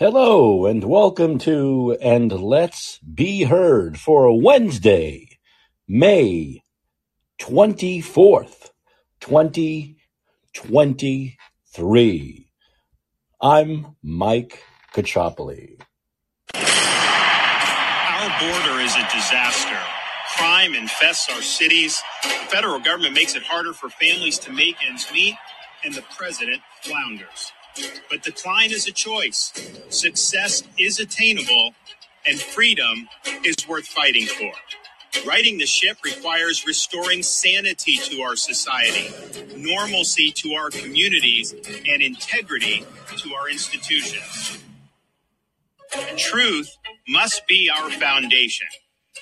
Hello and welcome to And Let's Be Heard for Wednesday, May 24th, 2023. I'm Mike Caccioppoli. Our border is a disaster. Crime infests our cities. The federal government makes it harder for families to make ends meet, and the president flounders. But decline is a choice. Success is attainable, and freedom is worth fighting for. Righting the ship requires restoring sanity to our society, normalcy to our communities, and integrity to our institutions. Truth must be our foundation,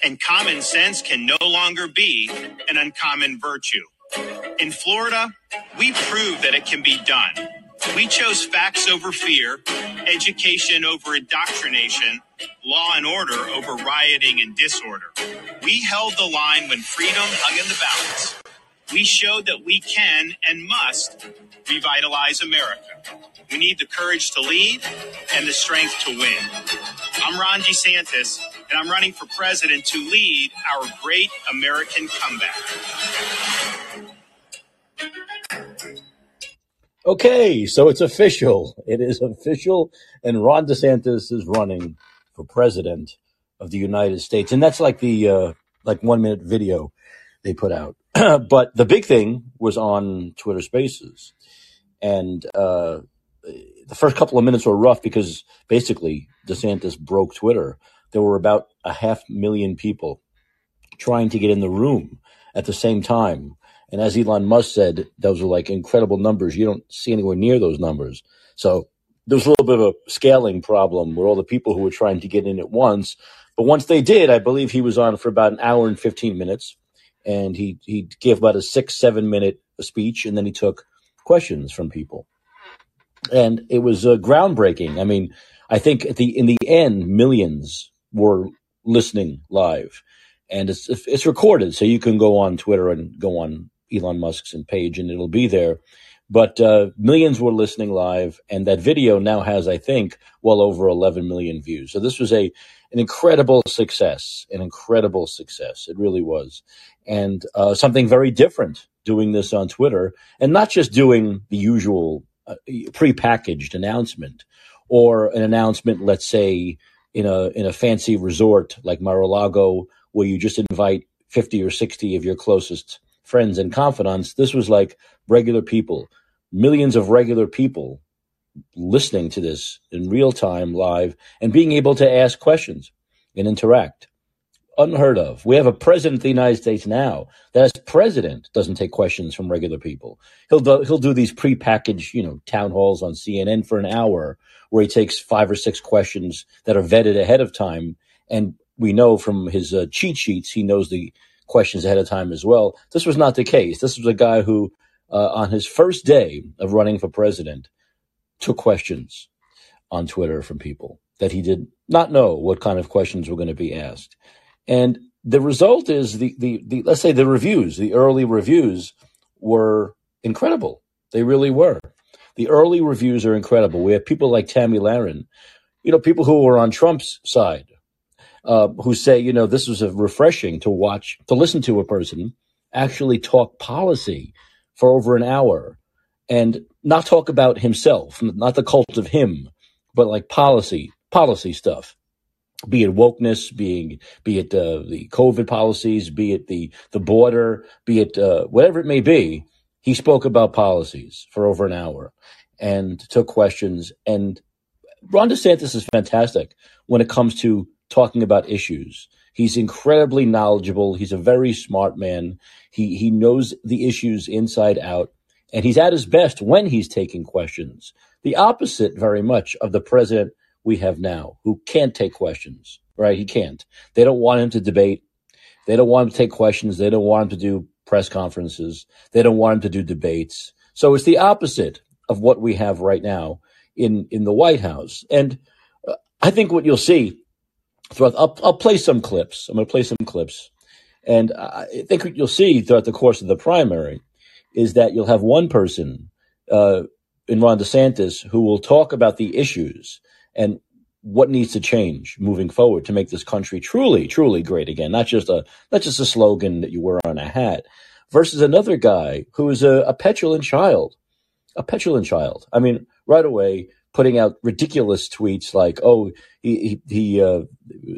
and common sense can no longer be an uncommon virtue. In Florida, we prove that it can be done. We chose facts over fear, education over indoctrination, law and order over rioting and disorder. We held the line when freedom hung in the balance. We showed that we can and must revitalize America. We need the courage to lead and the strength to win. I'm Ron DeSantis, and I'm running for president to lead our great American comeback. Okay, so it's official. It is official, and Ron DeSantis is running for president of the United States, and that's like the uh, like one minute video they put out. but the big thing was on Twitter Spaces, and uh, the first couple of minutes were rough because basically DeSantis broke Twitter. There were about a half million people trying to get in the room at the same time and as Elon Musk said, those are like incredible numbers. You don't see anywhere near those numbers. So there was a little bit of a scaling problem with all the people who were trying to get in at once. But once they did, I believe he was on for about an hour and 15 minutes. And he, he gave about a six, seven minute speech. And then he took questions from people. And it was uh, groundbreaking. I mean, I think at the in the end, millions were listening live, and it's it's recorded, so you can go on Twitter and go on Elon Musk's and page, and it'll be there. But uh, millions were listening live, and that video now has, I think, well over 11 million views. So this was a an incredible success, an incredible success. It really was, and uh, something very different doing this on Twitter, and not just doing the usual uh, prepackaged announcement or an announcement, let's say in a in a fancy resort like Mar-a-Lago, where you just invite 50 or 60 of your closest friends and confidants. This was like regular people, millions of regular people listening to this in real time live and being able to ask questions and interact. Unheard of. We have a president of the United States now that as president doesn't take questions from regular people. He'll do, he'll do these prepackaged, you know, town halls on CNN for an hour where he takes five or six questions that are vetted ahead of time. And we know from his uh, cheat sheets, he knows the questions ahead of time as well. This was not the case. This was a guy who, uh, on his first day of running for president, took questions on Twitter from people that he did not know what kind of questions were going to be asked. And the result is the, the, the let's say the reviews, the early reviews were incredible. They really were. The early reviews are incredible. We have people like Tomi Lahren, you know, people who were on Trump's side, uh, who say, you know, this was a refreshing to watch, to listen to a person actually talk policy for over an hour and not talk about himself, not the cult of him, but like policy, policy stuff. Be it wokeness, being be it uh, the COVID policies, be it the the border, be it uh, whatever it may be, he spoke about policies for over an hour and took questions. And Ron DeSantis is fantastic when it comes to talking about issues. He's incredibly knowledgeable. He's a very smart man. He he knows the issues inside out, and he's at his best when he's taking questions. The opposite, very much, of the president we have now, who can't take questions. Right? He can't. They don't want him to debate. They don't want him to take questions. They don't want him to do press conferences. They don't want him to do debates. So it's the opposite of what we have right now in in the White House. And uh, I think what you'll see throughout. I'll, I'll play some clips. I'm going to play some clips, and I think what you'll see throughout the course of the primary is that you'll have one person uh, in Ron DeSantis who will talk about the issues and what needs to change moving forward to make this country truly, truly great again, not just a not just a slogan that you wear on a hat, versus another guy who is a, a petulant child, a petulant child. I mean, right away putting out ridiculous tweets like, "Oh, he he, he uh,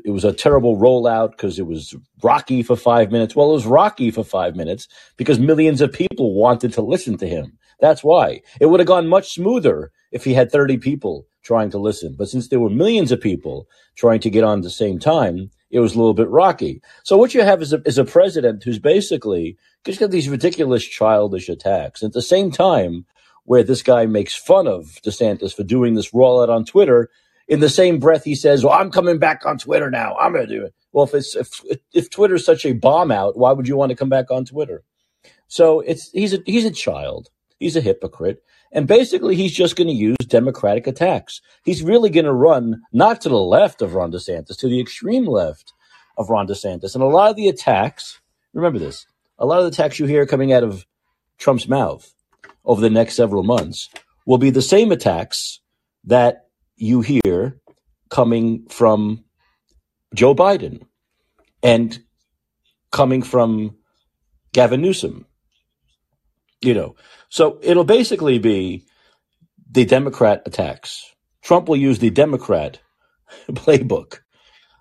it was a terrible rollout because it was rocky for five minutes." Well, it was rocky for five minutes because millions of people wanted to listen to him. That's why it would have gone much smoother if he had thirty people trying to listen. But since there were millions of people trying to get on at the same time, it was a little bit rocky. So what you have is a, is a president who's basically just got these ridiculous childish attacks. At the same time, where this guy makes fun of DeSantis for doing this rollout on Twitter. In the same breath, he says, "Well, I'm coming back on Twitter now. I'm going to do it." Well, if it's if if Twitter's such a bomb out, why would you want to come back on Twitter? So it's he's a he's a child. He's a hypocrite. And basically, he's just going to use Democratic attacks. He's really going to run not to the left of Ron DeSantis, to the extreme left of Ron DeSantis. And a lot of the attacks, remember this, a lot of the attacks you hear coming out of Trump's mouth over the next several months will be the same attacks that you hear coming from Joe Biden and coming from Gavin Newsom. You know, so it'll basically be the Democrat attacks. Trump will use the Democrat playbook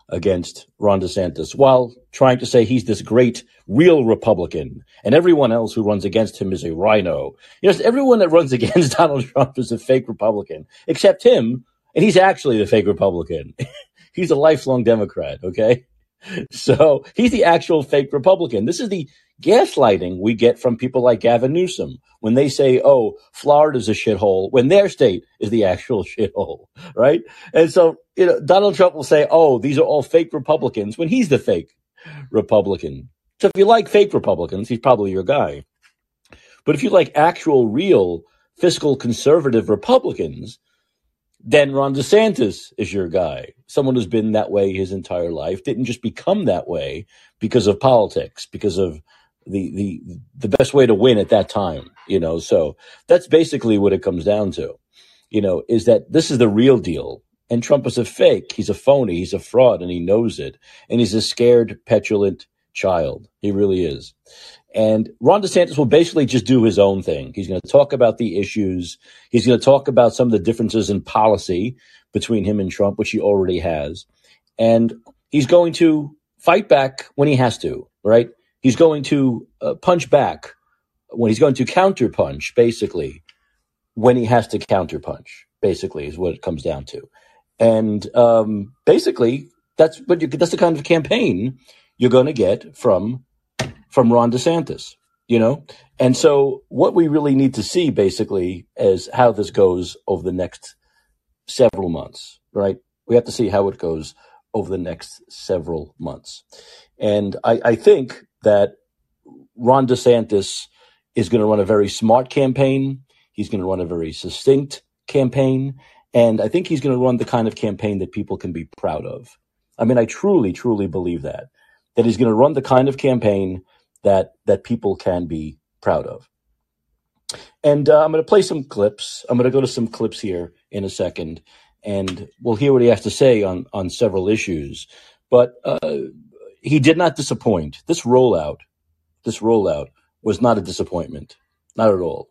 against Ron DeSantis while trying to say he's this great real Republican and everyone else who runs against him is a rhino. You know, everyone that runs against Donald Trump is a fake Republican, except him, and he's actually the fake Republican. he's a lifelong Democrat, okay? So he's the actual fake Republican. This is the gaslighting we get from people like Gavin Newsom when they say, oh, Florida's a shithole, when their state is the actual shithole, right? And so, you know, Donald Trump will say, oh, these are all fake Republicans when he's the fake Republican. So if you like fake Republicans, he's probably your guy. But if you like actual, real, fiscal conservative Republicans, then Ron DeSantis is your guy. Someone who's been that way his entire life, didn't just become that way because of politics, because of the the the best way to win at that time, you know. So that's basically what it comes down to, you know, is that this is the real deal. And Trump is a fake. He's a phony. He's a fraud, and he knows it. And he's a scared, petulant child. He really is. And Ron DeSantis will basically just do his own thing. He's going to talk about the issues. He's going to talk about some of the differences in policy between him and Trump, which he already has. And he's going to fight back when he has to, right? He's going to uh, punch back when he's going to counter punch, basically, when he has to counter punch, basically, is what it comes down to. And um, basically, that's what you, that's the kind of campaign you're going to get from from Ron DeSantis, you know. And so, what we really need to see, basically, is how this goes over the next several months, right? We have to see how it goes over the next several months. And I, I think that Ron DeSantis is going to run a very smart campaign. He's going to run a very succinct campaign. And I think he's going to run the kind of campaign that people can be proud of. I mean, I truly, truly believe that, that he's going to run the kind of campaign that, that people can be proud of. And uh, I'm going to play some clips. I'm going to go to some clips here in a second, and we'll hear what he has to say on, on several issues. But uh, he did not disappoint. This rollout, this rollout was not a disappointment, not at all.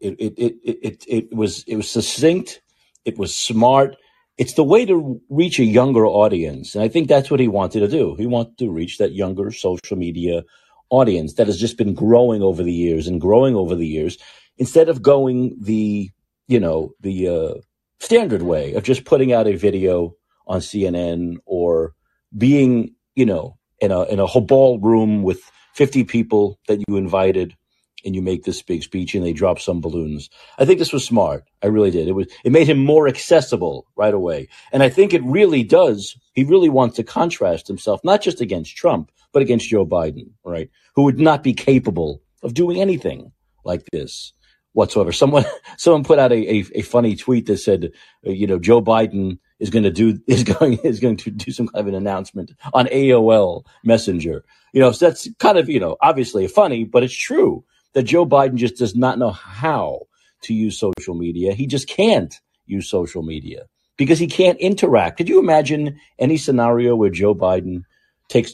It it it it, it was it was succinct. It was smart. It's the way to reach a younger audience, and I think that's what he wanted to do. He wanted to reach that younger social media audience that has just been growing over the years and growing over the years. Instead of going the you know the uh, standard way of just putting out a video on CNN or being you know, in a in a whole ballroom with 50 people that you invited and you make this big speech and they drop some balloons. I think this was smart. I really did. It was it made him more accessible right away. And I think it really does. He really wants to contrast himself not just against Trump, but against Joe Biden, right? Who would not be capable of doing anything like this whatsoever. Someone someone put out a, a, a funny tweet that said, uh, you know, Joe Biden is going to do is going is going to do some kind of an announcement on AOL Messenger. You know, so that's kind of you know obviously funny, but it's true that Joe Biden just does not know how to use social media. He just can't use social media. because he can't interact. Could you imagine any scenario where Joe Biden takes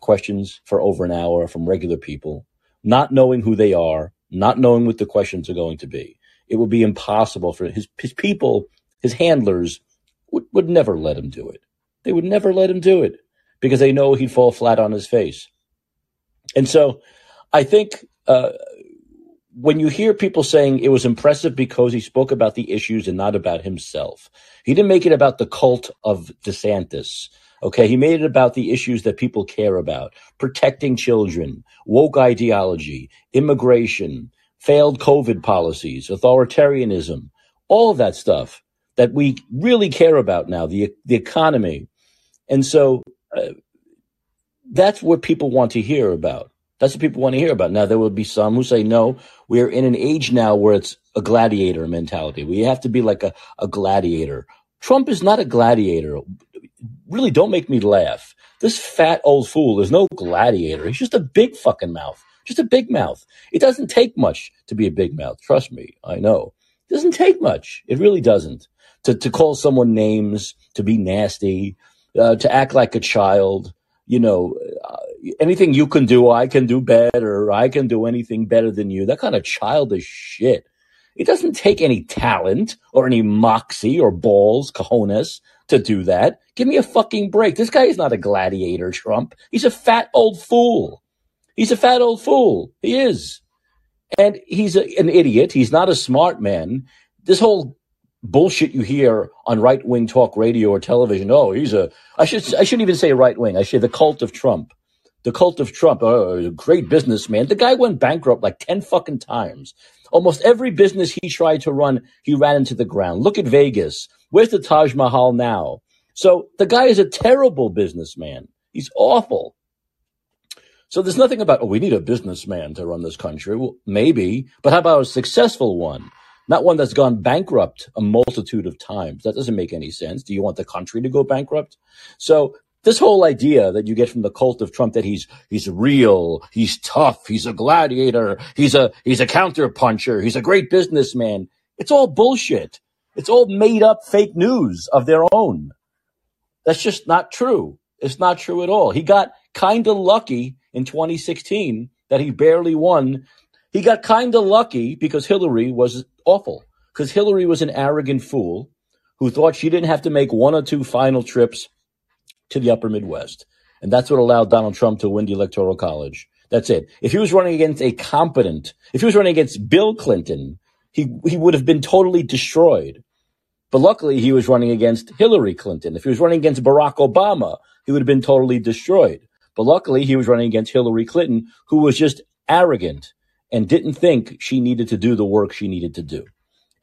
questions for over an hour from regular people, not knowing who they are, not knowing what the questions are going to be? It would be impossible for his, his people, his handlers would, would never let him do it. They would never let him do it because they know he'd fall flat on his face. And so I think uh, when you hear people saying it was impressive because he spoke about the issues and not about himself, he didn't make it about the cult of DeSantis. Okay, he made it about the issues that people care about protecting children, woke ideology, immigration, failed COVID policies, authoritarianism, all of that stuff that we really care about now, the, the economy. And so uh, that's what people want to hear about. That's what people want to hear about. Now, there will be some who say, no, we're in an age now where it's a gladiator mentality. We have to be like a, a gladiator. Trump is not a gladiator. Really, don't make me laugh. This fat old fool is no gladiator. He's just a big fucking mouth. Just a big mouth. It doesn't take much to be a big mouth. Trust me. I know. It doesn't take much. It really doesn't. To, to call someone names, to be nasty, uh, to act like a child, you know, uh, anything you can do, I can do better. I can do anything better than you. That kind of childish shit. It doesn't take any talent or any moxie or balls, cojones, to do that. Give me a fucking break. This guy is not a gladiator, Trump. He's a fat old fool. He's a fat old fool. He is. And he's a, an idiot. He's not a smart man. This whole bullshit you hear on right wing talk radio or television. Oh, he's a, I should, I shouldn't even say right wing. I should say the cult of Trump. The cult of Trump, oh, a great businessman. The guy went bankrupt like 10 fucking times. Almost every business he tried to run, he ran into the ground. Look at Vegas. Where's the Taj Mahal now? So the guy is a terrible businessman. He's awful. So there's nothing about, oh, we need a businessman to run this country. Well, maybe, but how about a successful one? not one that's gone bankrupt a multitude of times. That doesn't make any sense. Do you want the country to go bankrupt? So this whole idea that you get from the cult of Trump that he's he's real, he's tough, he's a gladiator, he's a he's a counter puncher, he's a great businessman. It's all bullshit. It's all made up fake news of their own. That's just not true. It's not true at all. He got kind of lucky in 2016 that he barely won he got kind of lucky because Hillary was awful. Because Hillary was an arrogant fool who thought she didn't have to make one or two final trips to the upper Midwest. And that's what allowed Donald Trump to win the Electoral College. That's it. If he was running against a competent, if he was running against Bill Clinton, he, he would have been totally destroyed. But luckily, he was running against Hillary Clinton. If he was running against Barack Obama, he would have been totally destroyed. But luckily, he was running against Hillary Clinton, who was just arrogant and didn't think she needed to do the work she needed to do.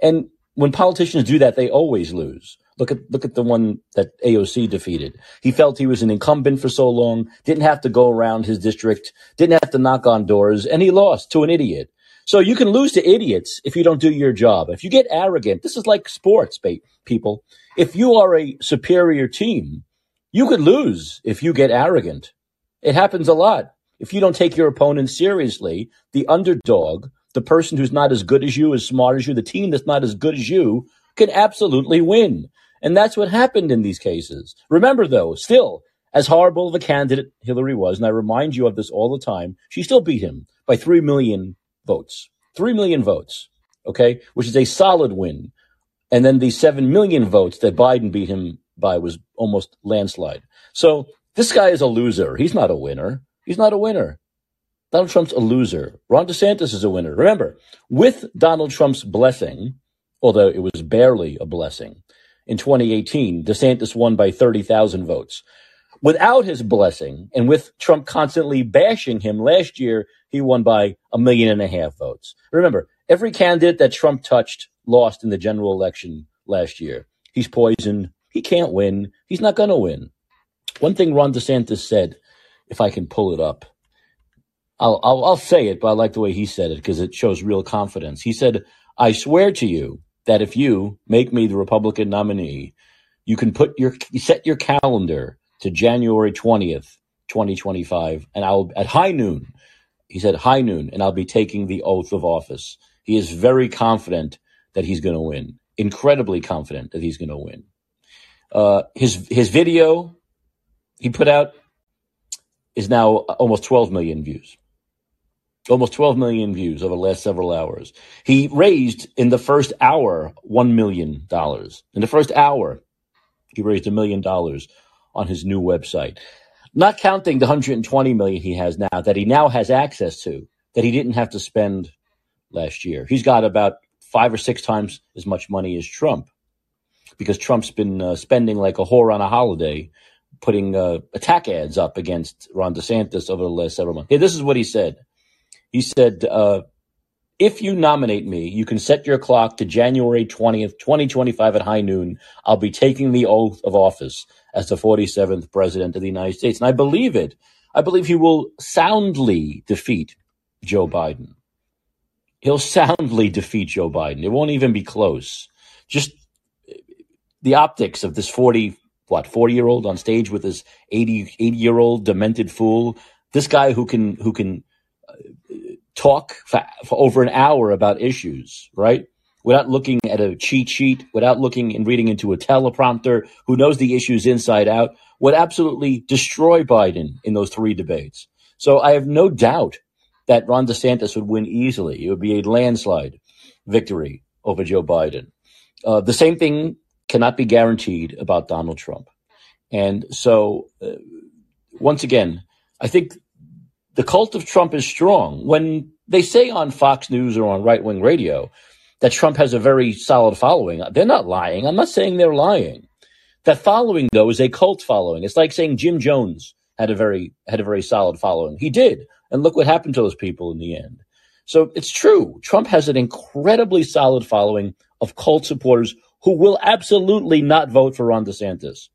And when politicians do that, they always lose. Look at look at the one that AOC defeated. He felt he was an incumbent for so long, didn't have to go around his district, didn't have to knock on doors, and he lost to an idiot. So you can lose to idiots if you don't do your job. If you get arrogant, this is like sports, people. If you are a superior team, you could lose if you get arrogant. It happens a lot if you don't take your opponent seriously, the underdog, the person who's not as good as you, as smart as you, the team that's not as good as you, can absolutely win. And that's what happened in these cases. Remember, though, still, as horrible of a candidate Hillary was, and I remind you of this all the time, she still beat him by 3 million votes. 3 million votes, okay, which is a solid win. And then the 7 million votes that Biden beat him by was almost landslide. So this guy is a loser. He's not a winner. He's not a winner. Donald Trump's a loser. Ron DeSantis is a winner. Remember, with Donald Trump's blessing, although it was barely a blessing, in 2018, DeSantis won by 30,000 votes. Without his blessing, and with Trump constantly bashing him last year, he won by a million and a half votes. Remember, every candidate that Trump touched lost in the general election last year. He's poisoned. He can't win. He's not going to win. One thing Ron DeSantis said if I can pull it up. I'll, I'll, I'll say it, but I like the way he said it because it shows real confidence. He said, I swear to you that if you make me the Republican nominee, you can put your, set your calendar to January 20th, 2025, and I'll, at high noon, he said high noon, and I'll be taking the oath of office. He is very confident that he's going to win, incredibly confident that he's going to win. Uh, his his video he put out is now almost 12 million views. Almost 12 million views over the last several hours. He raised in the first hour $1 million. In the first hour, he raised a million dollars on his new website. Not counting the 120 million he has now that he now has access to that he didn't have to spend last year. He's got about five or six times as much money as Trump because Trump's been uh, spending like a whore on a holiday, putting uh, attack ads up against Ron DeSantis over the last several months. Hey, this is what he said. He said, uh, if you nominate me, you can set your clock to January 20th, 2025 at high noon. I'll be taking the oath of office as the 47th president of the United States. And I believe it. I believe he will soundly defeat Joe Biden. He'll soundly defeat Joe Biden. It won't even be close. Just the optics of this 40, what, 40 year old on stage with this 80, 80 year old demented fool. This guy who can, who can uh, talk for, for over an hour about issues, right? Without looking at a cheat sheet, without looking and reading into a teleprompter, who knows the issues inside out, would absolutely destroy Biden in those three debates. So I have no doubt that Ron DeSantis would win easily. It would be a landslide victory over Joe Biden. Uh, the same thing cannot be guaranteed about Donald Trump. And so, uh, once again, I think the cult of Trump is strong. When they say on Fox News or on right wing radio that Trump has a very solid following, they're not lying. I'm not saying they're lying. That following, though, is a cult following. It's like saying Jim Jones had a very had a very solid following. He did, and look what happened to those people in the end. So it's true. Trump has an incredibly solid following of cult supporters who will absolutely not vote for Ron DeSantis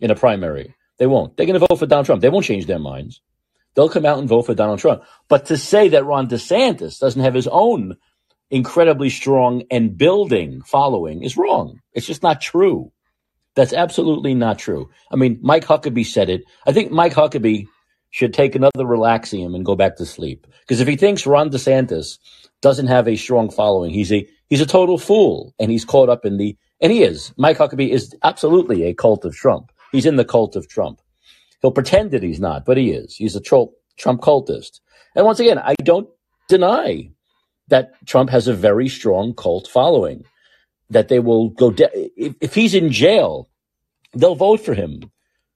in a primary. They won't. They're going to vote for Donald Trump. They won't change their minds. They'll come out and vote for Donald Trump. But to say that Ron DeSantis doesn't have his own incredibly strong and building following is wrong. It's just not true. That's absolutely not true. I mean, Mike Huckabee said it. I think Mike Huckabee should take another Relaxium and go back to sleep. Because if he thinks Ron DeSantis doesn't have a strong following, he's a he's a total fool, and he's caught up in the and he is. Mike Huckabee is absolutely a cult of Trump. He's in the cult of Trump. He'll pretend that he's not, but he is. He's a Trump cultist. And once again, I don't deny that Trump has a very strong cult following. That they will go de- if, if he's in jail, they'll vote for him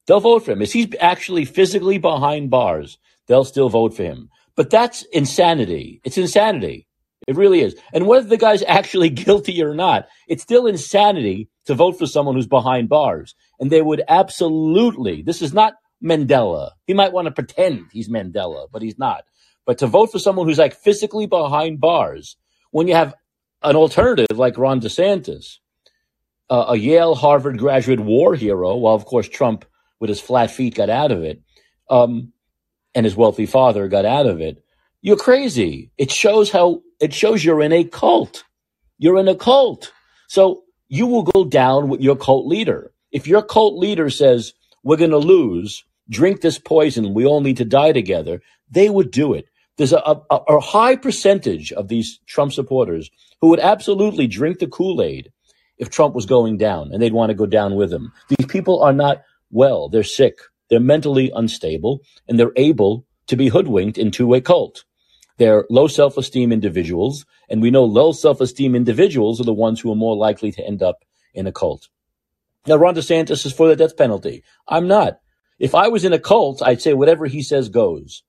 They'll vote for him. If he's actually physically behind bars, they'll still vote for him. But that's insanity. It's insanity. It really is. And whether the guy's actually guilty or not, it's still insanity to vote for someone who's behind bars. And they would absolutely, this is not Mandela. He might want to pretend he's Mandela, but he's not. But to vote for someone who's like physically behind bars, when you have an alternative like Ron DeSantis, uh, a Yale Harvard graduate war hero, while of course Trump with his flat feet got out of it, um, and his wealthy father got out of it. You're crazy. It shows how it shows you're in a cult. You're in a cult. So you will go down with your cult leader. If your cult leader says, we're going to lose, drink this poison, we all need to die together, they would do it. There's a, a, a high percentage of these Trump supporters who would absolutely drink the Kool Aid if Trump was going down and they'd want to go down with him. These people are not well. They're sick. They're mentally unstable and they're able to be hoodwinked into a cult. They're low self-esteem individuals. And we know low self-esteem individuals are the ones who are more likely to end up in a cult. Now, Ron DeSantis is for the death penalty. I'm not. If I was in a cult, I'd say whatever he says goes.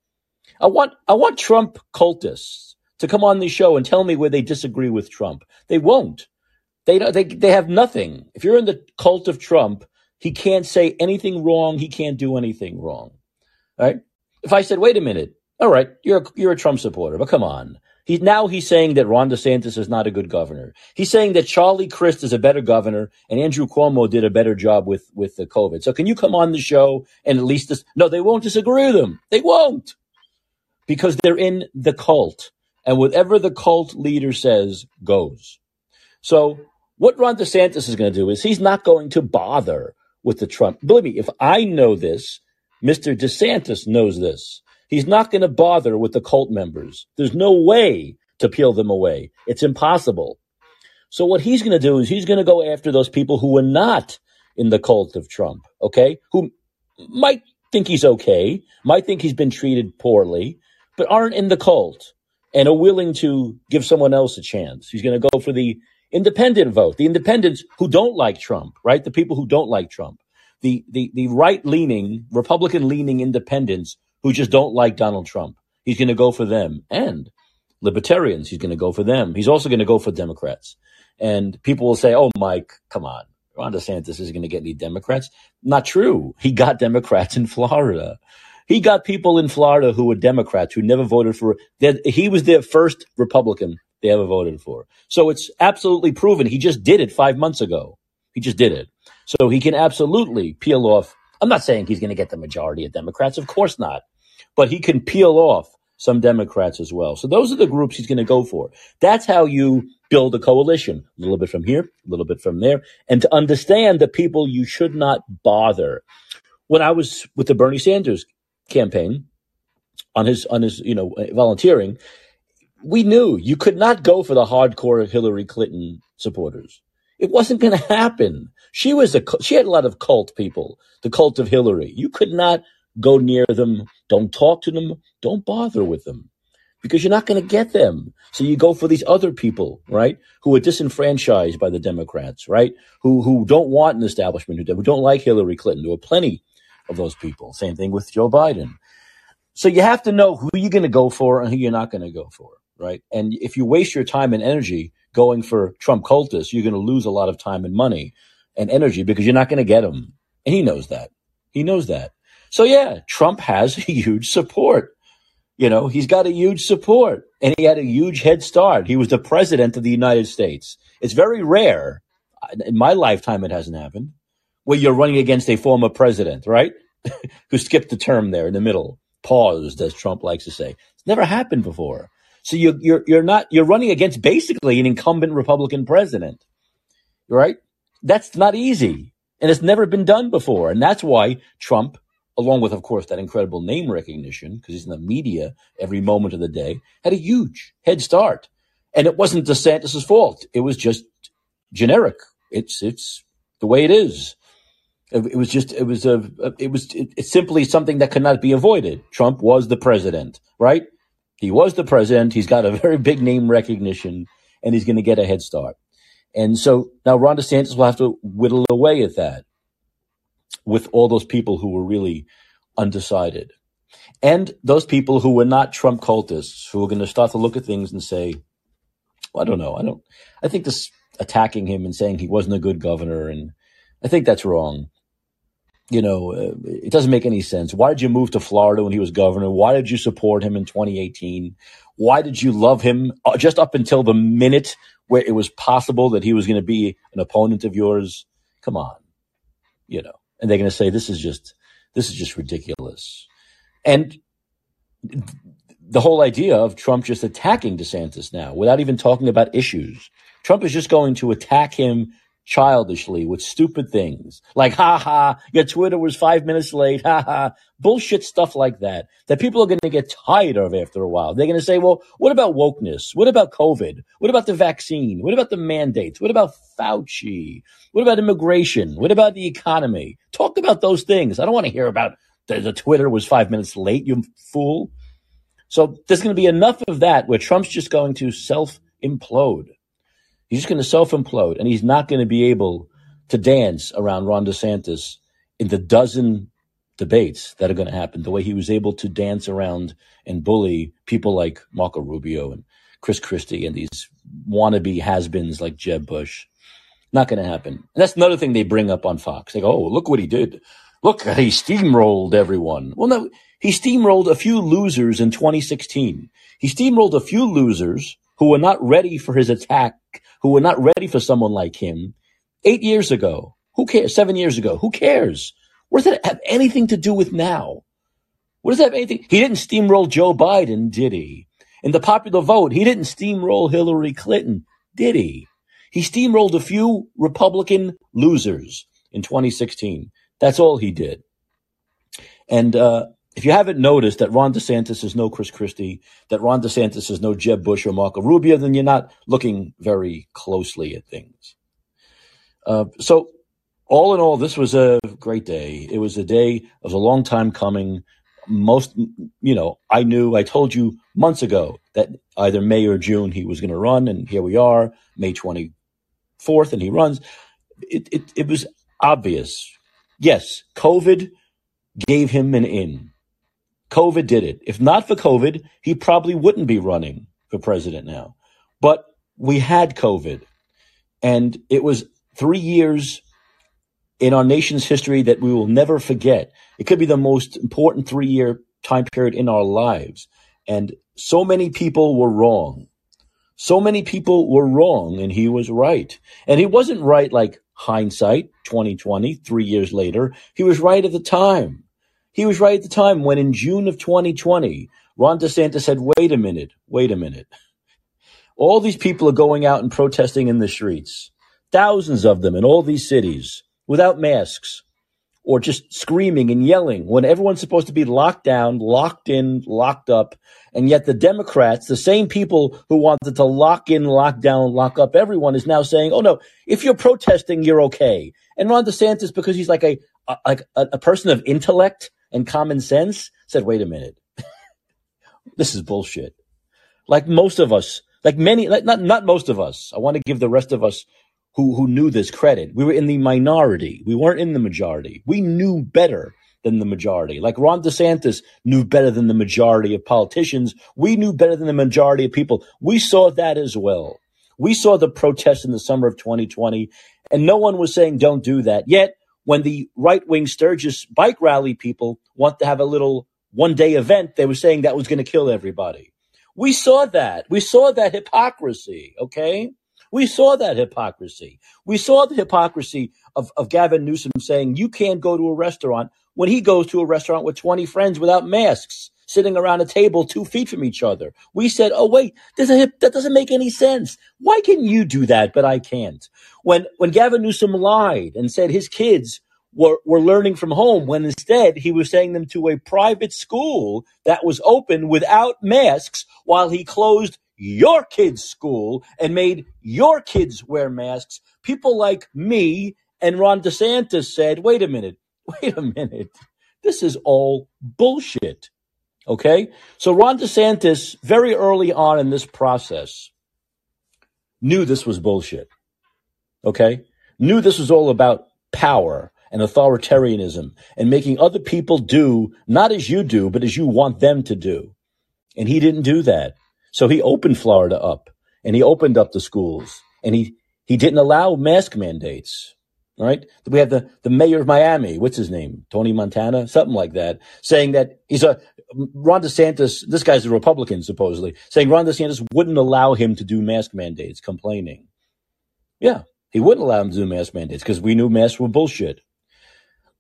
I want, I want Trump cultists to come on the show and tell me where they disagree with Trump. They won't. They, they, they have nothing. If you're in the cult of Trump, he can't say anything wrong. He can't do anything wrong. Right? If I said, wait a minute, all right, you're you're a Trump supporter, but come on. He, now he's saying that Ron DeSantis is not a good governor. He's saying that Charlie Crist is a better governor and Andrew Cuomo did a better job with, with the COVID. So can you come on the show and at least this? No, they won't disagree with him. They won't because they're in the cult and whatever the cult leader says goes. So what Ron DeSantis is going to do is he's not going to bother with the Trump. Believe me, if I know this, Mr. DeSantis knows this. He's not going to bother with the cult members. There's no way to peel them away. It's impossible. So what he's going to do is he's going to go after those people who are not in the cult of Trump, okay, who might think he's okay, might think he's been treated poorly, but aren't in the cult and are willing to give someone else a chance. He's going to go for the independent vote, the independents who don't like Trump, right? The people who don't like Trump, the the the right leaning, Republican leaning independents who just don't like Donald Trump. He's going to go for them and libertarians. He's going to go for them. He's also going to go for Democrats. And people will say, "Oh, Mike, come on." Ron DeSantis isn't going to get any Democrats. Not true. He got Democrats in Florida. He got people in Florida who were Democrats who never voted for. He was their first Republican they ever voted for. So it's absolutely proven. He just did it five months ago. He just did it. So he can absolutely peel off. I'm not saying he's going to get the majority of Democrats. Of course not. But he can peel off some Democrats as well. So those are the groups he's going to go for. That's how you build a coalition. A little bit from here, a little bit from there. And to understand the people you should not bother. When I was with the Bernie Sanders campaign on his, on his, you know, volunteering, we knew you could not go for the hardcore Hillary Clinton supporters. It wasn't going to happen. She was a, she had a lot of cult people, the cult of Hillary. You could not go near them. Don't talk to them. Don't bother with them because you're not going to get them. So you go for these other people, right? Who are disenfranchised by the Democrats, right? Who, who don't want an establishment, who don't like Hillary Clinton. There are plenty of those people. Same thing with Joe Biden. So you have to know who you're going to go for and who you're not going to go for right? And if you waste your time and energy going for Trump cultists, you're going to lose a lot of time and money and energy because you're not going to get them. And he knows that. He knows that. So yeah, Trump has a huge support. You know, he's got a huge support and he had a huge head start. He was the president of the United States. It's very rare. In my lifetime, it hasn't happened where you're running against a former president, right? Who skipped the term there in the middle, paused, as Trump likes to say. It's never happened before. So you, you're you're not you're running against basically an incumbent Republican president, right? That's not easy, and it's never been done before, and that's why Trump, along with of course that incredible name recognition, because he's in the media every moment of the day, had a huge head start, and it wasn't DeSantis's fault. It was just generic. It's it's the way it is. It, was just it was a it was it, it's simply something that could not be avoided. Trump was the president, right? He was the president. He's got a very big name recognition, and he's going to get a head start. And so now Ron DeSantis will have to whittle away at that with all those people who were really undecided. And those people who were not Trump cultists, who were going to start to look at things and say, well, I don't know. I don't, I think this attacking him and saying he wasn't a good governor. And I think that's wrong you know, uh, it doesn't make any sense. Why did you move to Florida when he was governor? Why did you support him in 2018? Why did you love him uh, just up until the minute where it was possible that he was going to be an opponent of yours? Come on, you know. And they're going to say this is just this is just ridiculous. And the whole idea of Trump just attacking DeSantis now without even talking about issues. Trump is just going to attack him childishly with stupid things like, ha ha, your Twitter was five minutes late, ha ha, bullshit stuff like that, that people are going to get tired of after a while. They're going to say, well, what about wokeness? What about COVID? What about the vaccine? What about the mandates? What about Fauci? What about immigration? What about the economy? Talk about those things. I don't want to hear about the, the Twitter was five minutes late, you fool. So there's going to be enough of that where Trump's just going to self implode. He's just going to self implode, and he's not going to be able to dance around Ron DeSantis in the dozen debates that are going to happen. The way he was able to dance around and bully people like Marco Rubio and Chris Christie and these wannabe has-beens like Jeb Bush. Not going to happen. And that's another thing they bring up on Fox. They go, "Oh, look what he did! Look, he steamrolled everyone." Well, no, he steamrolled a few losers in 2016. He steamrolled a few losers who were not ready for his attack who were not ready for someone like him eight years ago. Who cares? Seven years ago. Who cares? What does that have anything to do with now? What does that have anything? He didn't steamroll Joe Biden, did he? In the popular vote, he didn't steamroll Hillary Clinton, did he? He steamrolled a few Republican losers in 2016. That's all he did. And uh, if you haven't noticed that Ron DeSantis is no Chris Christie, that Ron DeSantis is no Jeb Bush or Marco Rubio, then you're not looking very closely at things. Uh, so all in all, this was a great day. It was a day, it was a long time coming. Most, you know, I knew, I told you months ago that either May or June he was going to run, and here we are, May 24th, and he runs. It, it, it was obvious. Yes, COVID gave him an in. COVID did it. If not for COVID, he probably wouldn't be running for president now. But we had COVID, and it was three years in our nation's history that we will never forget. It could be the most important three year time period in our lives. And so many people were wrong. So many people were wrong, and he was right. And he wasn't right like hindsight, 2020, three years later. He was right at the time. He was right at the time when in June of 2020, Ron DeSantis said, wait a minute, wait a minute. All these people are going out and protesting in the streets, thousands of them in all these cities without masks or just screaming and yelling when everyone's supposed to be locked down, locked in, locked up. And yet the Democrats, the same people who wanted to lock in, lock down, lock up everyone is now saying, oh no, if you're protesting, you're okay. And Ron DeSantis, because he's like a, a a person of intellect and common sense, said, wait a minute. this is bullshit. Like most of us, like many, like not, not most of us. I want to give the rest of us who, who knew this credit. We were in the minority. We weren't in the majority. We knew better than the majority. Like Ron DeSantis knew better than the majority of politicians. We knew better than the majority of people. We saw that as well. We saw the protests in the summer of 2020, and no one was saying don't do that. Yet, when the right wing Sturgis bike rally people want to have a little one day event, they were saying that was going to kill everybody. We saw that. We saw that hypocrisy, okay? We saw that hypocrisy. We saw the hypocrisy of, of Gavin Newsom saying you can't go to a restaurant when he goes to a restaurant with 20 friends without masks, sitting around a table two feet from each other. We said, oh, wait, there's a hip, that doesn't make any sense. Why can you do that, but I can't? When, when Gavin Newsom lied and said his kids were, were learning from home when instead he was sending them to a private school that was open without masks while he closed your kids' school and made your kids wear masks, people like me and Ron DeSantis said, wait a minute, wait a minute. This is all bullshit. Okay? So Ron DeSantis, very early on in this process, knew this was bullshit. Okay? Knew this was all about power and authoritarianism and making other people do not as you do, but as you want them to do. And he didn't do that. So he opened Florida up and he opened up the schools and he, he didn't allow mask mandates. Right? We have the, the mayor of Miami, what's his name? Tony Montana, something like that, saying that he's a Ron DeSantis, this guy's a Republican supposedly, saying Ron DeSantis wouldn't allow him to do mask mandates, complaining. Yeah, he wouldn't allow him to do mask mandates because we knew masks were bullshit.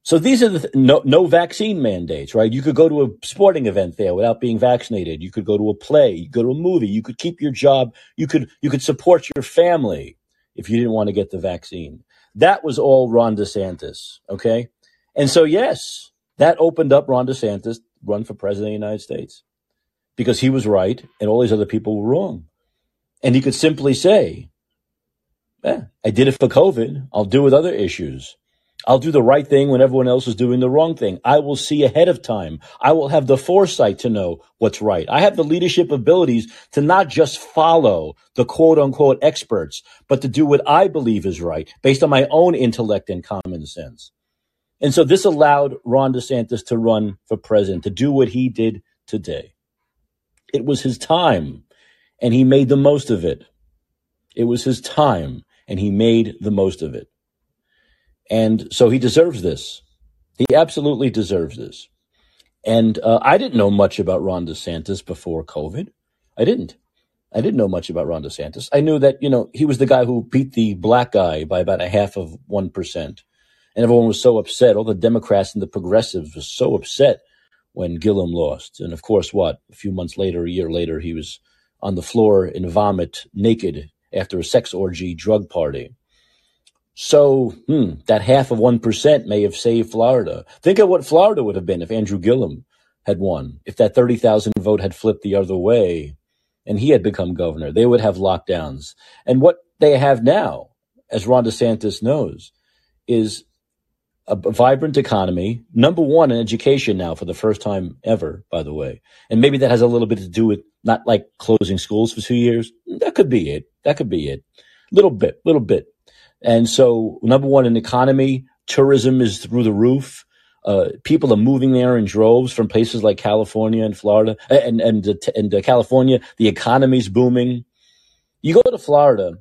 So these are the th- no, no vaccine mandates, right? You could go to a sporting event there without being vaccinated. You could go to a play, you go to a movie, you could keep your job, you could you could support your family if you didn't want to get the vaccine. That was all Ron DeSantis, okay? And so yes, that opened up Ron DeSantis run for president of the United States because he was right and all these other people were wrong. And he could simply say, I did it for COVID. I'll do it with other issues. I'll do the right thing when everyone else is doing the wrong thing. I will see ahead of time. I will have the foresight to know what's right. I have the leadership abilities to not just follow the quote unquote experts, but to do what I believe is right based on my own intellect and common sense. And so this allowed Ron DeSantis to run for president, to do what he did today. It was his time and he made the most of it. It was his time and he made the most of it. And so he deserves this. He absolutely deserves this. And uh, I didn't know much about Ron DeSantis before COVID. I didn't. I didn't know much about Ron DeSantis. I knew that, you know, he was the guy who beat the black guy by about a half of 1%. And everyone was so upset. All the Democrats and the progressives were so upset when Gillum lost. And of course, what? A few months later, a year later, he was on the floor in vomit, naked, after a sex orgy drug party. So hmm, that half of 1% may have saved Florida. Think of what Florida would have been if Andrew Gillum had won, if that 30,000 vote had flipped the other way and he had become governor. They would have lockdowns. And what they have now, as Ron DeSantis knows, is a vibrant economy, number one in education now for the first time ever, by the way. And maybe that has a little bit to do with not like closing schools for two years. That could be it. That could be it. Little bit, little bit. And so number one in economy, tourism is through the roof. Uh, people are moving there in droves from places like California and Florida and, and, and, uh, California. The economy's booming. You go to Florida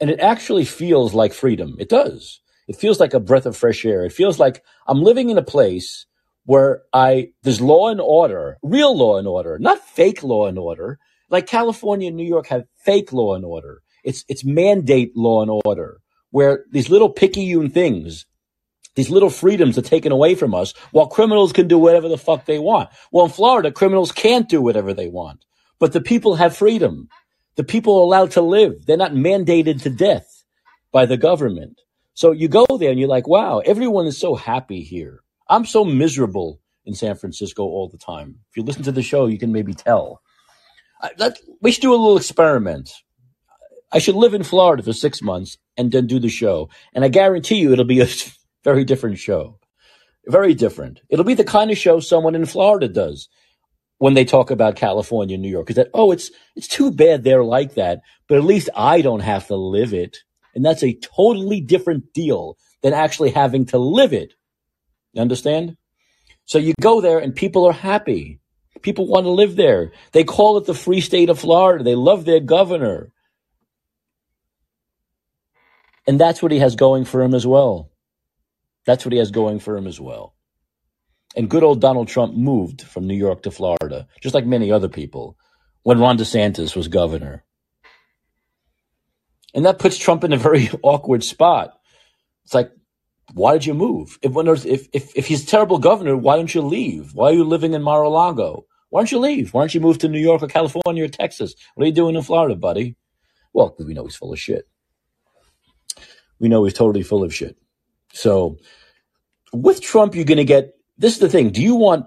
and it actually feels like freedom. It does it feels like a breath of fresh air. It feels like I'm living in a place where I there's law and order, real law and order, not fake law and order. Like California and New York have fake law and order. It's it's mandate law and order where these little picayune things, these little freedoms are taken away from us while criminals can do whatever the fuck they want. Well, in Florida, criminals can't do whatever they want, but the people have freedom. The people are allowed to live. They're not mandated to death by the government. So you go there and you're like, wow, everyone is so happy here. I'm so miserable in San Francisco all the time. If you listen to the show, you can maybe tell. Let, we should do a little experiment. I should live in Florida for six months and then do the show. And I guarantee you it'll be a very different show. Very different. It'll be the kind of show someone in Florida does when they talk about California, and New York. Is that, oh, it's, it's too bad they're like that, but at least I don't have to live it. And that's a totally different deal than actually having to live it. You understand? So you go there and people are happy. People want to live there. They call it the free state of Florida. They love their governor. And that's what he has going for him as well. That's what he has going for him as well. And good old Donald Trump moved from New York to Florida, just like many other people, when Ron DeSantis was governor. And that puts Trump in a very awkward spot. It's like, why did you move? If, if, if, if he's a terrible governor, why don't you leave? Why are you living in Mar-a-Lago? Why don't you leave? Why don't you move to New York or California or Texas? What are you doing in Florida, buddy? Well, we know he's full of shit. We know he's totally full of shit. So with Trump, you're going to get this is the thing. Do you want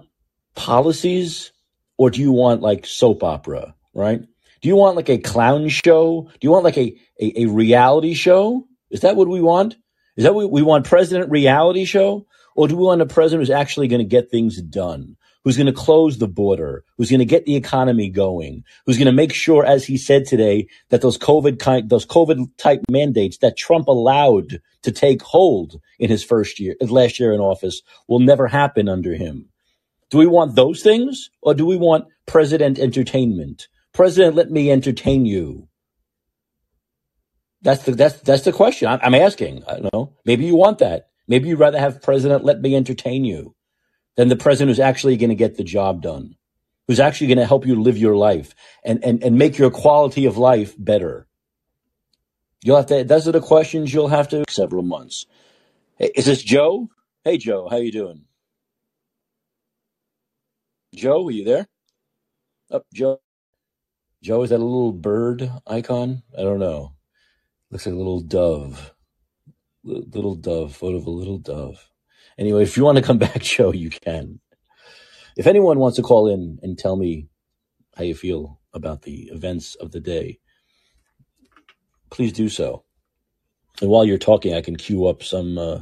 policies or do you want like soap opera, right? Do you want like a clown show? Do you want like a, a, a reality show? Is that what we want? Is that what we want president reality show? Or do we want a president who's actually going to get things done? Who's going to close the border? Who's going to get the economy going? Who's going to make sure, as he said today, that those COVID kind, those COVID type mandates that Trump allowed to take hold in his first year, last year in office will never happen under him. Do we want those things or do we want president entertainment? President, let me entertain you. That's the that's that's the question I'm, I'm asking. I know. Maybe you want that. Maybe you'd rather have President let me entertain you than the president who's actually going to get the job done, who's actually going to help you live your life and, and, and make your quality of life better. You'll have to. Those are the questions you'll have to several months. Hey, is this Joe? Hey, Joe, how you doing? Joe, are you there? Up, oh, Joe. Joe, is that a little bird icon? I don't know. Looks like a little dove. Little dove, photo of a little dove. Anyway, if you want to come back, Joe, you can. If anyone wants to call in and tell me how you feel about the events of the day, please do so. And while you're talking, I can queue up some uh,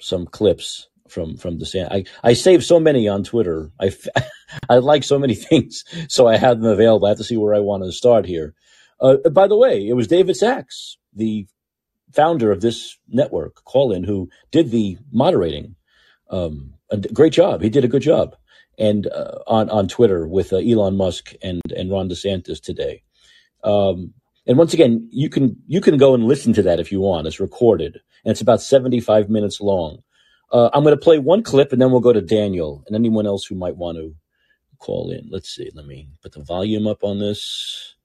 some clips from from the sand. I I save so many on Twitter. I I like so many things, so I have them available. I have to see where I want to start here. Uh, by the way, it was David Sacks, the founder of this network, Callin, who did the moderating. Um, a great job. He did a good job, and uh, on on Twitter with uh, Elon Musk and and Ron DeSantis today. Um, and once again, you can you can go and listen to that if you want. It's recorded, and it's about seventy five minutes long. Uh, I'm going to play one clip and then we'll go to Daniel and anyone else who might want to call in. Let's see. Let me put the volume up on this.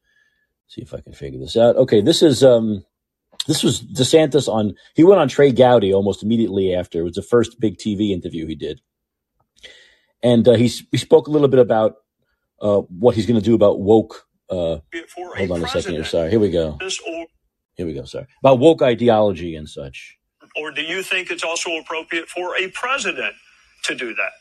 See if I can figure this out. Okay, this is um, this was DeSantis on. He went on Trey Gowdy almost immediately after. It was the first big TV interview he did, and uh, he he spoke a little bit about uh, what he's going to do about woke. Uh, hold on a second here. Sorry. Here we go. Here we go. Sorry about woke ideology and such. Or do you think it's also appropriate for a president to do that?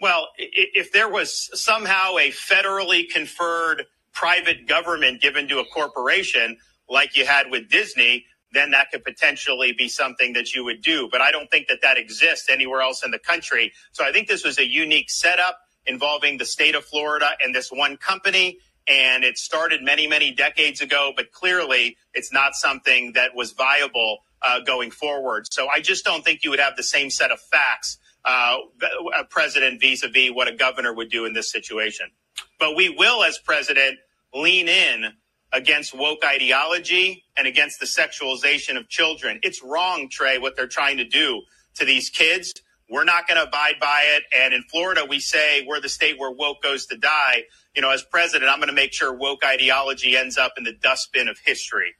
Well, if there was somehow a federally conferred private government given to a corporation like you had with Disney, then that could potentially be something that you would do. But I don't think that that exists anywhere else in the country. So I think this was a unique setup involving the state of Florida and this one company. And it started many, many decades ago, but clearly it's not something that was viable uh, going forward. So I just don't think you would have the same set of facts, uh, a president vis a vis what a governor would do in this situation. But we will, as president, lean in against woke ideology and against the sexualization of children. It's wrong, Trey, what they're trying to do to these kids. We're not going to abide by it. And in Florida, we say we're the state where woke goes to die. You know, as president, I'm going to make sure woke ideology ends up in the dustbin of history.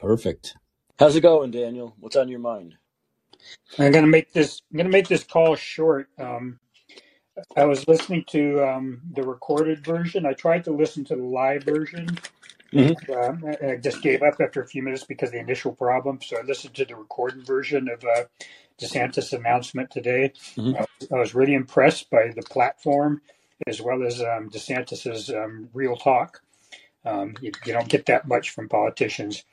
Perfect. How's it going, Daniel? What's on your mind? I'm going to make this. I'm going to make this call short. Um, I was listening to um, the recorded version. I tried to listen to the live version, Mm-hmm. Uh, I just gave up after a few minutes because of the initial problem. So I listened to the recorded version of uh, DeSantis' announcement today. Mm-hmm. I, was really impressed by the platform as well as um, DeSantis's um, real talk. Um, you, you, don't get that much from politicians.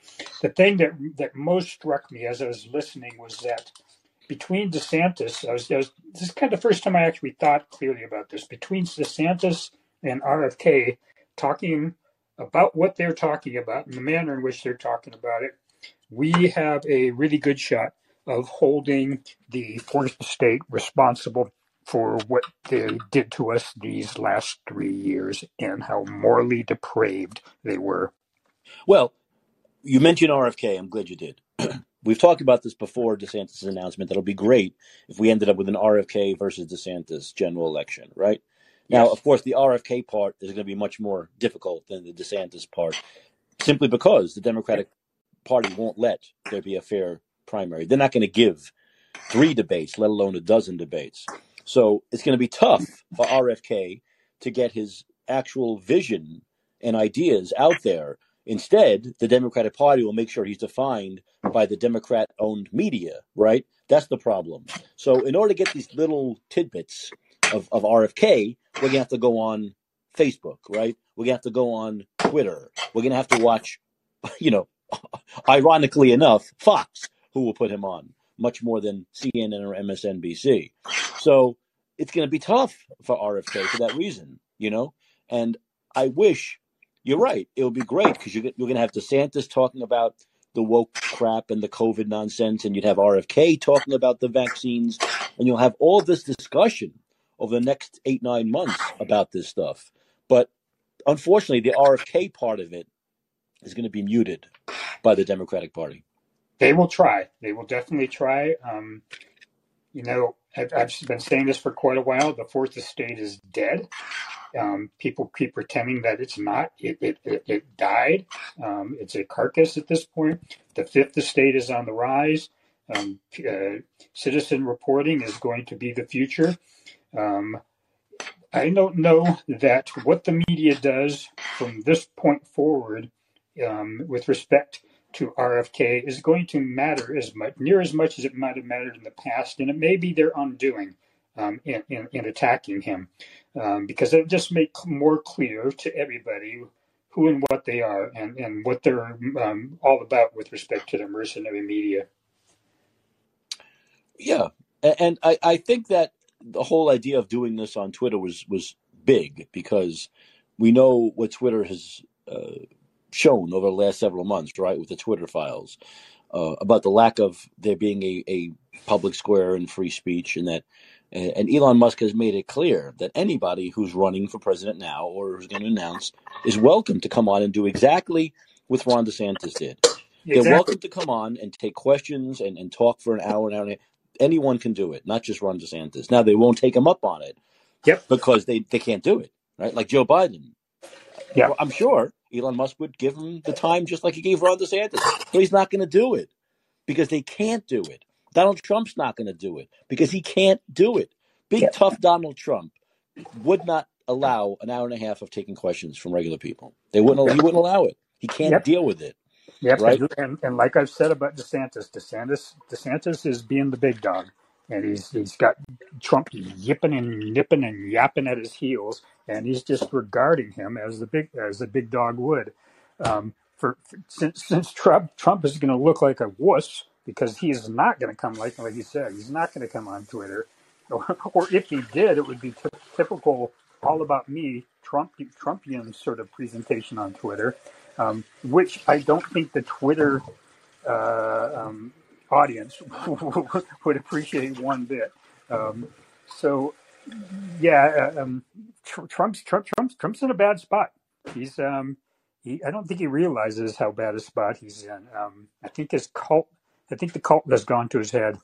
The thing that that most struck me as I was listening was that between DeSantis, I was, I was this is kind of the first time I actually thought clearly about this. Between DeSantis and RFK talking about what they're talking about and the manner in which they're talking about it, we have a really good shot of holding the fourth estate responsible for what they did to us these last three years and how morally depraved they were. Well, you mentioned RFK. I'm glad you did. We've talked about this before DeSantis' announcement. That'll be great if we ended up with an RFK versus DeSantis general election, right? Now, Yes. of course, the RFK part is going to be much more difficult than the DeSantis part, simply because the Democratic Party won't let there be a fair primary. They're not going to give three debates, let alone a dozen debates. So it's going to be tough for RFK to get his actual vision and ideas out there. Instead, the Democratic Party will make sure he's defined by the Democrat owned media, right? That's the problem. So, in order to get these little tidbits of, of RFK, we're gonna have to go on Facebook, right? We're gonna have to go on Twitter. We're gonna have to watch, you know, ironically enough, Fox, who will put him on much more than CNN or MSNBC. So it's gonna be tough for RFK for that reason, you know. And I wish you're right. It would be great because you're, you're gonna have DeSantis talking about the woke crap and the COVID nonsense, and you'd have RFK talking about the vaccines, and you'll have all this discussion over the next eight, nine months about this stuff. But unfortunately, the RFK part of it is going to be muted by the Democratic Party. They will try. They will definitely try. Um, you know, I've, I've, been saying this for quite a while. The fourth estate is dead. Um, people keep pretending that it's not. It, it, it, it died. Um, it's a carcass at this point. The fifth estate is on the rise. Um, uh, citizen reporting is going to be the future. Um, I don't know that what the media does from this point forward um, with respect to RFK is going to matter as much, near as much as it might have mattered in the past, and it may be their undoing um, in, in, in, attacking him, um, because it just make more clear to everybody who and what they are and, and what they're um, all about with respect to the mercenary media. Yeah, and I, I think that the whole idea of doing this on Twitter was was big because we know what Twitter has uh, shown over the last several months, right, with the Twitter files uh, about the lack of there being a, a public square and free speech, and that and Elon Musk has made it clear that anybody who's running for president now or who's going to announce is welcome to come on and do exactly what Ron DeSantis did. Exactly. They're welcome to come on and take questions and, and talk for an hour, an hour and a half anyone can do it, not just Ron DeSantis. Now they won't take him up on it, yep, because they they can't do it, right? Like Joe Biden. Yeah, well, I'm sure Elon Musk would give him the time just like he gave Ron DeSantis, but he's not going to do it because they can't do it. Donald Trump's not going to do it because he can't do it. Big yep. tough Donald Trump would not allow an hour and a half of taking questions from regular people. They wouldn't. He wouldn't allow it. He can't yep. deal with it. Yep, right. And, and like I've said about DeSantis, DeSantis DeSantis is being the big dog, and he's he's got Trump yipping and nipping and yapping at his heels, and he's just regarding him as the big as the big dog would. Um, for, for since since Trump Trump is going to look like a wuss because he is not going to come like like you said he's not going to come on Twitter, or, or if he did, it would be t- typical all about me Trump Trumpian sort of presentation on Twitter, um, which I don't think the Twitter uh, um, audience would appreciate one bit. Um, so yeah, uh, um, Tr- Trump's Trump, Trump's Trump's in a bad spot. He's um, he, I don't think he realizes how bad a spot he's in. Um, I think his cult, I think the cult has gone to his head.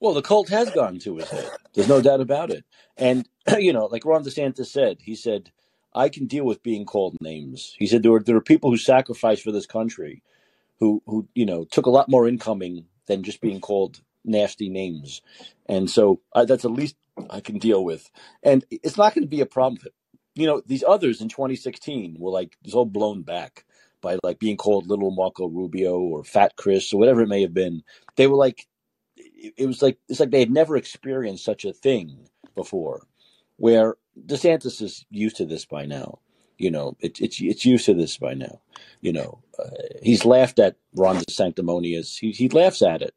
Well, the cult has gone to his head. There's no doubt about it. And you know, like Ron DeSantis said, he said, "I can deal with being called names." He said there are there are people who sacrificed for this country, who who you know took a lot more incoming than just being called nasty names, and so uh, that's the least I can deal with. And it's not going to be a problem. You know, these others in 2016 were like it's all blown back by like being called little Marco Rubio or Fat Chris or whatever it may have been. They were like, it was like it's like they had never experienced such a thing before. Where DeSantis is used to this by now. You know, it, it's it's used to this by now. You know, uh, he's laughed at Ron DeSanctimonious. He he laughs at it.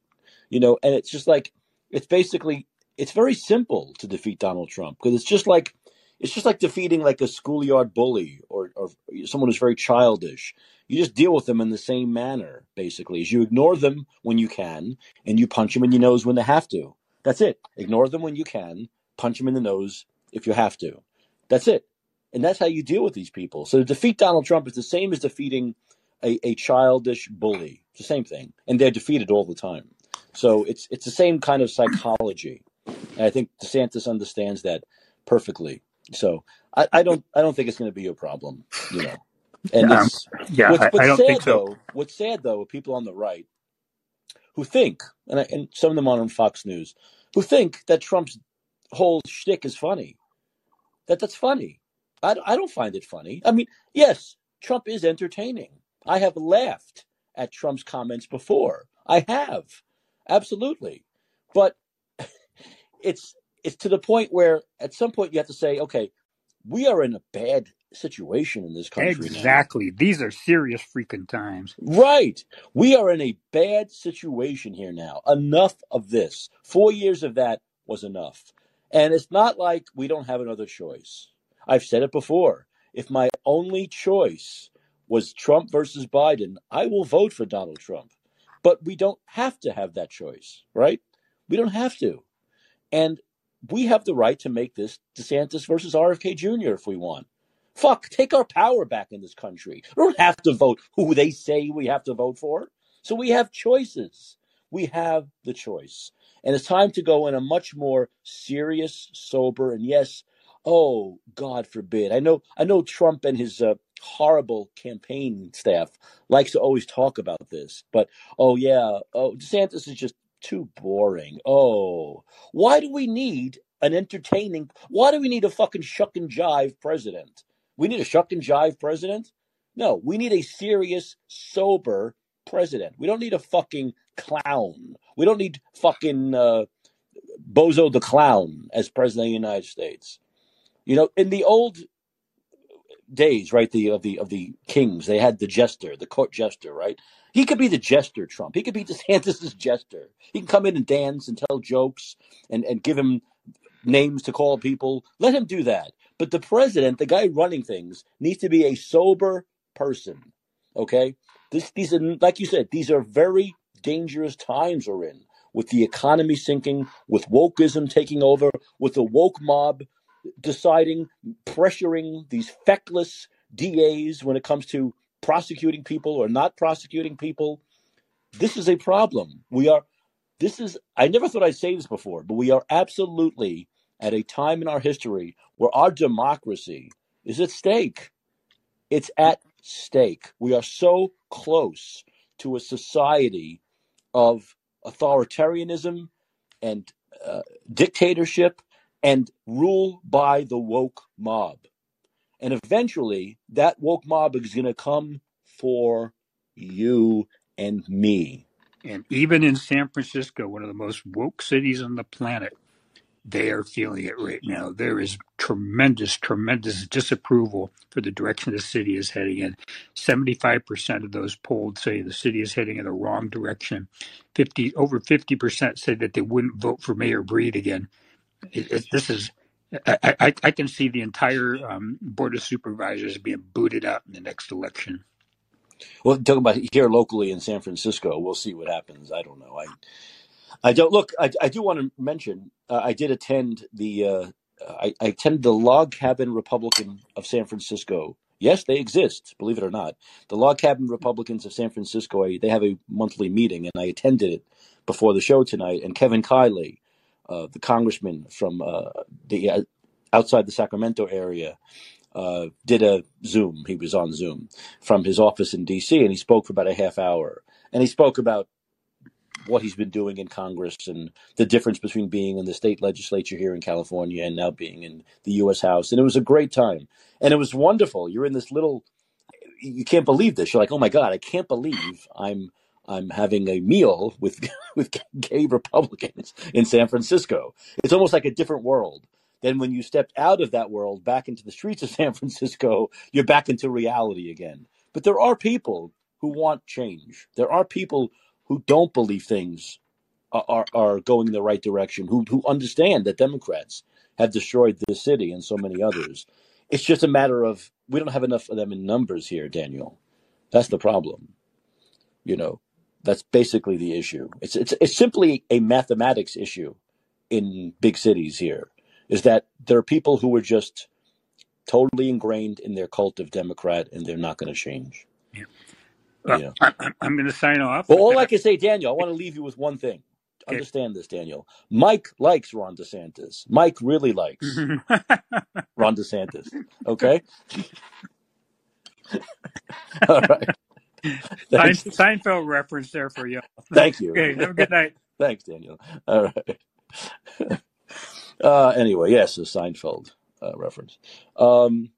You know, and it's just like it's basically it's very simple to defeat Donald Trump because it's just like it's just like defeating like a schoolyard bully or, or someone who's very childish. You just deal with them in the same manner, basically, as you ignore them when you can, and you punch them in the nose when they have to. That's it. Ignore them when you can, punch them in the nose if you have to. That's it. And that's how you deal with these people. So to defeat Donald Trump is the same as defeating a, a childish bully. It's the same thing. And they're defeated all the time. So it's it's the same kind of psychology. And I think DeSantis understands that perfectly. So I, I don't I don't think it's going to be a problem, you know. And Um, it's yeah, what's I, what's I don't sad think so. though. What's sad though, are people on the right who think, and I, and some of them are on Fox News, who think that Trump's whole shtick is funny. That that's funny. I, I don't find it funny. I mean, yes, Trump is entertaining. I have laughed at Trump's comments before. I have, absolutely, but it's it's to the point where at some point you have to say, okay, we are in a bad situation in this country now. Exactly. These are serious freaking times. Right. We are in a bad situation here now. Enough of this. Four years of that was enough. And it's not like we don't have another choice. I've said it before. If my only choice was Trump versus Biden, I will vote for Donald Trump. But we don't have to have that choice, right? We don't have to. And we have the right to make this DeSantis versus RFK Jr. if we want. Fuck, take our power back in this country. We don't have to vote who they say we have to vote for. So we have choices. We have the choice. And it's time to go in a much more serious, sober, and yes, oh, God forbid. I know I know Trump and his uh, horrible campaign staff likes to always talk about this, but oh yeah, oh DeSantis is just too boring. Oh, why do we need an entertaining why do we need a fucking shuck and jive president? We need a shuck and jive president? No, we need a serious, sober president. We don't need a fucking clown. We don't need fucking uh, Bozo the clown as president of the United States. You know, in the old days, right, the of the of the kings, they had the jester, the court jester, right? He could be the jester, Trump. He could be DeSantis's jester. He can come in and dance and tell jokes and and give him names to call people. Let him do that. But the president, the guy running things, needs to be a sober person. Okay? This these are like you said, these are very dangerous times we're in. With the economy sinking, with wokeism taking over, with the woke mob deciding, pressuring these feckless DAs when it comes to prosecuting people or not prosecuting people. This is a problem. We are this is I never thought I'd say this before, but we are absolutely at a time in our history where our democracy is at stake. It's at stake. We are so close to a society of authoritarianism and uh, dictatorship and rule by the woke mob. And eventually, that woke mob is going to come for you and me. And even in San Francisco, one of the most woke cities on the planet. They are feeling it right now. There is tremendous, tremendous disapproval for the direction the city is heading in. 75% of those polled say the city is heading in the wrong direction. 50 over 50% said that they wouldn't vote for Mayor Breed again. It, it, this is I, I, I, can see the entire um, board of supervisors being booted out in the next election. Well, talking about here locally in San Francisco, we'll see what happens. I don't know. I I don't look. I, I do want to mention. Uh, I did attend the. Uh, I, I attended the Log Cabin Republican of San Francisco. Yes, they exist. Believe it or not, the Log Cabin Republicans of San Francisco. They have a monthly meeting, and I attended it before the show tonight. And Kevin Kiley, uh, the congressman from uh, the uh, outside the Sacramento area, uh, did a Zoom. He was on Zoom from his office in D.C. and he spoke for about a half hour. And he spoke about what he's been doing in Congress and the difference between being in the state legislature here in California and now being in the U.S. House. And it was a great time. And it was wonderful. You're in this little, you can't believe this. You're like, oh my God, I can't believe I'm. I'm having a meal with with gay Republicans in San Francisco. It's almost like a different world. Then when you stepped out of that world back into the streets of San Francisco, you're back into reality again. But there are people who want change. There are people who don't believe things are, are going in the right direction, who, who understand that Democrats have destroyed this city and so many others. It's just a matter of we don't have enough of them in numbers here, Daniel. That's the problem. You know, that's basically the issue. It's it's it's simply a mathematics issue in big cities here. Is that there are people who are just totally ingrained in their cult of Democrat and they're not going to change. Yeah. Uh, yeah. I, am going to sign off. Well, all I can say, Daniel, I want to leave you with one thing. Okay. Understand this, Daniel. Mike likes Ron DeSantis. Mike really likes Ron DeSantis. Okay. all right. Thanks. Seinfeld reference there for you. Thank you. Okay. Have a good night. Thanks, Daniel. All right. Uh, anyway, yes, a Seinfeld uh, reference. Um,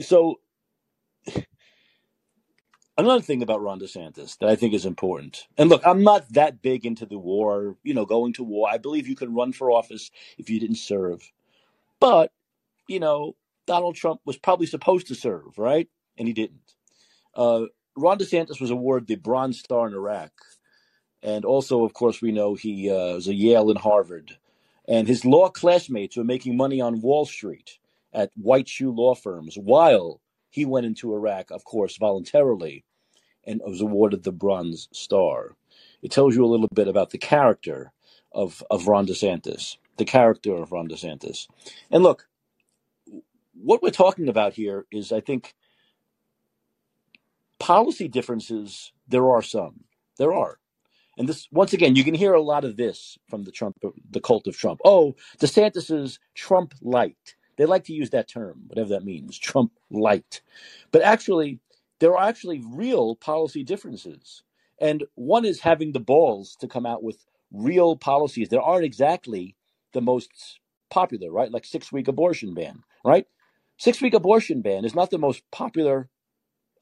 so another thing about Ron DeSantis that I think is important, and look, I'm not that big into the war, you know, going to war. I believe you can run for office if you didn't serve, but you know, Donald Trump was probably supposed to serve, right? And he didn't. Uh, Ron DeSantis was awarded the Bronze Star in Iraq, and also, of course, we know he uh, was a Yale and Harvard, and his law classmates were making money on Wall Street at white shoe law firms while he went into Iraq, of course, voluntarily, and was awarded the Bronze Star. It tells you a little bit about the character of, of Ron DeSantis, the character of Ron DeSantis. And look, what we're talking about here is, I think, policy differences. There are some. There are. And this, once again, you can hear a lot of this from the Trump, the cult of Trump. Oh, DeSantis is Trump light. They like to use that term, whatever that means, Trump light. But actually, there are actually real policy differences. And one is having the balls to come out with real policies that aren't exactly the most popular, right? Like six week abortion ban, right? Six week abortion ban is not the most popular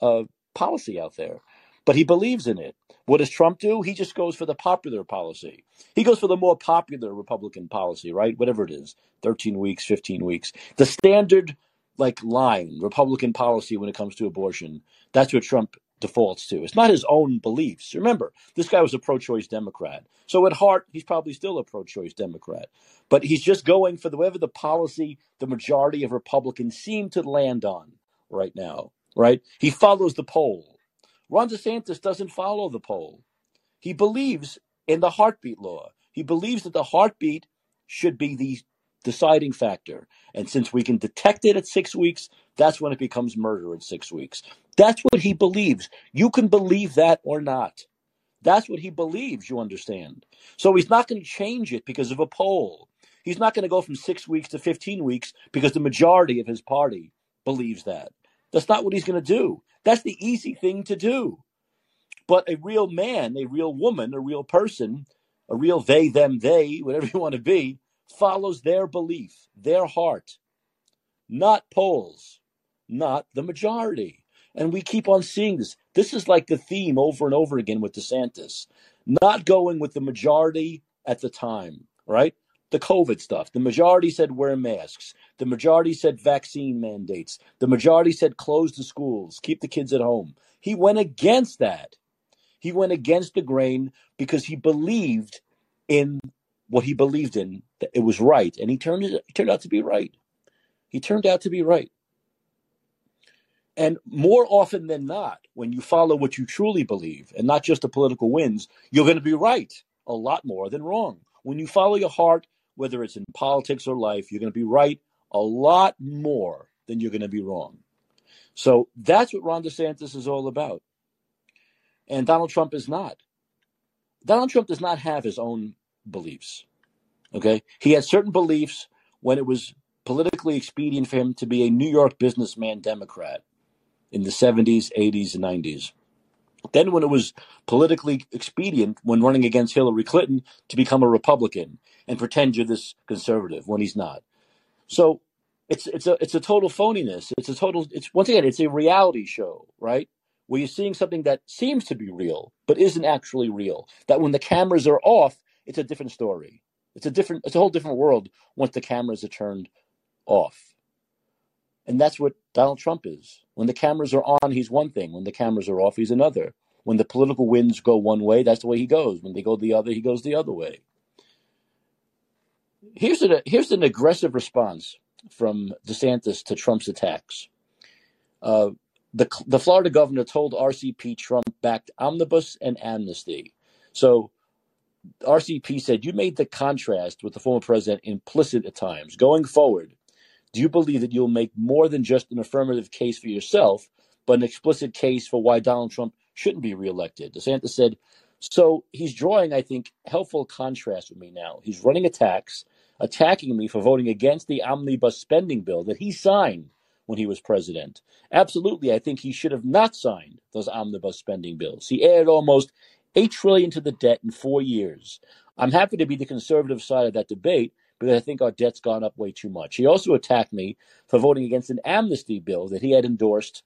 uh, policy out there, but he believes in it. What does Trump do? He just goes for the popular policy. He goes for the more popular Republican policy, right? Whatever it is 13 weeks, 15 weeks. The standard, like, line, Republican policy when it comes to abortion, that's what Trump defaults to. It's not his own beliefs. Remember, this guy was a pro choice Democrat. So at heart, he's probably still a pro choice Democrat. But he's just going for the, whatever the policy the majority of Republicans seem to land on right now, right? He follows the poll Ron DeSantis doesn't follow the poll. He believes in the heartbeat law. He believes that the heartbeat should be the deciding factor. And since we can detect it at six weeks, that's when it becomes murder in six weeks. That's what he believes. You can believe that or not. That's what he believes, you understand. So he's not going to change it because of a poll. He's not going to go from six weeks to 15 weeks because the majority of his party believes that. That's not what he's going to do. That's the easy thing to do. But a real man, a real woman, a real person, a real they, them, they, whatever you want to be, follows their belief, their heart, not polls, not the majority. And we keep on seeing this. This is like the theme over and over again with DeSantis, not going with the majority at the time, right? the COVID stuff. The majority said wear masks. The majority said vaccine mandates. The majority said close the schools, keep the kids at home. He went against that. He went against the grain because he believed in what he believed in, that it was right. And he turned, he turned out to be right. He turned out to be right. And more often than not, when you follow what you truly believe and not just the political winds, you're going to be right a lot more than wrong. When you follow your heart, whether it's in politics or life, you're going to be right a lot more than you're going to be wrong. So that's what Ron DeSantis is all about. And Donald Trump is not. Donald Trump does not have his own beliefs. Okay? He had certain beliefs when it was politically expedient for him to be a New York businessman Democrat in the 70s, 80s, and 90s. Then, when it was politically expedient, when running against Hillary Clinton, to become a Republican and pretend you're this conservative when he's not. So it's it's a it's a total phoniness. It's a total. It's once again, it's a reality show, right? Where you're seeing something that seems to be real but isn't actually real. That when the cameras are off, it's a different story. It's a different. It's a whole different world once the cameras are turned off. And that's what Donald Trump is. When the cameras are on, he's one thing. When the cameras are off, he's another. When the political winds go one way, that's the way he goes. When they go the other, he goes the other way. Here's an, here's an aggressive response from DeSantis to Trump's attacks. Uh, the, the Florida governor told RCP Trump backed omnibus and amnesty. So RCP said, You made the contrast with the former president implicit at times. Going forward, do you believe that you'll make more than just an affirmative case for yourself, but an explicit case for why Donald Trump shouldn't be reelected? DeSantis said, so he's drawing, I think, helpful contrast with me now. He's running attacks, attacking me for voting against the omnibus spending bill that he signed when he was president. Absolutely, I think he should have not signed those omnibus spending bills. He added almost eight trillion to the debt in four years. I'm happy to be the conservative side of that debate, because I think our debt's gone up way too much. He also attacked me for voting against an amnesty bill that he had endorsed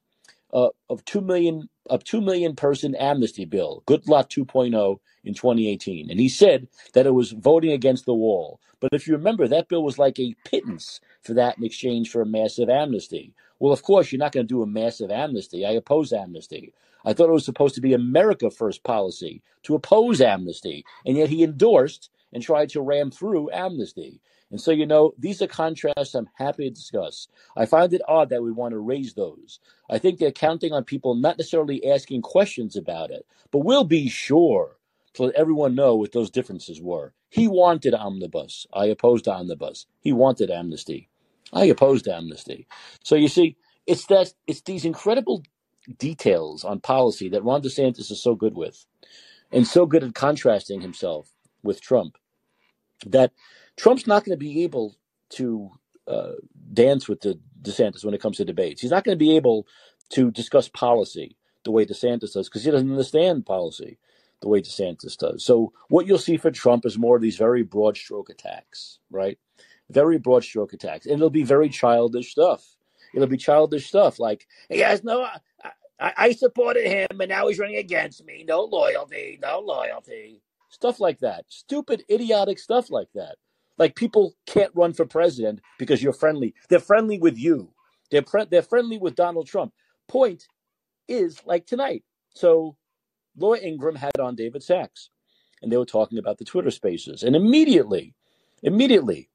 uh, of two million of two million person amnesty bill, Goodlatte 2.0 in 2018, and he said that it was voting against the wall. But if you remember, that bill was like a pittance for that in exchange for a massive amnesty. Well, of course, you're not going to do a massive amnesty. I oppose amnesty. I thought it was supposed to be America First policy to oppose amnesty, and yet he endorsed and tried to ram through amnesty. And so, you know, these are contrasts I'm happy to discuss. I find it odd that we want to raise those. I think they're counting on people not necessarily asking questions about it, but we'll be sure to let everyone know what those differences were. He wanted omnibus. I opposed omnibus. He wanted amnesty. I opposed amnesty. So you see, it's that it's these incredible details on policy that Ron DeSantis is so good with, and so good at contrasting himself with Trump that Trump's not going to be able to uh, dance with the DeSantis when it comes to debates. He's not going to be able to discuss policy the way DeSantis does because he doesn't understand policy the way DeSantis does. So what you'll see for Trump is more of these very broad stroke attacks, right? Very broad stroke attacks, and it'll be very childish stuff. It'll be childish stuff like, "He has no, I, I supported him, and now he's running against me. No loyalty, no loyalty." Stuff like that. Stupid, idiotic stuff like that. Like people can't run for president because you're friendly. They're friendly with you. They're pre- they're friendly with Donald Trump. Point is like tonight. So Laura Ingraham had on David Sacks, and they were talking about the Twitter Spaces, and immediately, immediately,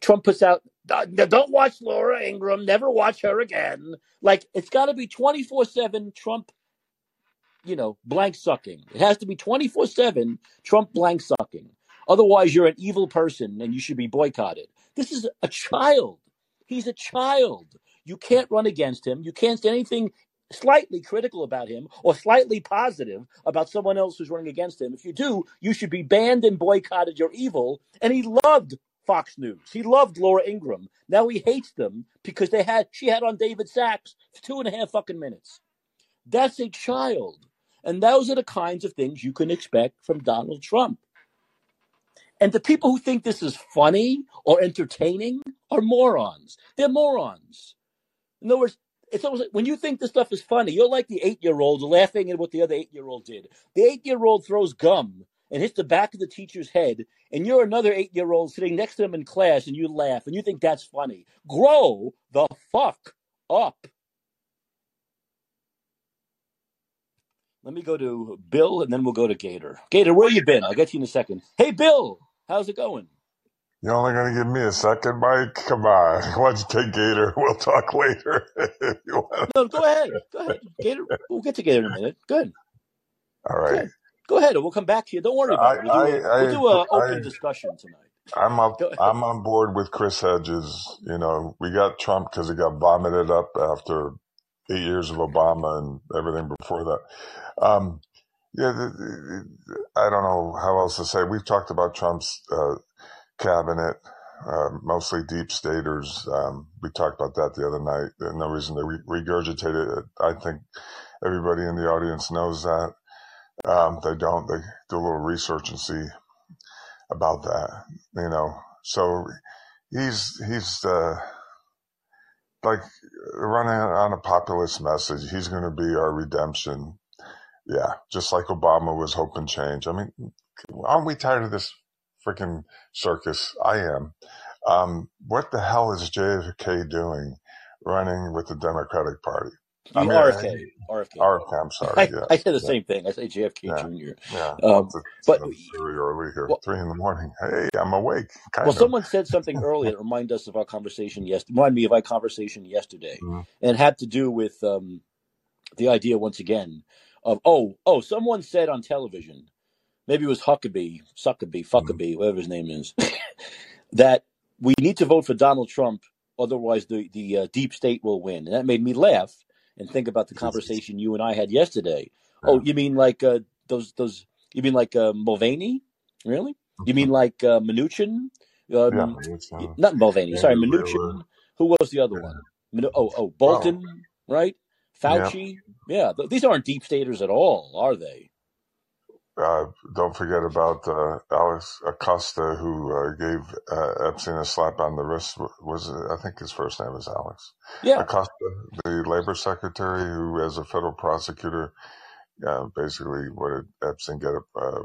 Trump puts out, "Don't watch Laura Ingraham. Never watch her again." Like it's got to be twenty four seven Trump you know, blank sucking. It has to be 24 7 Trump blank sucking. Otherwise, you're an evil person and you should be boycotted. This is a child. He's a child. You can't run against him. You can't say anything slightly critical about him or slightly positive about someone else who's running against him. If you do, you should be banned and boycotted. You're evil. And he loved Fox News. He loved Laura Ingraham. Now he hates them because they had she had on David Sacks for two and a half fucking minutes. That's a child. And those are the kinds of things you can expect from Donald Trump. And the people who think this is funny or entertaining are morons. They're morons. In other words, it's almost like when you think this stuff is funny, you're like the eight year old laughing at what the other eight year old did. The eight year old throws gum and hits the back of the teacher's head, and you're another eight year old sitting next to him in class and you laugh and you think that's funny. Grow the fuck up. Let me go to Bill and then we'll go to Gator. Gator, where you been? I'll get you in a second. Hey, Bill, how's it going? You're only going to give me a second, Mike? Come on. Why don't you take Gator? We'll talk later. no, go ahead. Go ahead. Gator, we'll get to Gator in a minute. Good. All right. Good. Go ahead. We'll come back to you. Don't worry about I, it. We'll do, an open discussion tonight. I'm up, I'm on board with Chris Hedges. You know, we got Trump because he got vomited up after eight years of Obama and everything before that. Um, yeah, the, the, I don't know how else to say. We've talked about Trump's uh, cabinet, uh, mostly deep staters. Um, we talked about that the other night. No reason to re- regurgitate it. I think everybody in the audience knows that. Um, they don't. They do a little research and see about that. You know, so he's he's uh, like running on a populist message. He's going to be our redemption. Yeah, just like Obama was hoping change. I mean, aren't we tired of this freaking circus? I am. Um, what the hell is JFK doing running with the Democratic Party? I mean, RFK. RFK. RFK. I'm sorry. I, yeah. I say the yeah. same thing. I say JFK yeah. Jr. Yeah. Um, but very early here, well, three in the morning. Hey, I'm awake. well, of. someone said something earlier that reminded us of our conversation yesterday. Remind me of our conversation yesterday, mm-hmm. and it had to do with um, the idea once again of oh oh someone said on television, maybe it was Huckabee, Suckabee, mm-hmm. Fuckabee, whatever his name is, that we need to vote for Donald Trump, otherwise the the uh, deep state will win, and that made me laugh and think about the conversation you and I had yesterday. Yeah. Oh, you mean like uh, those those? You mean like uh, Mulvaney? Really? You mean mm-hmm. like uh, Mnuchin? Um, yeah, not Mulvaney. Sorry, Mnuchin. Who was the other one? Oh, oh, Bolton, oh. right? Fauci. Yeah. yeah, these aren't deep staters at all, are they? Uh, don't forget about uh, Alex Acosta, who uh, gave uh, Epstein a slap on the wrist. Was I think his first name is Alex? Yeah, Acosta, the labor secretary, who, as a federal prosecutor, uh, basically, what did Epstein get? A, uh,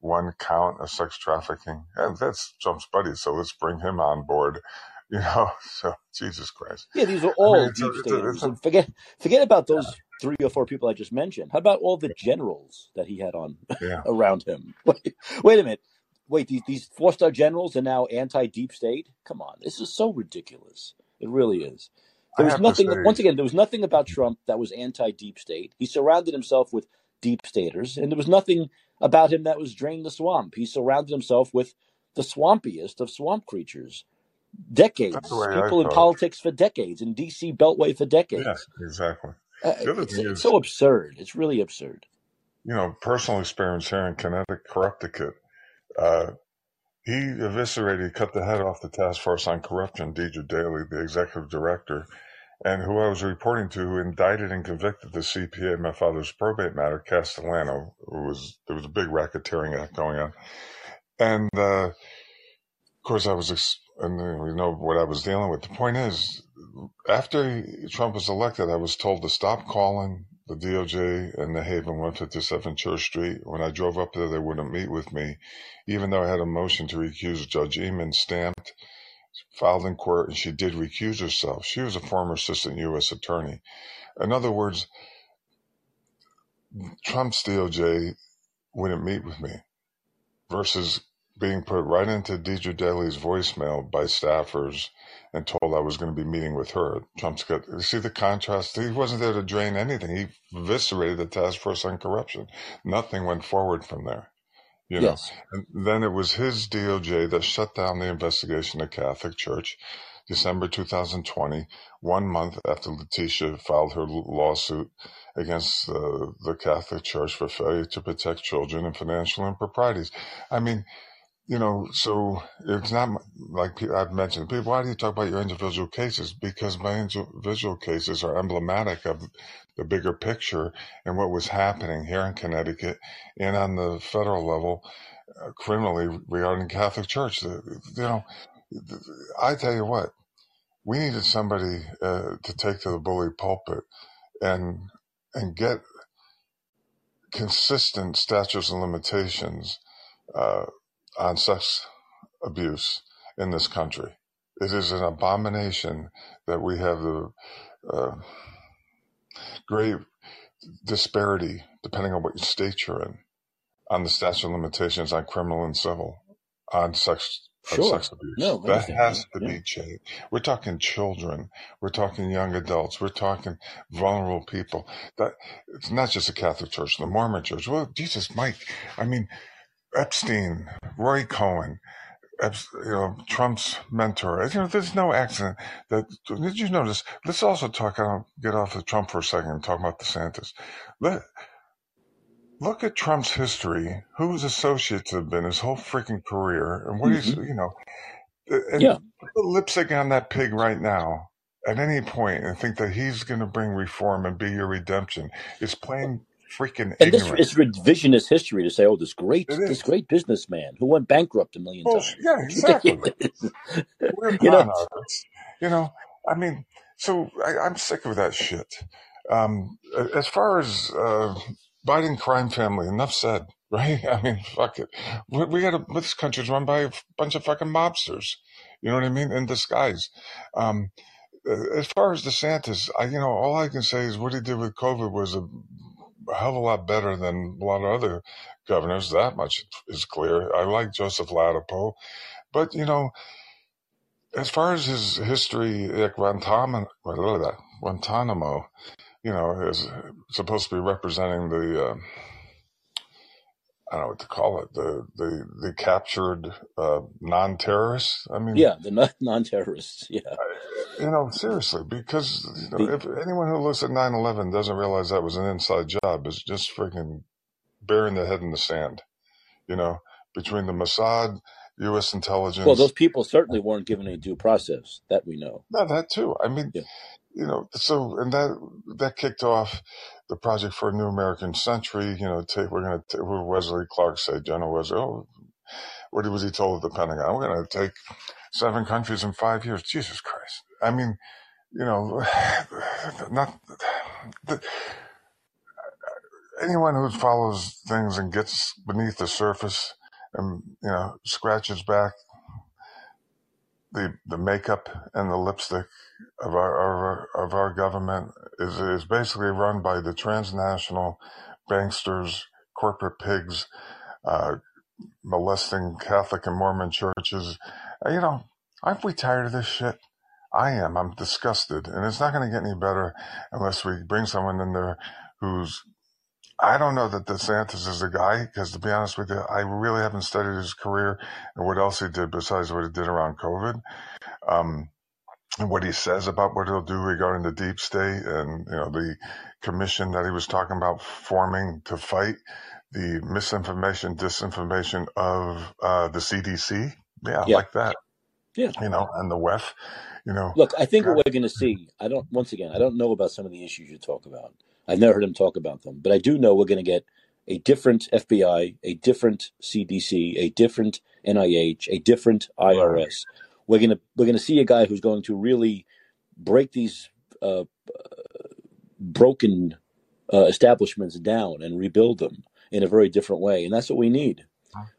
one count of sex trafficking, and that's Trump's buddy. So let's bring him on board. You know, so Jesus Christ. Yeah, these are all I mean, deep staters. And forget forget about those three or four people I just mentioned. How about all the generals that he had on yeah. around him? Wait, wait a minute. Wait, these these four star generals are now anti deep state? Come on, this is so ridiculous. It really is. There was nothing. Once again, there was nothing about Trump that was anti deep state. He surrounded himself with deep staters, and there was nothing about him that was drain the swamp. He surrounded himself with the swampiest of swamp creatures decades. People in politics for decades, in DC Beltway for decades. Yeah, exactly. Uh, it's, it's so absurd. It's really absurd. You know, personal experience here in Connecticut. Uh, he eviscerated, cut the head off the task force on corruption, Deirdre Daly, the executive director, and who I was reporting to, who indicted and convicted the CPA in my father's probate matter, Castellano. who was there was a big racketeering act going on, and uh, of course I was ex- and we know what I was dealing with. The point is, after Trump was elected, I was told to stop calling the DOJ and the Haven 157 Church Street. When I drove up there, they wouldn't meet with me, even though I had a motion to recuse Judge Eamon stamped, filed in court, and she did recuse herself. She was a former assistant U.S. attorney. In other words, Trump's DOJ wouldn't meet with me versus being put right into Deirdre Daly's voicemail by staffers and told I was going to be meeting with her. Trump's got, you see the contrast? He wasn't there to drain anything. He eviscerated the task force on corruption. Nothing went forward from there. You know, yes. and then it was his DOJ that shut down the investigation of Catholic Church, December 2020, one month after Letitia filed her lawsuit against uh, the Catholic Church for failure to protect children and financial improprieties. I mean, you know, so it's not like I've mentioned. People, why do you talk about your individual cases? Because my individual cases are emblematic of the bigger picture and what was happening here in Connecticut and on the federal level, uh, criminally regarding Catholic Church. you know, I tell you what, we needed somebody uh, to take to the bully pulpit and and get consistent statutes and limitations uh, on sex abuse in this country. It is an abomination that we have the uh, great disparity, depending on what state you're in, on the statute of limitations on criminal and civil on sex Sure. sex abuse. No, that has to Yeah. be changed. We're talking children. We're talking young adults. We're talking vulnerable people. That it's not just the Catholic Church, the Mormon Church. Well, Jesus, Mike. I mean, Epstein, Roy Cohn, you know, Trump's mentor. You know, there's no accident that. Did you notice? Let's also talk. I don't get off of Trump for a second and talk about DeSantis. Let look at Trump's history, who his associates have been his whole freaking career, and what he's, mm-hmm. you know, and Yeah. put lipstick on that pig right now at any point and think that he's going to bring reform and be your redemption. It's plain freaking And this ignorant. is revisionist history to say, oh, this great, It this is. great businessman who went bankrupt a million times. Yeah, exactly. We're you know, artists. You know, I mean, so I, I'm sick of that shit. Um, a- as far as uh, Biden crime family, enough said, right? I mean, fuck it. We, we got to, this country's run by a bunch of fucking mobsters. You know what I mean? In disguise. Um, uh, as far as DeSantis, I, you know, all I can say is what he did with COVID was a, a hell of a lot better than a lot of other governors. That much is clear. I like Joseph Ladapo, but you know, as far as his history at Guantanamo, Guantanamo, you know, is supposed to be representing the, uh, I don't know what to call it, the the the captured uh, non-terrorists. I mean, yeah, the non- non-terrorists. Yeah, you know, seriously, because you know, the, if anyone who looks at 9/11 doesn't realize that was an inside job, is just freaking burying their head in the sand. You know, between the Mossad, U.S. Intelligence. Well, those people certainly weren't given any due process. That we know. no, that too. I mean, Yeah, you know, so and that that kicked off the project for a new American century. You know, take we're going to what Wesley Clark said, General Wesley. Oh, what was he told at the Pentagon? We're going to take seven countries in five years. Jesus Christ! I mean, you know, not the, anyone who follows things and gets beneath the surface and you know scratches back the the makeup and the lipstick of our of our, of our government is is basically run by the transnational banksters, corporate pigs, uh, molesting Catholic and Mormon churches. Uh, You know, aren't we tired of this shit? I am. I'm disgusted, and it's not going to get any better unless we bring someone in there who's. I don't know that DeSantis is the guy because, to be honest with you, I really haven't studied his career and what else he did besides what he did around COVID. Um, and what he says about what he'll do regarding the deep state and you know the commission that he was talking about forming to fight the misinformation, disinformation of uh, the CDC. Yeah, I like that. yeah. You know, and the WEF. You know, Look, I think God, what we're going to see. I don't. Once again, I don't know about some of the issues you talk about. I've never heard him talk about them, but I do know we're going to get a different FBI, a different CDC, a different NIH, a different right. We're gonna we're gonna see a guy who's going to really break these uh, broken uh, establishments down and rebuild them in a very different way, and that's what we need.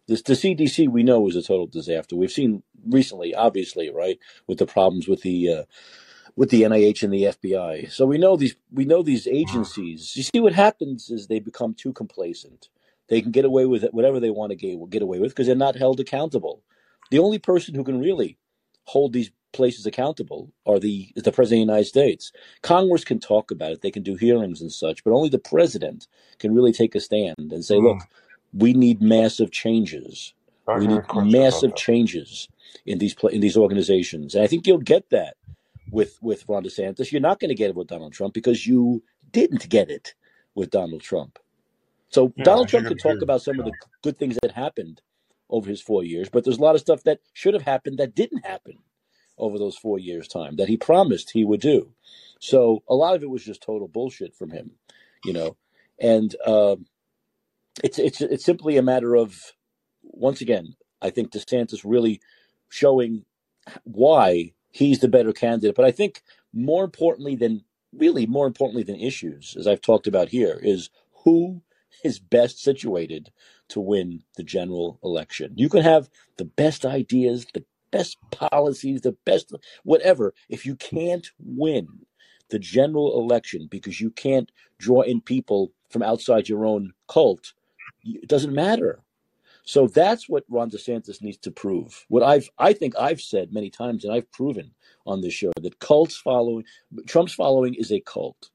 This the CDC we know is a total disaster. We've seen recently, obviously, right, with the problems with the uh, with the NIH and the FBI. So we know these we know these agencies. You see, what happens is they become too complacent. They can get away with it, whatever they want to get, get away with because they're not held accountable. The only person who can really hold these places accountable are the is the president of the United States. Congress can talk about it, they can do hearings and such, but only the president can really take a stand and say, Mm. "Look, we need massive changes. Not We need a question about massive changes in these in these organizations." And I think you'll get that with with Ron DeSantis. You're not going to get it with Donald Trump because you didn't get it with Donald Trump. So Yeah, Donald Trump could talk about some You of the good things that happened over his four years, but there's a lot of stuff that should have happened that didn't happen over those four years' time that he promised he would do. So a lot of it was just total bullshit from him, you know. And um, it's it's it's simply a matter of once again, I think DeSantis really showing why he's the better candidate. But I think more importantly than really more importantly than issues, as I've talked about here, is who is best situated to win the general election. You can have the best ideas, the best policies, the best whatever. If you can't win the general election because you can't draw in people from outside your own cult, it doesn't matter. So that's what Ron DeSantis needs to prove. What I've I think I've said many times and I've proven on this show that cults following Trump's following is a cult.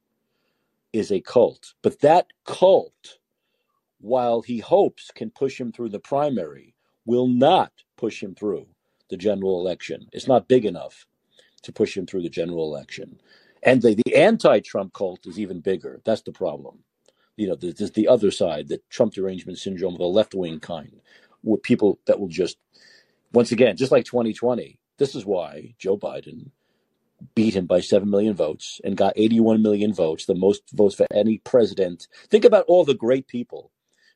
Is a cult. But that cult, while he hopes can push him through the primary, will not push him through the general election. It's not big enough to push him through the general election. And the, the anti Trump cult is even bigger. That's the problem. You know, there's the other side, the Trump derangement syndrome, of the left wing kind, with people that will just, once again, just like 2020, this is why Joe Biden beat him by 7 million votes and got 81 million votes, the most votes for any president. Think about all the great people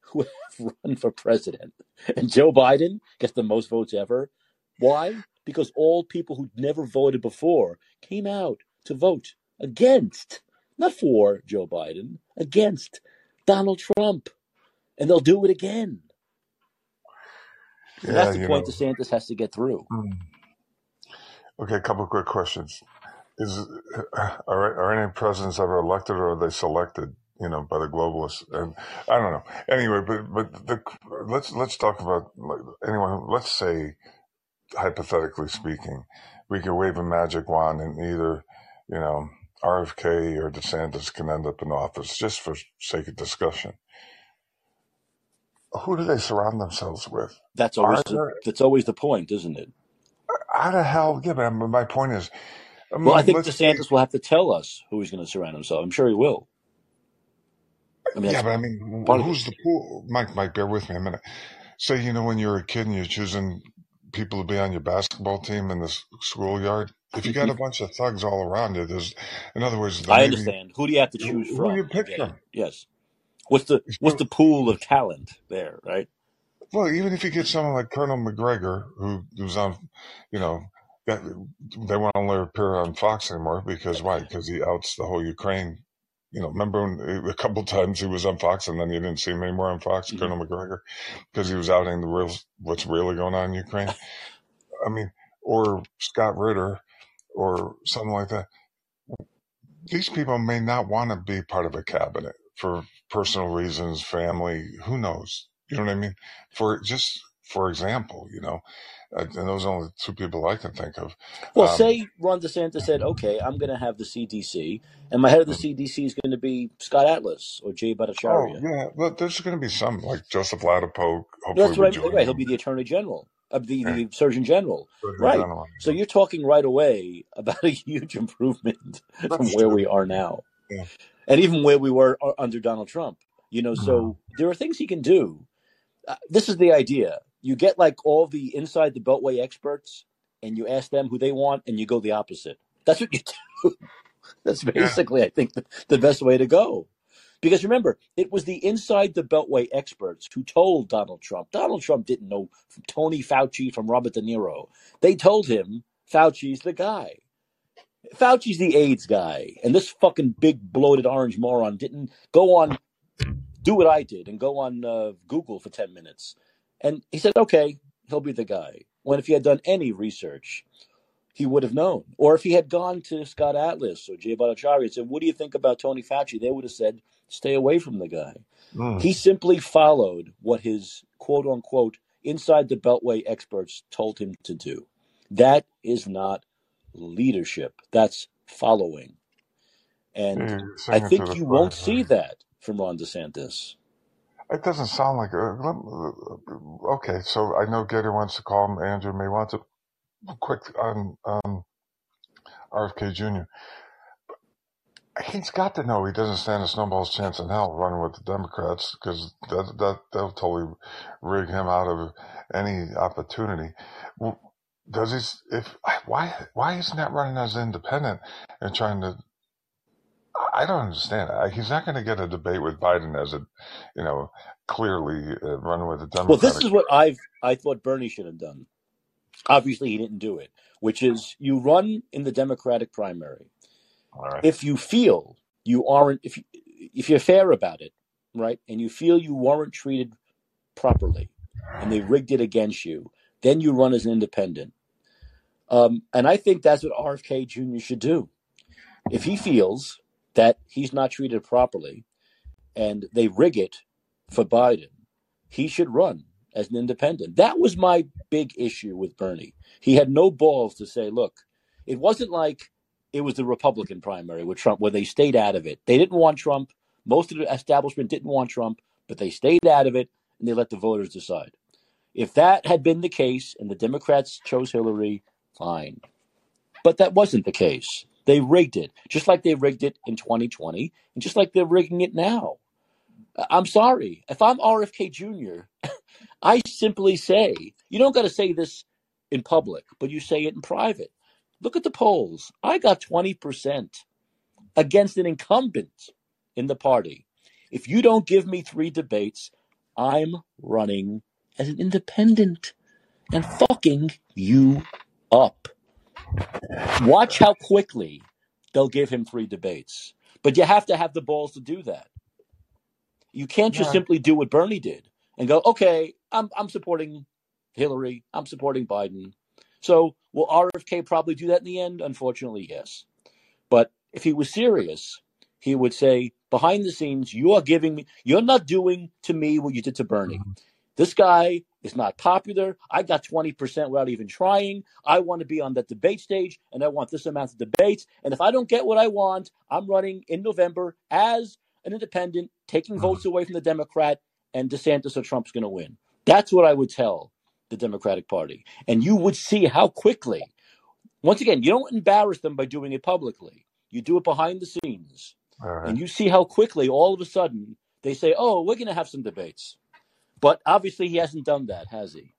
who have run for president. And Joe Biden gets the most votes ever. Why? Because all people who never voted before came out to vote against, not for Joe Biden, against Donald Trump. And they'll do it again. Yeah, that's the point know. DeSantis has to get through. Hmm. Okay, a couple of quick questions. Is are, are any presidents ever elected or are they selected? You know, by the globalists, and I don't know. Anyway, but but the, let's let's talk about anyone. Let's say, hypothetically speaking, we could wave a magic wand and either, you know, RFK or DeSantis can end up in office, just for sake of discussion. Who do they surround themselves with? That's always the, that's always the point, isn't it? how the hell? Yeah, but my point is. Um, well, I think DeSantis will have to tell us who he's going to surround himself. I'm sure he will. I mean, yeah, but I mean, who's the pool? Mike, Mike, bear with me a minute. Say, you know, when you're a kid and you're choosing people to be on your basketball team in the schoolyard, if you got a bunch of thugs all around you, there's, in other words, I understand. Who do you have to choose who, from? Who do you pick from? Yes. What's the what's the pool of talent there, right? Well, even if you get someone like Colonel Macgregor, who who's on, you know, that they won't only appear on Fox anymore because why? Because he outs the whole Ukraine. You know, remember when, a couple times he was on Fox and then you didn't see him anymore on Fox, mm-hmm. Colonel Macgregor, because he was outing the real what's really going on in Ukraine. I mean, or Scott Ritter, or something like that. These people may not want to be part of a cabinet for personal reasons, family, who knows? You know what I mean? For just for example, you know, uh, and those are only two people I can think of. Well, um, say Ron DeSantis said, "Okay, I'm going to have the CDC, and my head of the CDC is going to be Scott Atlas or Jay Bhattacharya." Oh, yeah, well, there's going to be some like Joseph Ladapo. That's right. Right, he'll be the Attorney General, uh, the, yeah. the Surgeon General. Surgeon right. General. So you're talking right away about a huge improvement That's from where true. we are now, yeah. and even where we were under Donald Trump. You know, so mm-hmm. there are things he can do uh, this is the idea. You get like all the inside the beltway experts, and you ask them who they want, and you go the opposite. That's what you do. That's basically, yeah. I think, the, the best way to go. Because remember, it was the inside the beltway experts who told Donald Trump. Donald Trump didn't know from Tony Fauci from Robert De Niro. They told him Fauci's the guy. Fauci's the AIDS guy, and this fucking big bloated orange moron didn't go on do what I did and go on uh, Google for 10 minutes. And he said, okay, he'll be the guy. When if he had done any research, he would have known. Or if he had gone to Scott Atlas or Jay Bhattacharya and said, what do you think about Tony Fauci? They would have said, stay away from the guy. Mm. He simply followed what his quote unquote inside the Beltway experts told him to do. That is not leadership. That's following. And I think you won't see that from Ron DeSantis. It doesn't sound like a, okay. So I know Gator wants to call him. Andrew may want to quick on um, RFK Jr. He's got to know he doesn't stand a snowball's chance in hell running with the Democrats because that that they'll totally rig him out of any opportunity. Does he? If why why isn't that running as independent and trying to I don't understand. He's not going to get a debate with Biden as a, you know, clearly uh, run with a Democratic. Well, this is what I've I thought Bernie should have done. Obviously, he didn't do it. Which is, you run in the Democratic primary. If you feel you aren't, if you, if you're fair about it, right, and you feel you weren't treated properly, and they rigged it against you, then you run as an independent. Um, and I think that's what RFK Jr. should do. If he feels that he's not treated properly and they rig it for Biden, he should run as an independent. That was my big issue with Bernie. He had no balls to say, look, it wasn't like it was the Republican primary with Trump where they stayed out of it. They didn't want Trump. Most of the establishment didn't want Trump, but they stayed out of it and they let the voters decide. If that had been the case and the Democrats chose Hillary, fine. But that wasn't the case. They rigged it, just like they rigged it in 2020, and just like they're rigging it now. I'm sorry. If I'm RFK Jr., I simply say, you don't got to say this in public, but you say it in private. Look at the polls. I got 20% against an incumbent in the party. If you don't give me three debates, I'm running as an independent and fucking you up. Watch how quickly they'll give him three debates. But you have to have the balls to do that. You can't just Yeah. simply do what Bernie did and go, okay, I'm, I'm supporting Hillary, I'm supporting Biden. So will RFK probably do that in the end? Unfortunately, yes. But if he was serious, he would say, behind the scenes, you are giving me, you're not doing to me what you did to Bernie. Mm-hmm. This guy is not popular. I got 20% without even trying. I want to be on that debate stage and I want this amount of debates. And if I don't get what I want, I'm running in November as an independent, taking hmm. votes away from the Democrat, and DeSantis or Trump's going to win. That's what I would tell the Democratic Party. And you would see how quickly, once again, you don't embarrass them by doing it publicly, you do it behind the scenes. All right. And you see how quickly all of a sudden they say, oh, we're going to have some debates. But obviously he hasn't done that, has he?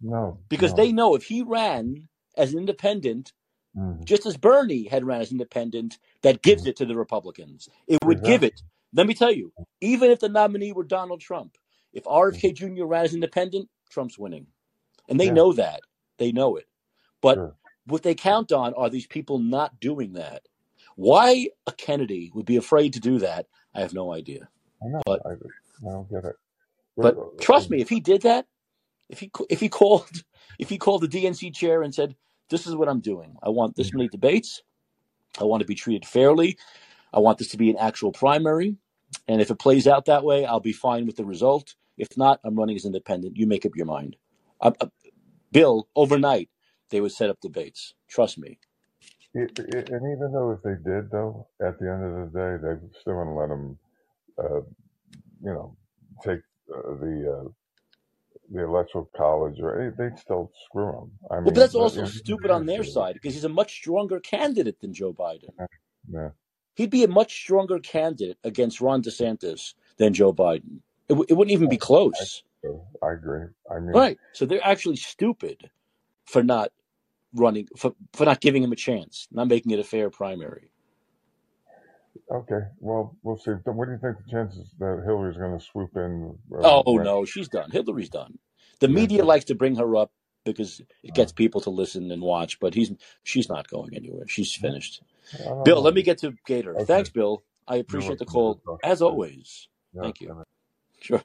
No. Because no. they know if he ran as an independent, Mhm. just as Bernie had ran as independent, that gives it to the Republicans. It would give it. Let me tell you, even if the nominee were Donald Trump, if RFK Jr. ran as independent, Trump's winning. And they Yeah. know that. They know it. But Sure. what they count on are these people not doing that. Why a Kennedy would be afraid to do that, I have no idea. I know. but- I, I don't get it. But trust me, if he did that, if he if he called if he called the DNC chair and said, "This is what I'm doing. I want this many debates. I want to be treated fairly. I want this to be an actual primary, and if it plays out that way, I'll be fine with the result. If not, I'm running as independent. You make up your mind." Uh, uh, Bill, overnight they would set up debates. Trust me. It, it, and even though if they did, though, at the end of the day, they still wouldn't let them, uh, you know, take uh, the uh, the electoral college, or they- they'd still screw him. I mean, Well, but that's also stupid on their side because he's a much stronger candidate than Joe Biden. Yeah, he'd be a much stronger candidate against Ron DeSantis than Joe Biden. It, w- it wouldn't even be close. so I agree. I mean, Right. So they're actually stupid for not running, for, for not giving him a chance, not making it a fair primary. Okay. Well, we'll see. What do you think the chances that Hillary's going to swoop in? Uh, Oh, when- no, she's done. Hillary's done. The Yeah, media but- likes to bring her up because it gets people to listen and watch, but he's she's not going anywhere. She's finished. Bill, know. let me get to Gator. Okay. Thanks, Bill. I appreciate the call, as always. Yeah, thank you. Sure.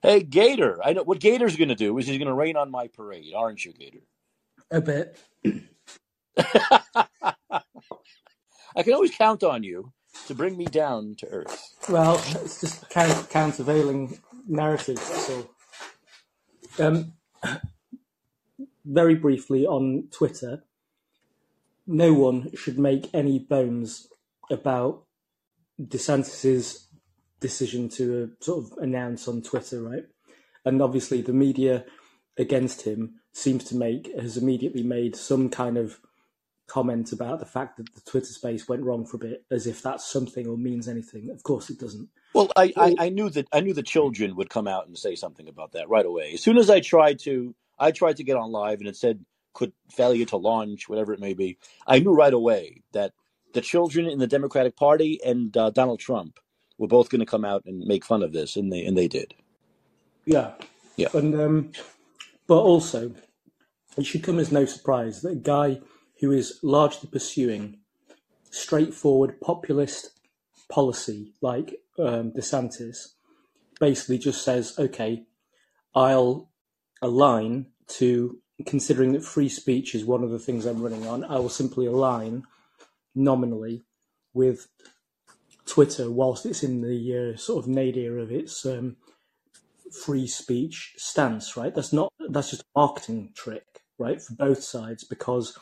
Hey, Gator. I know what Gator's going to do is he's going to rain on my parade, aren't you, Gator? A bit. I can always count on you to bring me down to earth. Well, it's just count, countervailing narrative. So, um, very briefly on Twitter, no one should make any bones about DeSantis's decision to uh, sort of announce on Twitter, right? And obviously, the media against him seems to make has immediately made some kind of comment about the fact that the Twitter space went wrong for a bit, as if that's something or means anything. Of course, it doesn't. Well, I, I, I knew that I knew the children would come out and say something about that right away. As soon as I tried to, I tried to get on live and it said could failure to launch, whatever it may be. I knew right away that the children in the Democratic Party and uh, Donald Trump were both going to come out and make fun of this, and they and they did. Yeah. Yeah. And um, but also, it should come as no surprise that a guy who is largely pursuing straightforward populist policy like um, DeSantis basically just says, okay, I'll align to considering that free speech is one of the things I'm running on. I will simply align nominally with Twitter whilst it's in the uh, sort of nadir of its um, free speech stance. Right? That's not that's just a marketing trick, right, for both sides because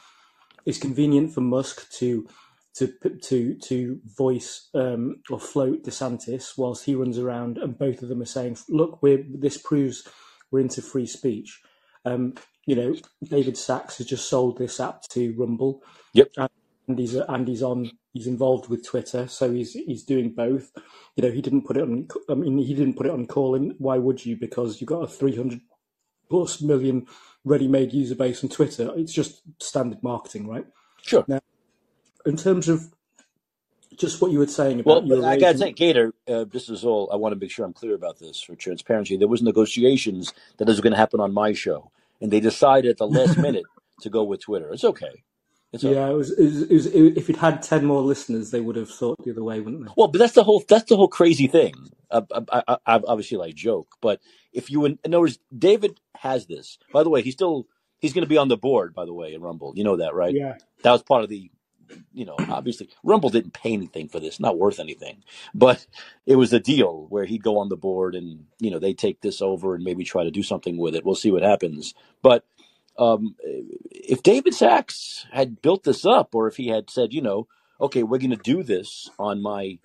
it's convenient for Musk to to to to voice um, or float DeSantis whilst he runs around, and both of them are saying, "Look, we're this proves we're into free speech." Um, you know, David Sacks has just sold this app to Rumble. Yep. And he's and he's on he's involved with Twitter, so he's he's doing both. You know, he didn't put it on. I mean, he didn't put it on Callin. Why would you? Because you've got a three hundred plus million ready-made user base on Twitter. It's just standard marketing, right? Sure. Now, in terms of just what you were saying about well, your I got to say, Gator, uh, this is all. I want to make sure I'm clear about this for transparency. There was negotiations that this was going to happen on my show, and they decided at the last minute to go with Twitter. It's okay. Yeah, it was, it was, it was, if it had ten more listeners, they would have thought the other way, wouldn't they? Well, but that's the whole that's the whole crazy thing. Uh, I, I, I obviously like joke, but if you in other words, David has this. By the way, he's still he's going to be on the board. By the way, in Rumble, you know that, right? Yeah. That was part of the, you know, obviously Rumble didn't pay anything for this, not worth anything, but it was a deal where he'd go on the board and you know they take this over and maybe try to do something with it. We'll see what happens, but. Um, if David Sacks had built this up, or if he had said, you know, okay, we're going to do this on my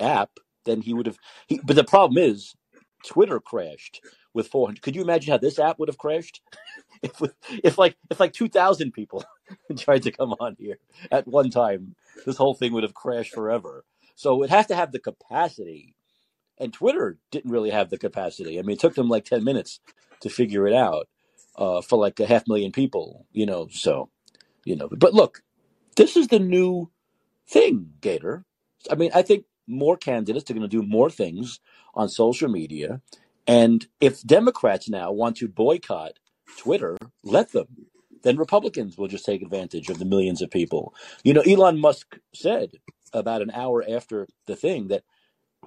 app, then he would have. He, but the problem is, Twitter crashed with 400. Could you imagine how this app would have crashed? if if like if like 2,000 people tried to come on here at one time, this whole thing would have crashed forever. So it has to have the capacity, and Twitter didn't really have the capacity. I mean, it took them like 10 minutes to figure it out uh, for like a half million people, you know. So, you know, but look, this is the new thing, Gator. I mean, I think more candidates are going to do more things on social media. And if Democrats now want to boycott Twitter, let them. Then Republicans will just take advantage of the millions of people. You know, Elon Musk said about an hour after the thing that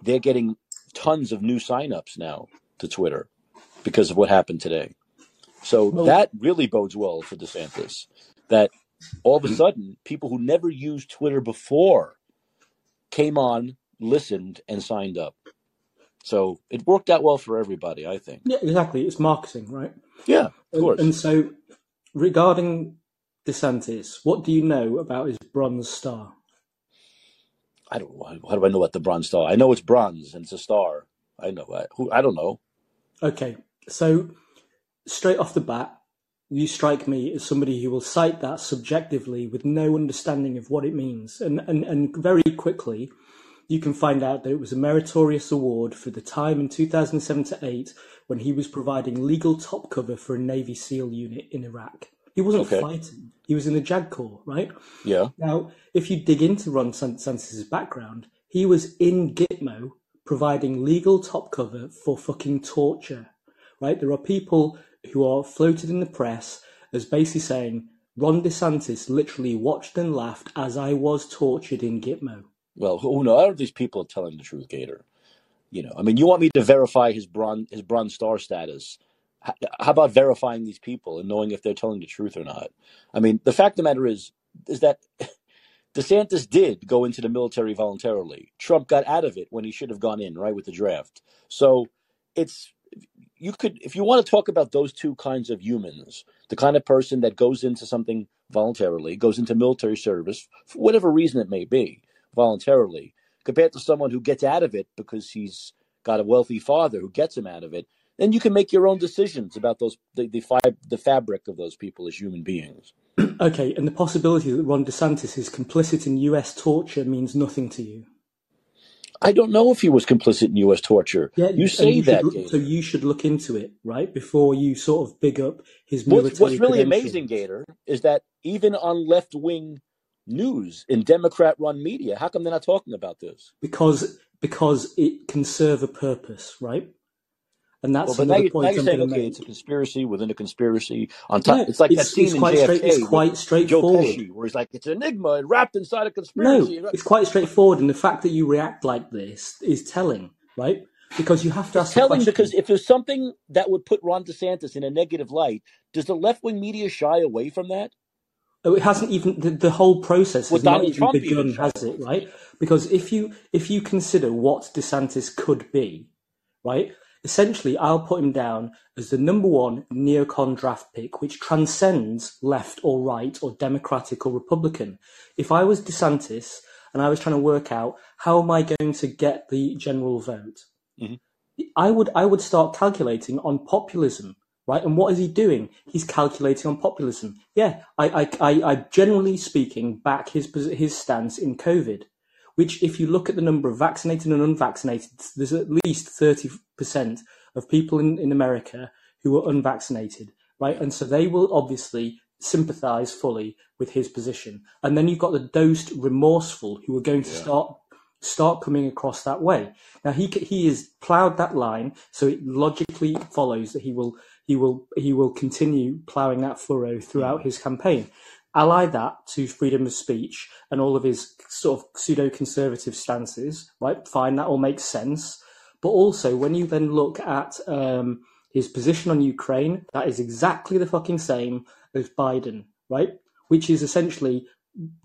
they're getting tons of new signups now to Twitter because of what happened today. So Well- that really bodes well for DeSantis. That all of a sudden, people who never used Twitter before came on, listened, and signed up. So it worked out well for everybody, I think. Yeah, exactly. It's marketing, right? Yeah, of And, course. and so, regarding DeSantis, what do you know about his bronze star? I don't. How do I know what the bronze star? I know it's bronze and it's a star. I know. I, who? I don't know. Okay, so straight off the bat, you strike me as somebody who will cite that subjectively with no understanding of what it means. And, and, and very quickly, you can find out that it was a meritorious award for the time in 2007 to 8 when he was providing legal top cover for a Navy SEAL unit in Iraq. He wasn't Okay. fighting, he was in the JAG Corps, right? Yeah. Now, if you dig into Ron DeSantis' background, he was in Gitmo providing legal top cover for fucking torture, right? There are people who are floated in the press as basically saying Ron DeSantis literally watched and laughed as I was tortured in Gitmo. Well, who knows? These people telling the truth, Gator. You know, I mean, you want me to verify his bronze his bronze star status? How about verifying these people and knowing if they're telling the truth or not? I mean, the fact of the matter is, is that DeSantis did go into the military voluntarily. Trump got out of it when he should have gone in, right, with the draft. So it's you could if you want to talk about those two kinds of humans, the kind of person that goes into something voluntarily, goes into military service for whatever reason it may be, voluntarily, compared to someone who gets out of it because he's got a wealthy father who gets him out of it, then you can make your own decisions about those the the, fib- the fabric of those people as human beings. Okay, and the possibility that Ron DeSantis is complicit in US torture means nothing to you. I don't know if he was complicit in U.S. torture. Yeah, you say should that. Gator. so you should look into it, right? Before you sort of big up his military what's really amazing, Gator, is that even on left wing news in Democrat run media, how come they're not talking about this? because because it can serve a purpose, right? And that's Well, but now, another now point you're saying, okay, make. it's a conspiracy within a conspiracy. On top, No, it's like that it's scene it's in quite straight. It's JFK quite Joe straightforward. Pesci, where he's like, it's an enigma wrapped inside a conspiracy. No, it's quite straightforward, and the fact that you react like this is telling, right? Because you have to It's ask the telling because if there's something that would put Ron DeSantis in a negative light, does the left wing media shy away from that? Oh, it hasn't even the, the whole process has not even Trump begun, has it? Right? Because if you if you consider what DeSantis could be, right? Essentially, I'll put him down as the number one neocon draft pick, which transcends left or right or Democratic or Republican. If I was DeSantis and I was trying to work out how am I going to get the general vote, Mhm. I would I would start calculating on populism, right? And what is he doing? He's calculating on populism. Yeah, I I, I, I generally speaking back his his stance in COVID, which if you look at the number of vaccinated and unvaccinated, there's at least thirty percent of people in, in America who are unvaccinated, right? And so they will obviously sympathise fully with his position. And then you've got the dosed remorseful who are going to Yeah. start start coming across that way. Now he he has ploughed that line, so it logically follows that he will he will he will continue ploughing that furrow throughout mm. his campaign. Ally that to freedom of speech and all of his sort of pseudo conservative stances, right? Fine, that all makes sense. But also, when you then look at um, his position on Ukraine, that is exactly the fucking same as Biden, right? Which is essentially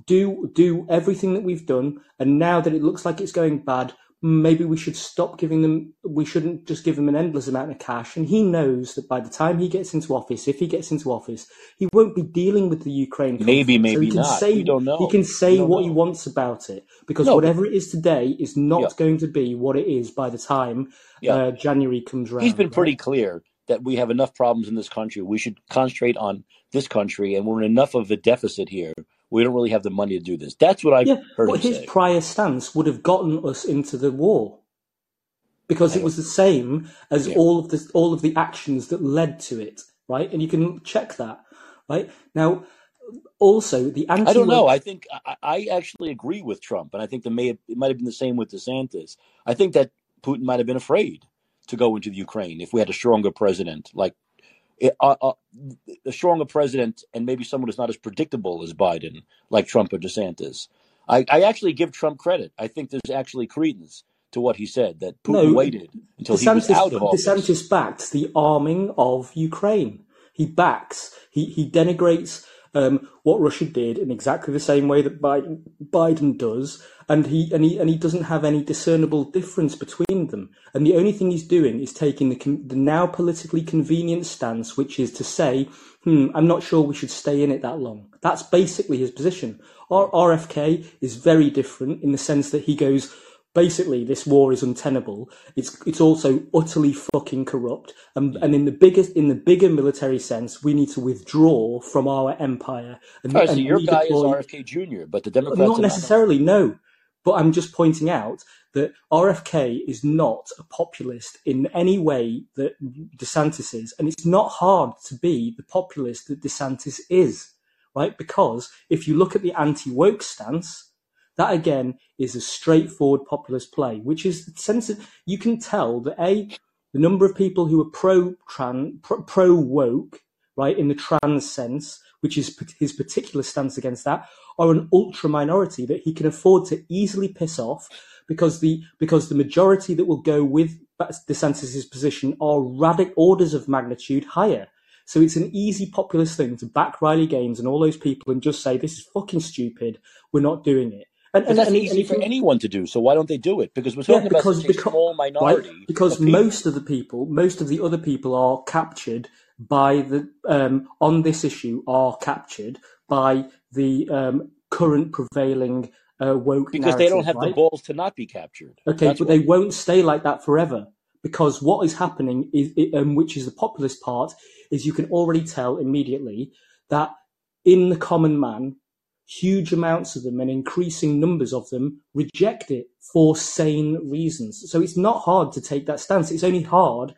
do do everything that we've done, and now that it looks like it's going bad, maybe we should stop giving them. We shouldn't just give them an endless amount of cash. And he knows that by the time he gets into office, if he gets into office, he won't be dealing with the Ukraine Maybe, conflict. So maybe can not. say We don't know. he can say what he wants about it because No, whatever it is today is yeah, not going to be what it is by the time yeah. uh, January comes around. He's been right? pretty clear that we have enough problems in this country. We should concentrate on this country, and we're in enough of a deficit here. We don't really have the money to do this. That's what I've Yeah, heard but his say. prior stance would have gotten us into the war because it was the same as Yeah. all of the all of the actions that led to it, right? And you can check that, right? Now, also the anti. I don't know. I think I, I actually agree with Trump, and I think the may have, it might have been the same with DeSantis. I think that Putin might have been afraid to go into the Ukraine if we had a stronger president, like uh, uh, a stronger president, and maybe someone who's not as predictable as Biden, like Trump or DeSantis. I, I actually give Trump credit. I think there's actually credence to what he said that Putin No, waited until he was out of office. DeSantis backs the arming of Ukraine. He backs he he denigrates um, what Russia did in exactly the same way that Biden, does, and he and he and he doesn't have any discernible difference between them. And the only thing he's doing is taking the the now politically convenient stance, which is to say, "Hmm, I'm not sure we should stay in it that long." That's basically his position. RFK is very different in the sense that he goes basically this war is untenable. It's it's also utterly fucking corrupt, and and in the biggest in the bigger military sense, we need to withdraw from our empire and, so and your guy is. RFK Jr., but the Democrats Not are not. necessarily, no. But I'm just pointing out that RFK is not a populist in any way that DeSantis is, and it's not hard to be the populist that DeSantis is, right? Because if you look at the anti-woke stance, that again is a straightforward populist play, which is that you can tell that a the number of people who are pro trans pro woke, right, in the trans sense, which is his particular stance against that, are an ultra minority that he can afford to easily piss off because the because the majority that will go with DeSantis' position are radic orders of magnitude higher. So it's an easy populist thing to back Riley Gaines and all those people and just say this is fucking stupid. We're not doing it. And and, that's and, easy and for you, anyone to do. So why don't they do it? Because we're yeah, talking about because a because small right because of most of the people, most of the other people are captured by the um, on this issue are captured by the um, current prevailing uh, woke because they don't have the balls to not be captured. Okay, That's but they won't stay like that forever because what is happening is, um, which is the populist part, is you can already tell immediately that in the common man, huge amounts of them and increasing numbers of them reject it for sane reasons. So it's not hard to take that stance. It's only hard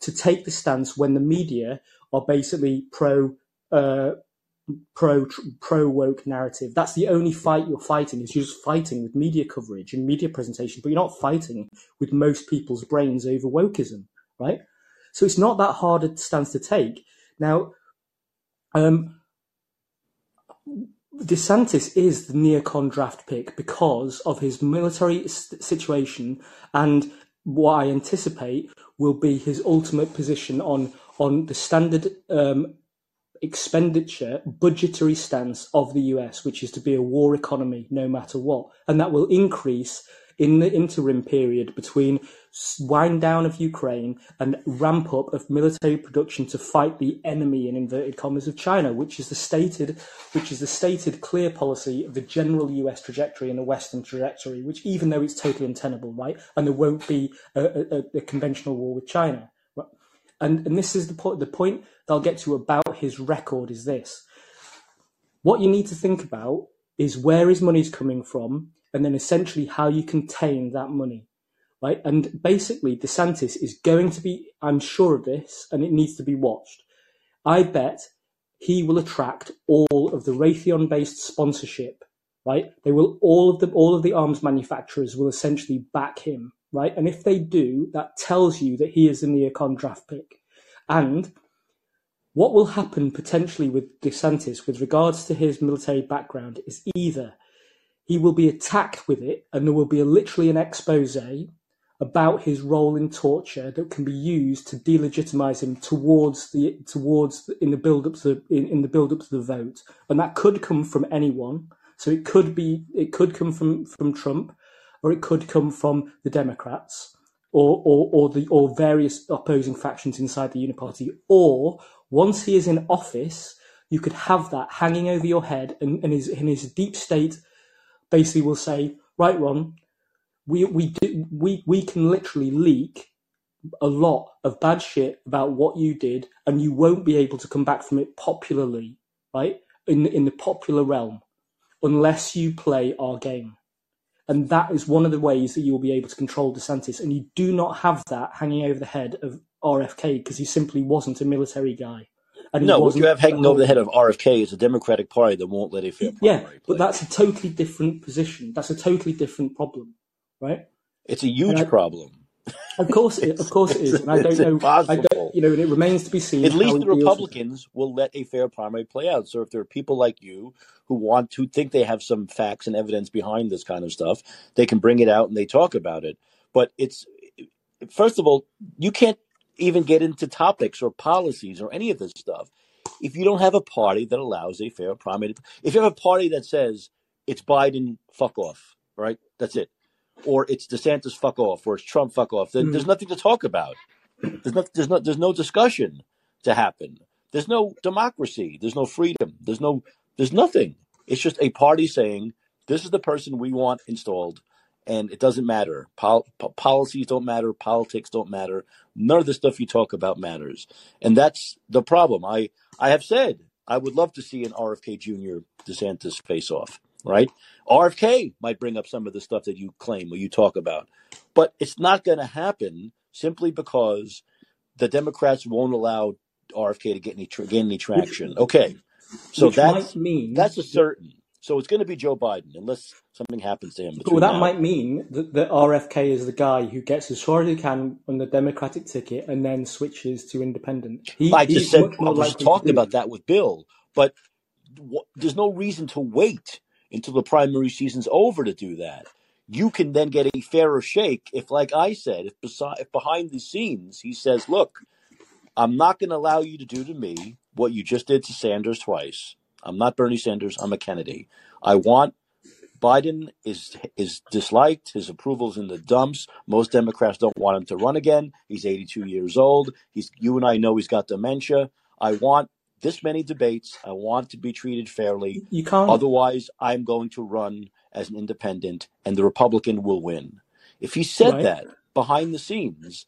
to take the stance when the media are basically pro uh, pro pro woke narrative. That's the only fight you're fighting. Is you're just fighting with media coverage and media presentation, but you're not fighting with most people's brains over wokeism, right? So it's not that hard a stance to take. Now, um, DeSantis is the neocon draft pick because of his military situation and what I anticipate will be his ultimate position on on the standard um, expenditure budgetary stance of the US, which is to be a war economy no matter what, and that will increase in the interim period between wind down of Ukraine and ramp up of military production to fight the enemy in inverted commas of China, which is the stated, which is the stated clear policy of the general US trajectory and the Western trajectory, which even though it's totally untenable, right, and there won't be a, a, a conventional war with China. And and this is the point. The point that I'll get to about his record is this: what you need to think about is where his money's coming from, and then essentially how you contain that money right? And basically, DeSantis is going to be, I'm sure of this, and it needs to be watched. I bet he will attract all of the Raytheon based sponsorship, right? They will, all of the, all of the arms manufacturers will essentially back him, right? And if they do, that tells you that he is a neocon draft pick. And what will happen potentially with DeSantis with regards to his military background is either he will be attacked with it and there will be a, literally an expose about his role in torture that can be used to delegitimize him towards the towards the, in the build up to the, in, in the build up to the vote, and that could come from anyone. So it could be it could come from from Trump, or it could come from the Democrats, or or or the or various opposing factions inside the Uniparty, or once he is in office, you could have that hanging over your head, and, and his and his deep state basically will say, right, Ron, we we do we we can literally leak a lot of bad shit about what you did, and you won't be able to come back from it popularly, right? In in the popular realm, unless you play our game. And that is one of the ways that you'll be able to control DeSantis. And you do not have that hanging over the head of RFK because he simply wasn't a military guy. And no, what you have hanging over the head of RFK is a Democratic Party that won't let a fair Yeah, but that's a totally different position. That's a totally different problem right? It's a huge I, problem. Of course, it, of course it is. And I don't know. Impossible. I don't, you know, and it remains to be seen. At least the Republicans will let a fair primary play out. So if there are people like you who want to think they have some facts and evidence behind this kind of stuff, they can bring it out and they talk about it. But it's first of all, you can't even get into topics or policies or any of this stuff if you don't have a party that allows a fair primary. If you have a party that says it's Biden, fuck off, right? That's it or it's DeSantis fuck off, or it's Trump fuck off. There, mm There's nothing to talk about. There's no, there's no, there's no discussion to happen. There's no democracy. There's no freedom. There's no, there's nothing. It's just a party saying this is the person we want installed, and it doesn't matter. Pol- policies don't matter. Politics don't matter. None of the stuff you talk about matters, and that's the problem. I I have said I would love to see an RFK Jr. DeSantis face off right? RFK might bring up some of the stuff that you claim or you talk about, but it's not going to happen simply because the Democrats won't allow RFK to get any tra- gain any traction. Okay, so Which that's mean that's a certain. So it's going to be Joe Biden unless something happens to him. Well, that now. might mean that, that RFK is the guy who gets as far as he can on the Democratic ticket and then switches to independent. He, I just said I was talking about that with Bill, but w- there's no reason to wait until the primary season's over to do that. You can then get a fairer shake if, like I said, if, beside, if behind the scenes he says, "Look, I'm not going to allow you to do to me what you just did to Sanders twice. I'm not Bernie Sanders. I'm a Kennedy. I want Biden is is disliked. His approval's in the dumps. Most Democrats don't want him to run again. He's 82 years old. He's you and I know he's got dementia. I want this many debates. I want to be treated fairly. You can't. Otherwise, I'm going to run as an independent, and the Republican will win. If he said right. that behind the scenes,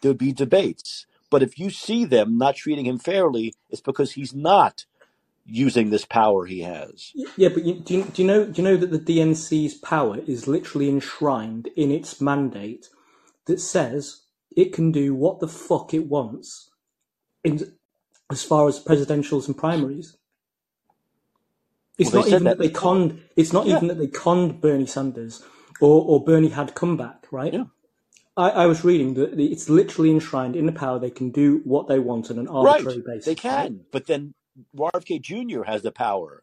there'd be debates. But if you see them not treating him fairly, it's because he's not using this power he has. Yeah, but you, do, you, do you know do you know that the DNC's power is literally enshrined in its mandate that says it can do what the fuck it wants in as far as presidentials and primaries. It's well, not even that, that they conned. It's not yeah. even that they conned Bernie Sanders or, or Bernie had come back, right? Yeah. I, I was reading that it's literally enshrined in the power. They can do what they want on an arbitrary right. basis. They right? can, but then RFK Jr. has the power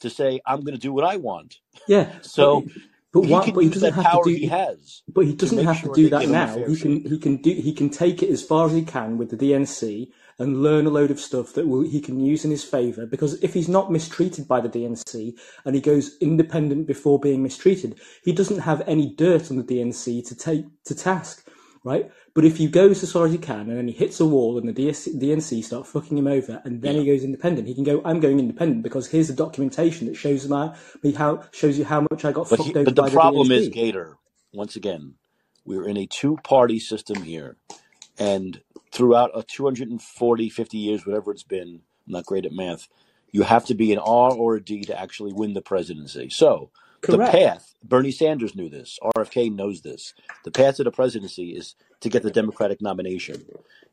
to say, "I'm going to do what I want." Yeah. So but, he but he doesn't have power to do. he has. But he doesn't have sure to do that give him a now. He can he can do he can take it as far as he can with the DNC and learn a load of stuff that will he can use in his favour. Because if he's not mistreated by the DNC and he goes independent before being mistreated, he doesn't have any dirt on the DNC to take to task, right? But if he goes as far as he can and then he hits a wall and the DNC start fucking him over and then he goes independent, he can go, I'm going independent because here's the documentation that shows my, me how shows you how much I got But, fucked he, over but the by problem the is, Gator, once again, we're in a two party system here. And throughout a 240, 50 years, whatever it's been, I'm not great at math, you have to be an R or a D to actually win the presidency. So Correct. the path, Bernie Sanders knew this, RFK knows this. The path to the presidency is to get the Democratic nomination.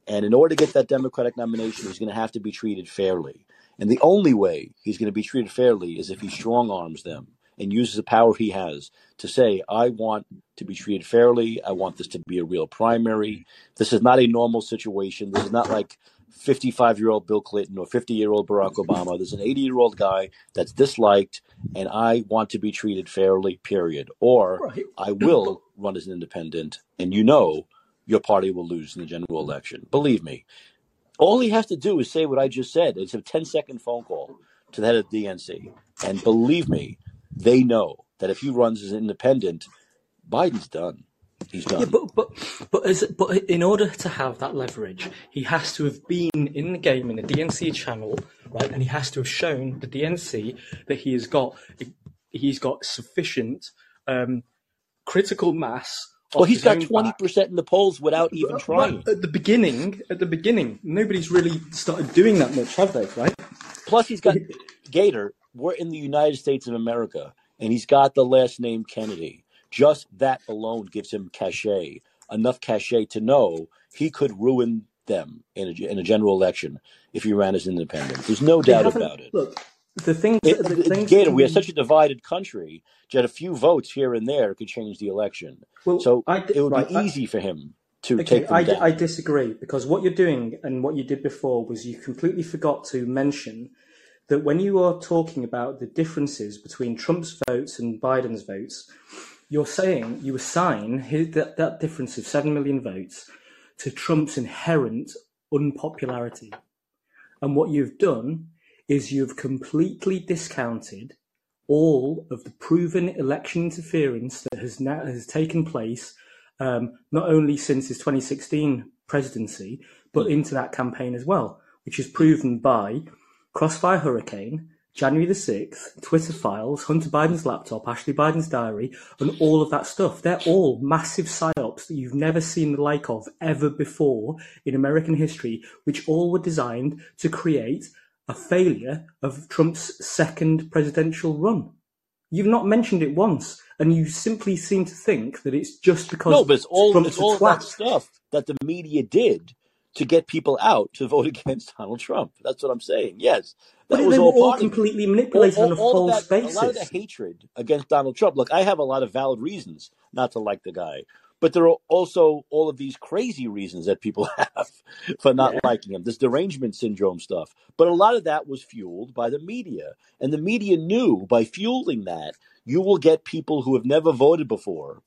And in order to get that Democratic nomination, he's going to have to be treated fairly. And the only way he's going to be treated fairly is if he strong arms them and uses the power he has to say, I want to be treated fairly. I want this to be a real primary. This is not a normal situation. This is not like 55 year old Bill Clinton or 50 year old Barack Obama. There's an 80 year old guy that's disliked, and I want to be treated fairly, period. Or Right. I will run as an independent, and you know your party will lose in the general election. Believe me. All he has to do is say what I just said. It's a 10 second phone call to the head of the DNC. And believe me, they know that if he runs as an independent, Biden's done. He's done. Yeah, but but but as but in order to have that leverage, he has to have been in the game in the DNC channel, right? And he has to have shown the DNC that he has got he's got sufficient um, critical mass. well, he's got twenty percent in the polls without even trying. at the beginning, at the beginning, nobody's really started doing that much, have they? Right? Plus, he's got Gator. We're in the United States of America, and he's got the last name Kennedy. Just that alone gives him cachet, enough cachet to know he could ruin them in a, in a general election if he ran as independent. There's no doubt about it. Look, the things, It, the things Gator, we are be- such a divided country that a few votes here and there could change the election. Well, so I it would right, be I- easy for him to Okay, take them I, down. I disagree because what you're doing and what you did before was you completely forgot to mention that when you are talking about the differences between Trump's votes and Biden's votes, you're saying you assign his, that, that difference of 7 million votes to Trump's inherent unpopularity. And what you've done is you've completely discounted all of the proven election interference that has now has taken place, um, not only since his 2016 presidency, but into that campaign as well, which is proven by Crossfire Hurricane, January the 6th, Twitter files, Hunter Biden's laptop, Ashley Biden's diary, and all of that stuff. They're all massive psyops that you've never seen the like of ever before in American history, which all were designed to create a failure of Trump's second presidential run. You've not mentioned it once, and you simply seem to think that it's just because no, but it's all Trump's it's all that stuff that the media did to get people out to vote against Donald Trump. That's what I'm saying. Yes, that But was they were all all part of it. completely manipulated on a false that, basis. A lot of the hatred against Donald Trump. Look, I have a lot of valid reasons not to like the guy, but there are also all of these crazy reasons that people have for not Yeah. liking him. This derangement syndrome stuff. But a lot of that was fueled by the media, and the media knew by fueling that you will get people who have never voted before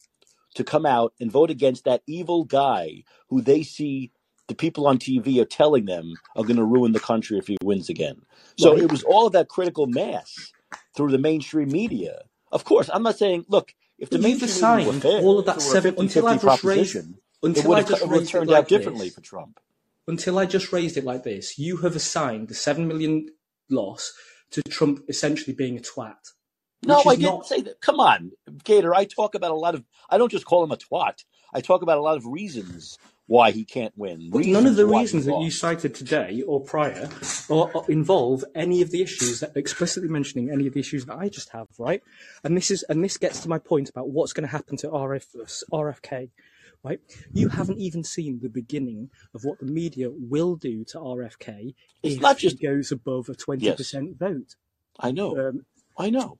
to come out and vote against that evil guy who they see the people on TV are telling them are going to ruin the country if he wins again. So Right. it was all of that critical mass through the mainstream media. Of course, I'm not saying, look, if the mainstream media were fair, all of that if it were a seven 50 until I 50 just raised proposition, it until would I have, just it would have turned like out differently this. for Trump. Until I just raised it like this, you have assigned the seven million loss to Trump essentially being a twat. No, I didn't not- say that. Come on, Gator. I talk about a lot of. I don't just call him a twat. I talk about a lot of reasons why he can't win. But none of the reasons that you cited today or prior or, or involve any of the issues that explicitly mentioning any of the issues that I just have, right? And this is and this gets to my point about what's going to happen to RF, RFK, right? You haven't even seen the beginning of what the media will do to RFK It's if not just- he goes above a twenty percent vote. I know. Um, I know.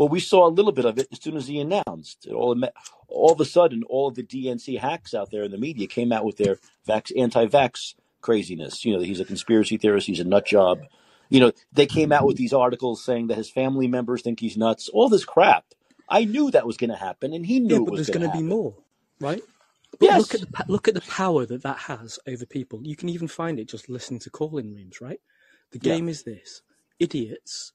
Well, we saw a little bit of it as soon as he announced. It all, all of a sudden, all of the DNC hacks out there in the media came out with their vax, anti-vax craziness. You know, he's a conspiracy theorist. He's a nut job. You know, they came out with these articles saying that his family members think he's nuts. All this crap. I knew that was going to happen, and he knew Yeah, but there's going to be more, right? But Yes. look at the look at the power that that has over people. You can even find it just listening to call-in rooms, right? The Yeah. game is this: idiots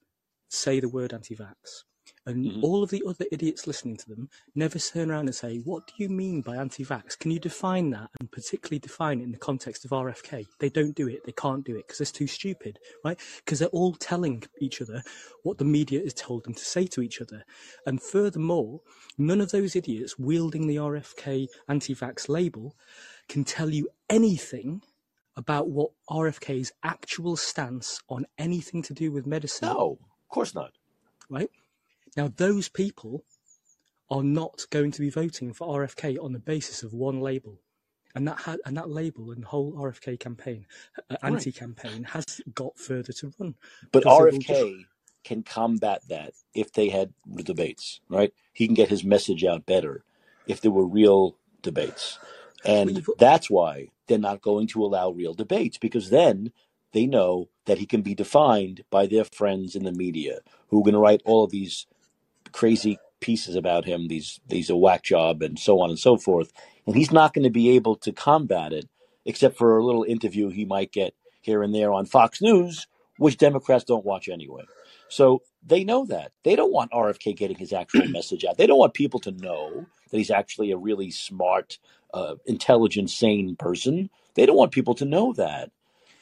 say the word anti-vax, and Mhm. all of the other idiots listening to them never turn around and say, "What do you mean by anti-vax? Can you define that?" And particularly define it in the context of RFK. They don't do it. They can't do it because they're too stupid, right? Because they're all telling each other what the media has told them to say to each other. And furthermore, none of those idiots wielding the RFK anti-vax label can tell you anything about what RFK's actual stance on anything to do with medicine No, of course not. right? Now, those people are not going to be voting for RFK on the basis of one label. And that ha- and that label and the whole RFK campaign, uh, Right. anti-campaign, has got further to run. But because they will just- RFK can combat that if they had debates, right? He can get his message out better if there were real debates. And that's why they're not going to allow real debates because then they know that he can be defined by their friends in the media who are going to write all of these crazy pieces about him, these these a whack job and so on and so forth. And he's not going to be able to combat it except for a little interview he might get here and there on Fox News, which Democrats don't watch anyway. So they know that. They don't want RFK getting his actual message out. They don't want people to know that he's actually a really smart, uh, intelligent, sane person. They don't want people to know that.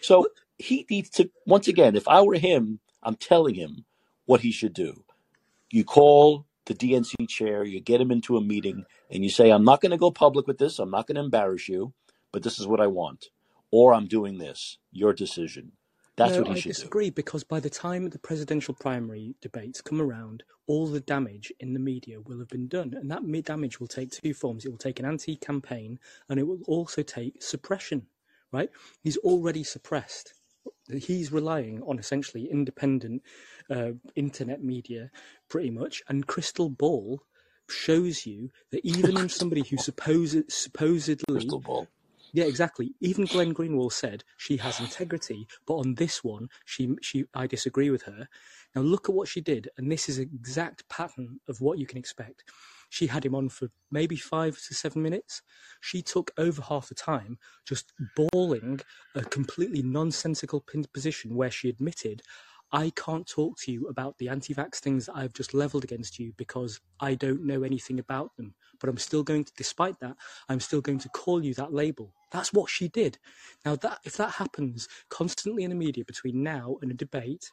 So he needs to, once again, if I were him, I'm telling him what he should do. You call the DNC chair, you get him into a meeting, and you say, I'm not going to go public with this. I'm not going to embarrass you, but this is what I want. Or I'm doing this. Your decision. That's no, what he I should do. I disagree because by the time the presidential primary debates come around, all the damage in the media will have been done, and that damage will take two forms. It will take an anti-campaign, and it will also take suppression. Right? He's already suppressed. He's relying on essentially independent uh, internet media, pretty much, and Krystal Ball shows you that even in somebody who supposed, supposedly Krystal Ball. yeah, exactly. Even Glenn Greenwald said she has integrity, but on this one, she she I disagree with her. Now look at what she did, and this is an exact pattern of what you can expect. She had him on for maybe five to seven minutes. She took over half the time just bawling a completely nonsensical position where she admitted, I can't talk to you about the anti vax things that I've just leveled against you because I don't know anything about them. But I'm still going to, despite that, I'm still going to call you that label. That's what she did. Now, that if that happens constantly in the media between now and a debate,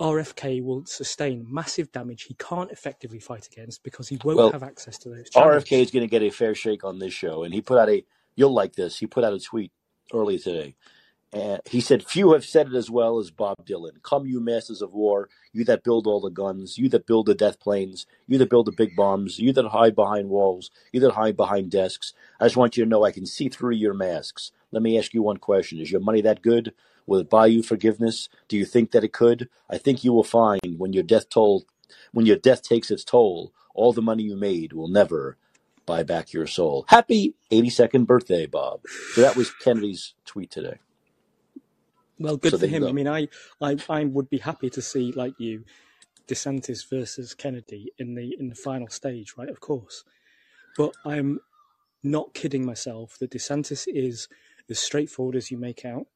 RFK will sustain massive damage he can't effectively fight against because he won't Well, have access to those channels. RFK is going to get a fair shake on this show, and he put out a. You'll like this. He put out a tweet earlier today. Uh, he said, "Few have said it as well as Bob Dylan. Come, you masters of war, you that build all the guns, you that build the death planes, you that build the big bombs, you that hide behind walls, you that hide behind desks. I just want you to know I can see through your masks. Let me ask you one question: Is your money that good? Will it buy you forgiveness? Do you think that it could? I think you will find when your death toll, when your death takes its toll, all the money you made will never." Buy back your soul. Happy 82nd birthday, Bob. So that was Kennedy's tweet today. Well, good So for him. I mean, I, I, I would be happy to see, like you, DeSantis versus Kennedy in the in the final stage, right? Of course, but I'm not kidding myself that DeSantis is as straightforward as you make out,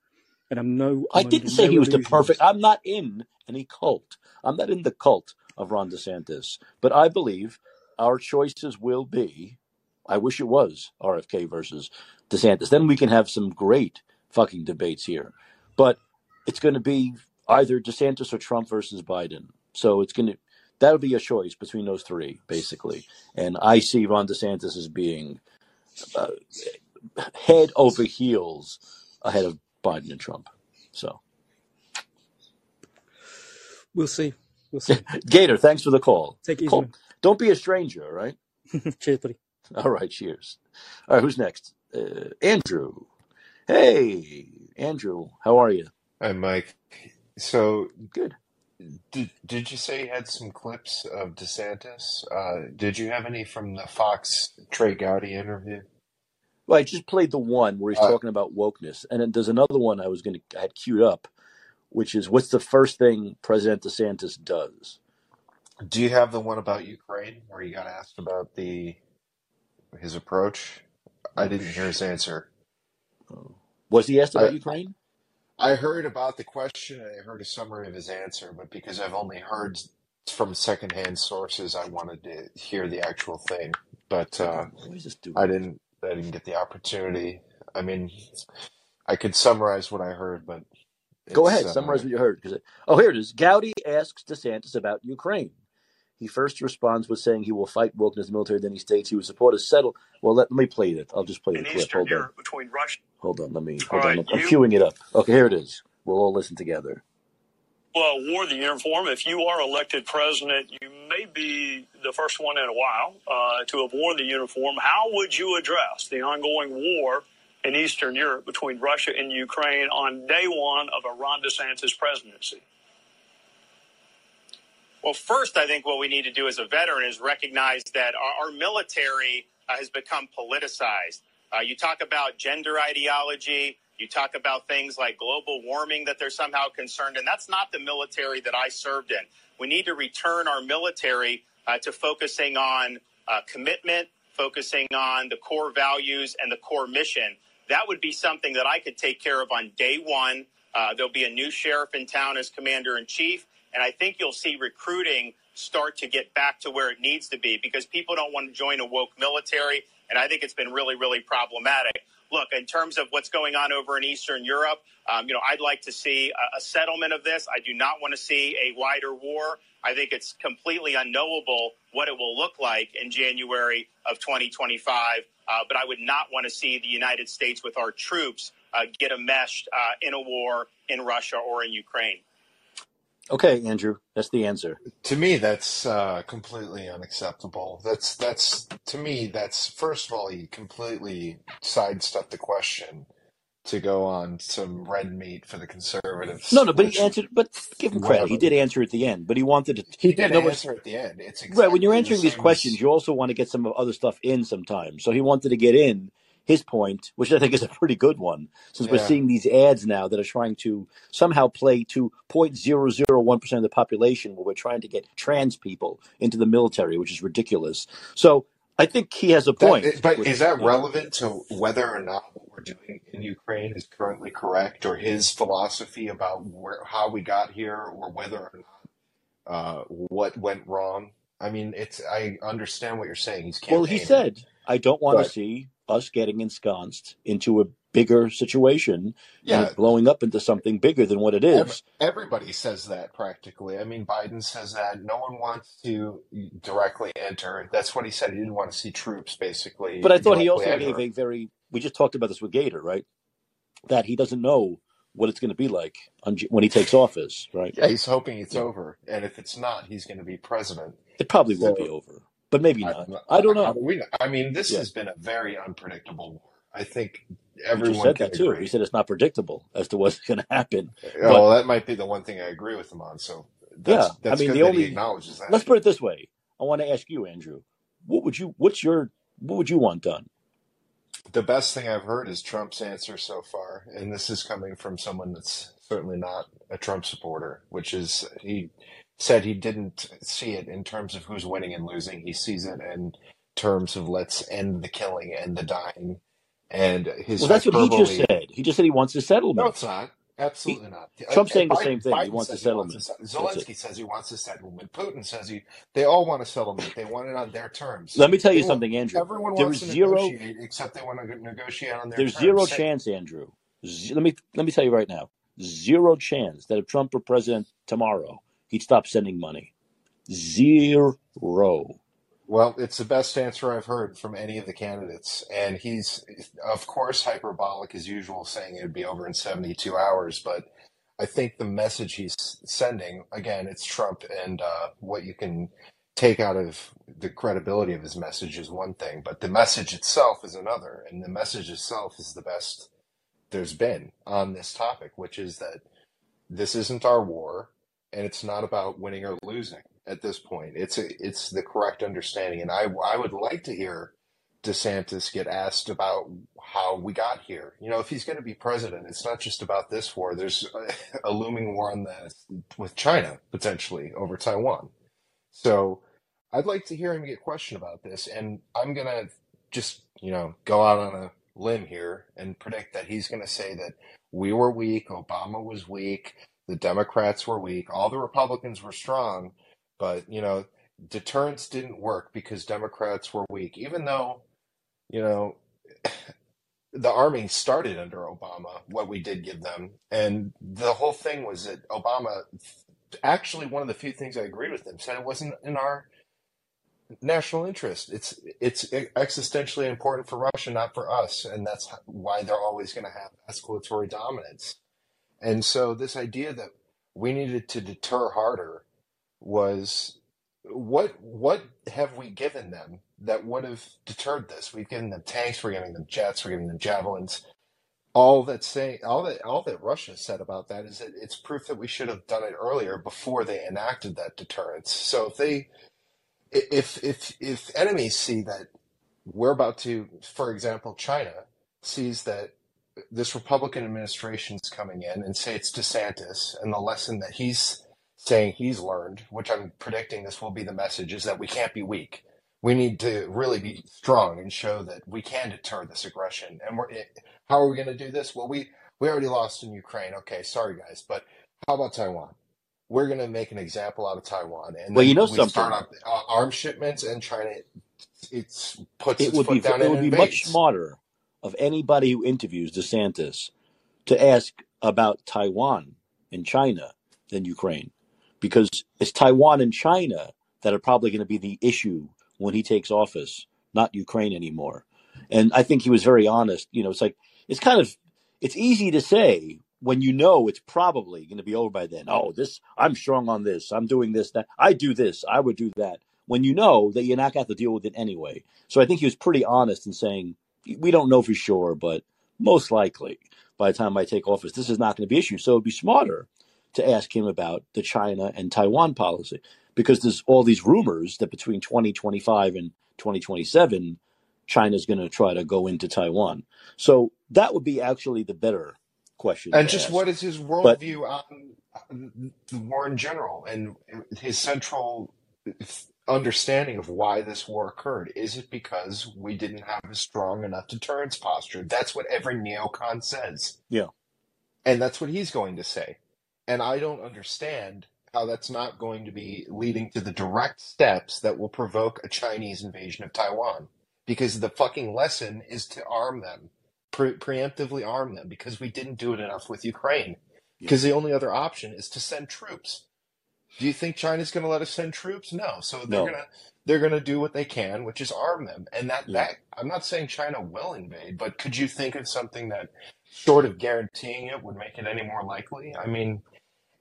and I'm no. I I'm didn't say no he was the perfect. I'm not in any cult. I'm not in the cult of Ron DeSantis. But I believe our choices will be. I wish it was RFK versus DeSantis. Then we can have some great fucking debates here. But it's going to be either DeSantis or Trump versus Biden. So it's going to that'll be a choice between those three, basically. And I see Ron DeSantis as being uh, head over heels ahead of Biden and Trump. So. We'll see. We'll see. Gator, thanks for the call. Take it easy. Don't be a stranger, all right? Cheers, buddy. All right, cheers. All right, who's next? Uh, Andrew. Hey, Andrew, how are you? Hi, Mike. So Good. did did you say you had some clips of DeSantis? Uh, did you have any from the Fox Trey Gowdy interview? Well, I just played the one where he's Uh, talking about wokeness, and then there's another one I was going to I had queued up, which is what's the first thing President DeSantis does? do you have the one about Ukraine where he got asked about the his approach? I Oh, didn't hear his sh- answer. Was he asked I about Ukraine? I heard about the question and I heard a summary of his answer, but because I've only heard from secondhand sources, I wanted to hear the actual thing. But uh, Why is this I didn't. I didn't get the opportunity. I mean, I could summarize what I heard, but Go it's ahead, summarize uh, what you heard. Because oh, here it is. Gowdy asks DeSantis about Ukraine. He first responds with saying he will fight the military. Then he states he would support a settle. Well, let, let me play it. I'll just play the clip. Hold on. Between Russia. Hold on. Let me All hold on. right, I'm you queuing it up. Okay, here it is. We'll all listen together. uh, wore the uniform. If you are elected president, you may be the first one in a while uh, to have worn the uniform. How would you address the ongoing war in Eastern Europe between Russia and Ukraine on day one of a Ron DeSantis presidency? Well, first, I think what we need to do as a veteran is recognize that our, our military uh, has become politicized. Uh, you talk about gender ideology, you talk about things like global warming that they're somehow concerned, and that's not the military that I served in. We need to return our military uh, to focusing on uh, commitment, focusing on the core values and the core mission. That would be something that I could take care of on day one. Uh, there'll be a new sheriff in town as commander in chief. And I think you'll see recruiting start to get back to where it needs to be because people don't want to join a woke military. And I think it's been really, really problematic. Look, in terms of what's going on over in Eastern Europe, um, you know, I'd like to see a, a settlement of this. I do not want to see a wider war. I think it's completely unknowable what it will look like in January of 2025. Uh, but I would not want to see the United States with our troops uh, get enmeshed uh, in a war in Russia or in Ukraine. Okay, Andrew, that's the answer. to me that's uh, completely unacceptable. That's that's to me that's first of all he completely sidestepped the question to go on some red meat for the conservatives, No, no, but he answered. But give him credit. He did answer at the end, but he wanted to. He did No, but answer at the end. It's right when you're exactly the answering these questions, as you also want to get some other stuff in sometimes. So he wanted to get in his point, which I think is a pretty good one, since we're seeing these ads now that are trying to somehow play to 0.001 percent of the population, where we're trying to get trans people into the military, which is ridiculous. So I think he has a That, point. but With is that yeah. relevant to whether or not what we're doing in Ukraine is currently correct, or his philosophy about where, how we got here, or whether or not uh, what went wrong? I mean, it's. I understand what you're saying. He's Well, he said, I don't want to see us getting ensconced into a bigger situation and yeah, blowing up into something bigger than what it is. everybody says that practically. I mean, Biden says that no one wants to directly enter. That's what he said. He didn't want to see troops basically But I thought he also gave enter. a very, we just talked about this with Gator, right? That he doesn't know what it's going to be like when he takes office, right? Yeah, he's hoping it's Yeah. over, and if it's not, he's going to be president. It probably will be over, but maybe not. I don't know. we? I mean, this Yeah. has been a very unpredictable war. I think He everyone said that too. He said it's not predictable as to what's going to happen. But well, that might be the one thing I agree with him on. So yeah, that's I mean, the only, acknowledges that. let's put it this way. I want to ask you, Andrew, what would you, what's your, what would you want done? The best thing I've heard is Trump's answer so far, and this is coming from someone that's certainly not a Trump supporter, which is he said he didn't see it in terms of who's winning and losing. He sees it in terms of let's end the killing and the dying. And his Well, that's what he just said. He just said he wants a settlement. No, it's not. He, Absolutely not. Uh, Trump's saying the same thing. He Biden wants a he wants a settlement. That's it. Zelensky says he wants a settlement. Putin says he. They all want a settlement. They want it on their terms. Let me tell They you want. something, Andrew. Everyone There wants to zero. negotiate, except they want to negotiate on their There's zero terms. Say, chance, Andrew. Z- let me let me tell you right now. Zero chance that if Trump were president tomorrow, he'd stop sending money. Zero. well, it's the best answer I've heard from any of the candidates, and he's, of course, hyperbolic as usual, saying it would be over in 72 hours. But I think the message he's sending, again, it's Trump, and uh, what you can take out of the credibility of his message is one thing, but the message itself is another. And the message itself is the best there's been on this topic, which is that this isn't our war. And it's not about winning or losing at this point. It's a, it's the correct understanding, and I I would like to hear DeSantis get asked about how we got here. You know, if he's going to be president, it's not just about this war. There's a, a looming war on the with China potentially over Taiwan. So I'd like to hear him get questioned about this, and I'm gonna just you know go out on a limb here and predict that he's going to say that we were weak, Obama was weak, the Democrats were weak, all the Republicans were strong, but you know deterrence didn't work because Democrats were weak, even though you know the army started under Obama, what we did give them. And the whole thing was that Obama, actually, one of the few things I agreed with him, said it wasn't in our national interest. It's it's existentially important for Russia, not for us, and that's why they're always going to have escalatory dominance. And so, this idea that we needed to deter harder was what what have we given them that would have deterred this? We've given them tanks, we're giving them jets, we're giving them javelins. All that saying, all that all that Russia said about that is that it's proof that we should have done it earlier before they enacted that deterrence. So if they if if if enemies see that we're about to, for example, China sees that this Republican administration is coming in and say it's DeSantis and the lesson that he's saying he's learned, which I'm predicting this will be the message, is that we can't be weak. We need to really be strong and show that we can deter this aggression. And we're how are we going to do this? Well, we we already lost in Ukraine. Okay, sorry guys, but how about Taiwan? we're going to make an example out of Taiwan, and Well, you know we something. start up uh, arms shipments, and China it's puts It its would be down it would be much smarter of anybody who interviews DeSantis to ask about Taiwan and China than Ukraine, because it's Taiwan and China that are probably going to be the issue when he takes office, not Ukraine anymore. And I think he was very honest. You know, it's like it's kind of it's easy to say when you know it's probably going to be over by then. Oh, this I'm strong on this. I'm doing this. That I do this. I would do that. When you know that you're not going to have to deal with it anyway. So I think he was pretty honest in saying we don't know for sure, but most likely by the time I take office, this is not going to be an issue. So it'd be smarter to ask him about the China and Taiwan policy because there's all these rumors that between 2025 and 2027, China's going to try to go into Taiwan. So that would be actually the better question And just ask. what is his worldview on the war in general, and his central understanding of why this war occurred? Is it because we didn't have a strong enough deterrence posture? That's what every neocon says. yeah, And that's what he's going to say. And I don't understand how that's not going to be leading to the direct steps that will provoke a Chinese invasion of Taiwan. Because the fucking lesson is to arm them, pre- preemptively arm them, because we didn't do it enough with Ukraine. yeah, Because the only other option is to send troops. Do you think China's going to let us send troops? No. So they're no, gonna they're gonna do what they can, which is arm them. And that that I'm not saying China will invade, but could you think of something that, short of guaranteeing it, would make it any more likely? I mean,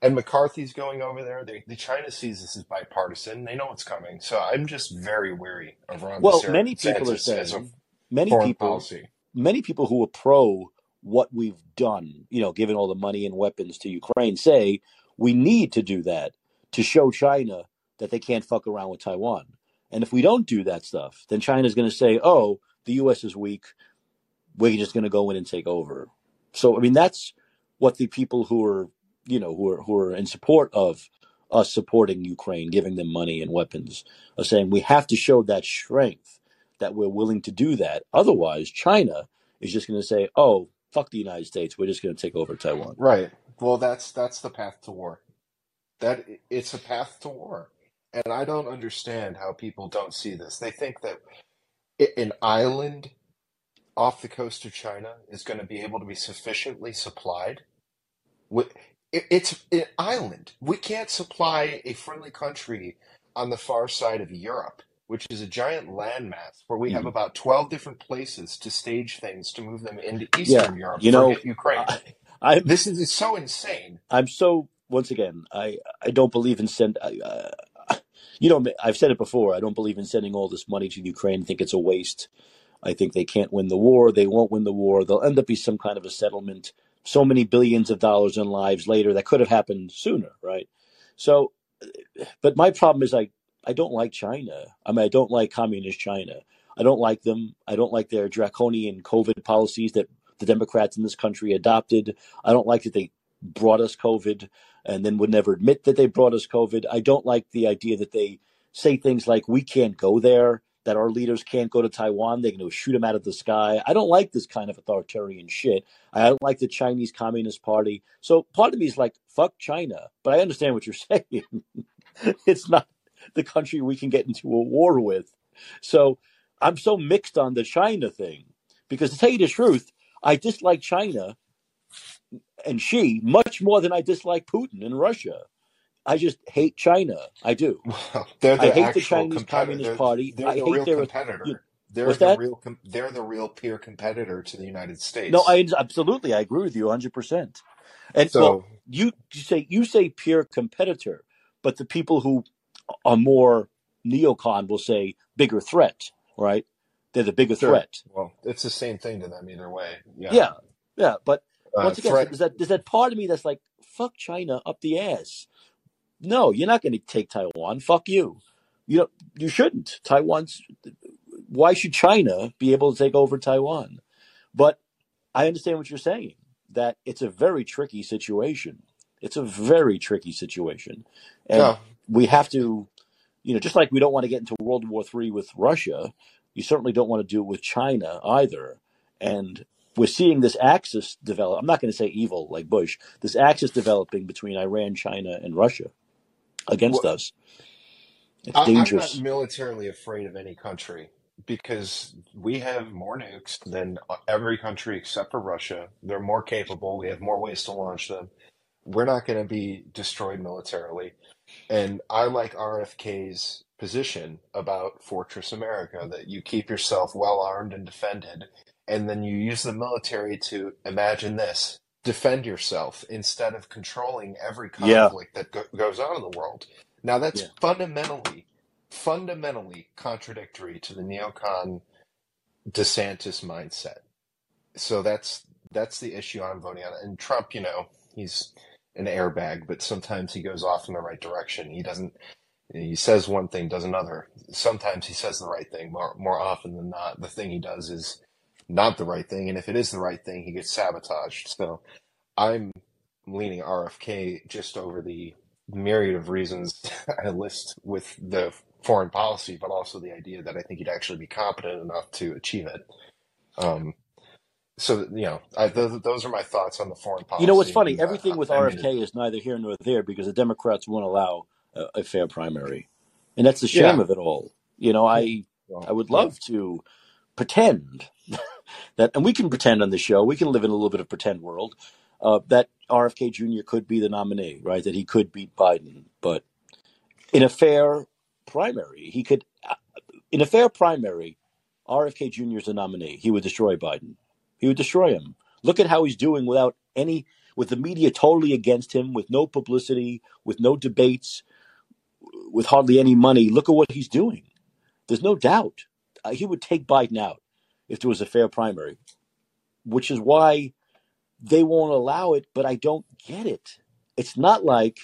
and McCarthy's going over there. They, the China sees this as bipartisan. They know it's coming. So I'm just very wary of Ron Well, DeSantis many people are saying, many people, policy. many people who are pro what we've done, you know, given all the money and weapons to Ukraine, say we need to do that to show China that they can't fuck around with Taiwan. And if we don't do that stuff, then China's going to say, oh, the U.S. is weak. We're just going to go in and take over. So, I mean, that's what the people who are, you know, who are, who are in support of us supporting Ukraine, giving them money and weapons, are saying we have to show that strength that we're willing to do that. Otherwise, China is just going to say, "Oh, fuck the United States. We're just going to take over Taiwan." Right. Well, that's that's the path to war. That it's a path to war. And I don't understand how people don't see this. They think that an island off the coast of China is going to be able to be sufficiently supplied. With, it's an island. We can't supply a friendly country on the far side of Europe, which is a giant landmass where we have Mhm. about 12 different places to stage things to move them into Yeah, Eastern Europe. you know, Ukraine. I, I'm This is it's so insane. I'm so once again, I I don't believe in send. I, uh, you know, I've said it before. I don't believe in sending all this money to Ukraine. I think it's a waste. I think they can't win the war. They won't win the war. There'll end up be some kind of a settlement. So many billions of dollars in lives later that could have happened sooner, right? So, but my problem is I I don't like China. I mean, I don't like communist China. I don't like them. I don't like their draconian COVID policies that the Democrats in this country adopted. I don't like that they brought us COVID and then would never admit that they brought us COVID. I don't like the idea that they say things like we can't go there, that our leaders can't go to Taiwan, they're going to shoot them out of the sky. I don't like this kind of authoritarian shit. I don't like the Chinese Communist Party. So part of me is like, fuck China. But I understand what you're saying. it's not the country we can get into a war with. So I'm so mixed on the China thing because to tell you the truth, I dislike China and Xi much more than I dislike Putin and Russia. I just hate China. I do. Well, they're I hate the Chinese. Communist They're, Party. they're I the hate real their. competitor. You, They're the that? real. They're the real peer competitor to the United States. No, I absolutely I agree with you 100. percent And well, So you, you say you say peer competitor, but the people who are more neocon will say bigger threat, right? They're the bigger sure. threat. Well, it's the same thing to them either way. Yeah. Yeah, yeah. But Uh, once again, so there's that there's that part of me that's like, fuck China up the ass. No, you're not going to take Taiwan. Fuck you. You know, you shouldn't. Taiwan's. Why should China be able to take over Taiwan? But I understand what you're saying. That it's a very tricky situation. It's a very tricky situation, and Yeah. we have to, you know, just like we don't want to get into World War Three with Russia, you certainly don't want to do it with China either. And we're seeing this axis develop. I'm not going to say evil like Bush. This axis developing between Iran, China, and Russia against Well, us. It's I, I'm not militarily afraid of any country because we have more nukes than every country except for Russia. They're more capable. We have more ways to launch them. We're not going to be destroyed militarily. And I like RFK's position about Fortress America that you keep yourself well armed and defended, and then you use the military to imagine this defend yourself instead of controlling every Yeah, conflict that go- goes on in the world. Now, that's yeah, fundamentally, fundamentally contradictory to the neocon DeSantis mindset. So that's that's the issue I'm voting on. And Trump, you know, he's an airbag, but sometimes he goes off in the right direction. He doesn't. He says one thing, does another. Sometimes he says the right thing. More more often than not, the thing he does is not the right thing. And if it is the right thing, he gets sabotaged. So I'm leaning RFK just over the myriad of reasons I list with the foreign policy, but also the idea that I think he'd actually be competent enough to achieve it. Um, so you know, I, those, those are my thoughts on the foreign policy. You know what's funny? Everything with I mean, RFK is neither here nor there because the Democrats won't allow a, a fair primary, and that's the shame yeah, of it all. You know, I I well, would yeah, love to pretend that, and we can pretend on the show. We can live in a little bit of pretend world uh, that RFK Jr. could be the nominee, right? That he could beat Biden, but in a fair primary, he could. uh, In a fair primary, RFK Jr. is the nominee. He would destroy Biden. He would destroy him. Look at how he's doing without any, with the media totally against him, with no publicity, with no debates, with hardly any money. Look at what he's doing. There's no doubt uh, he would take Biden out if there was a fair primary, which is why they won't allow it. But I don't get it. It's not like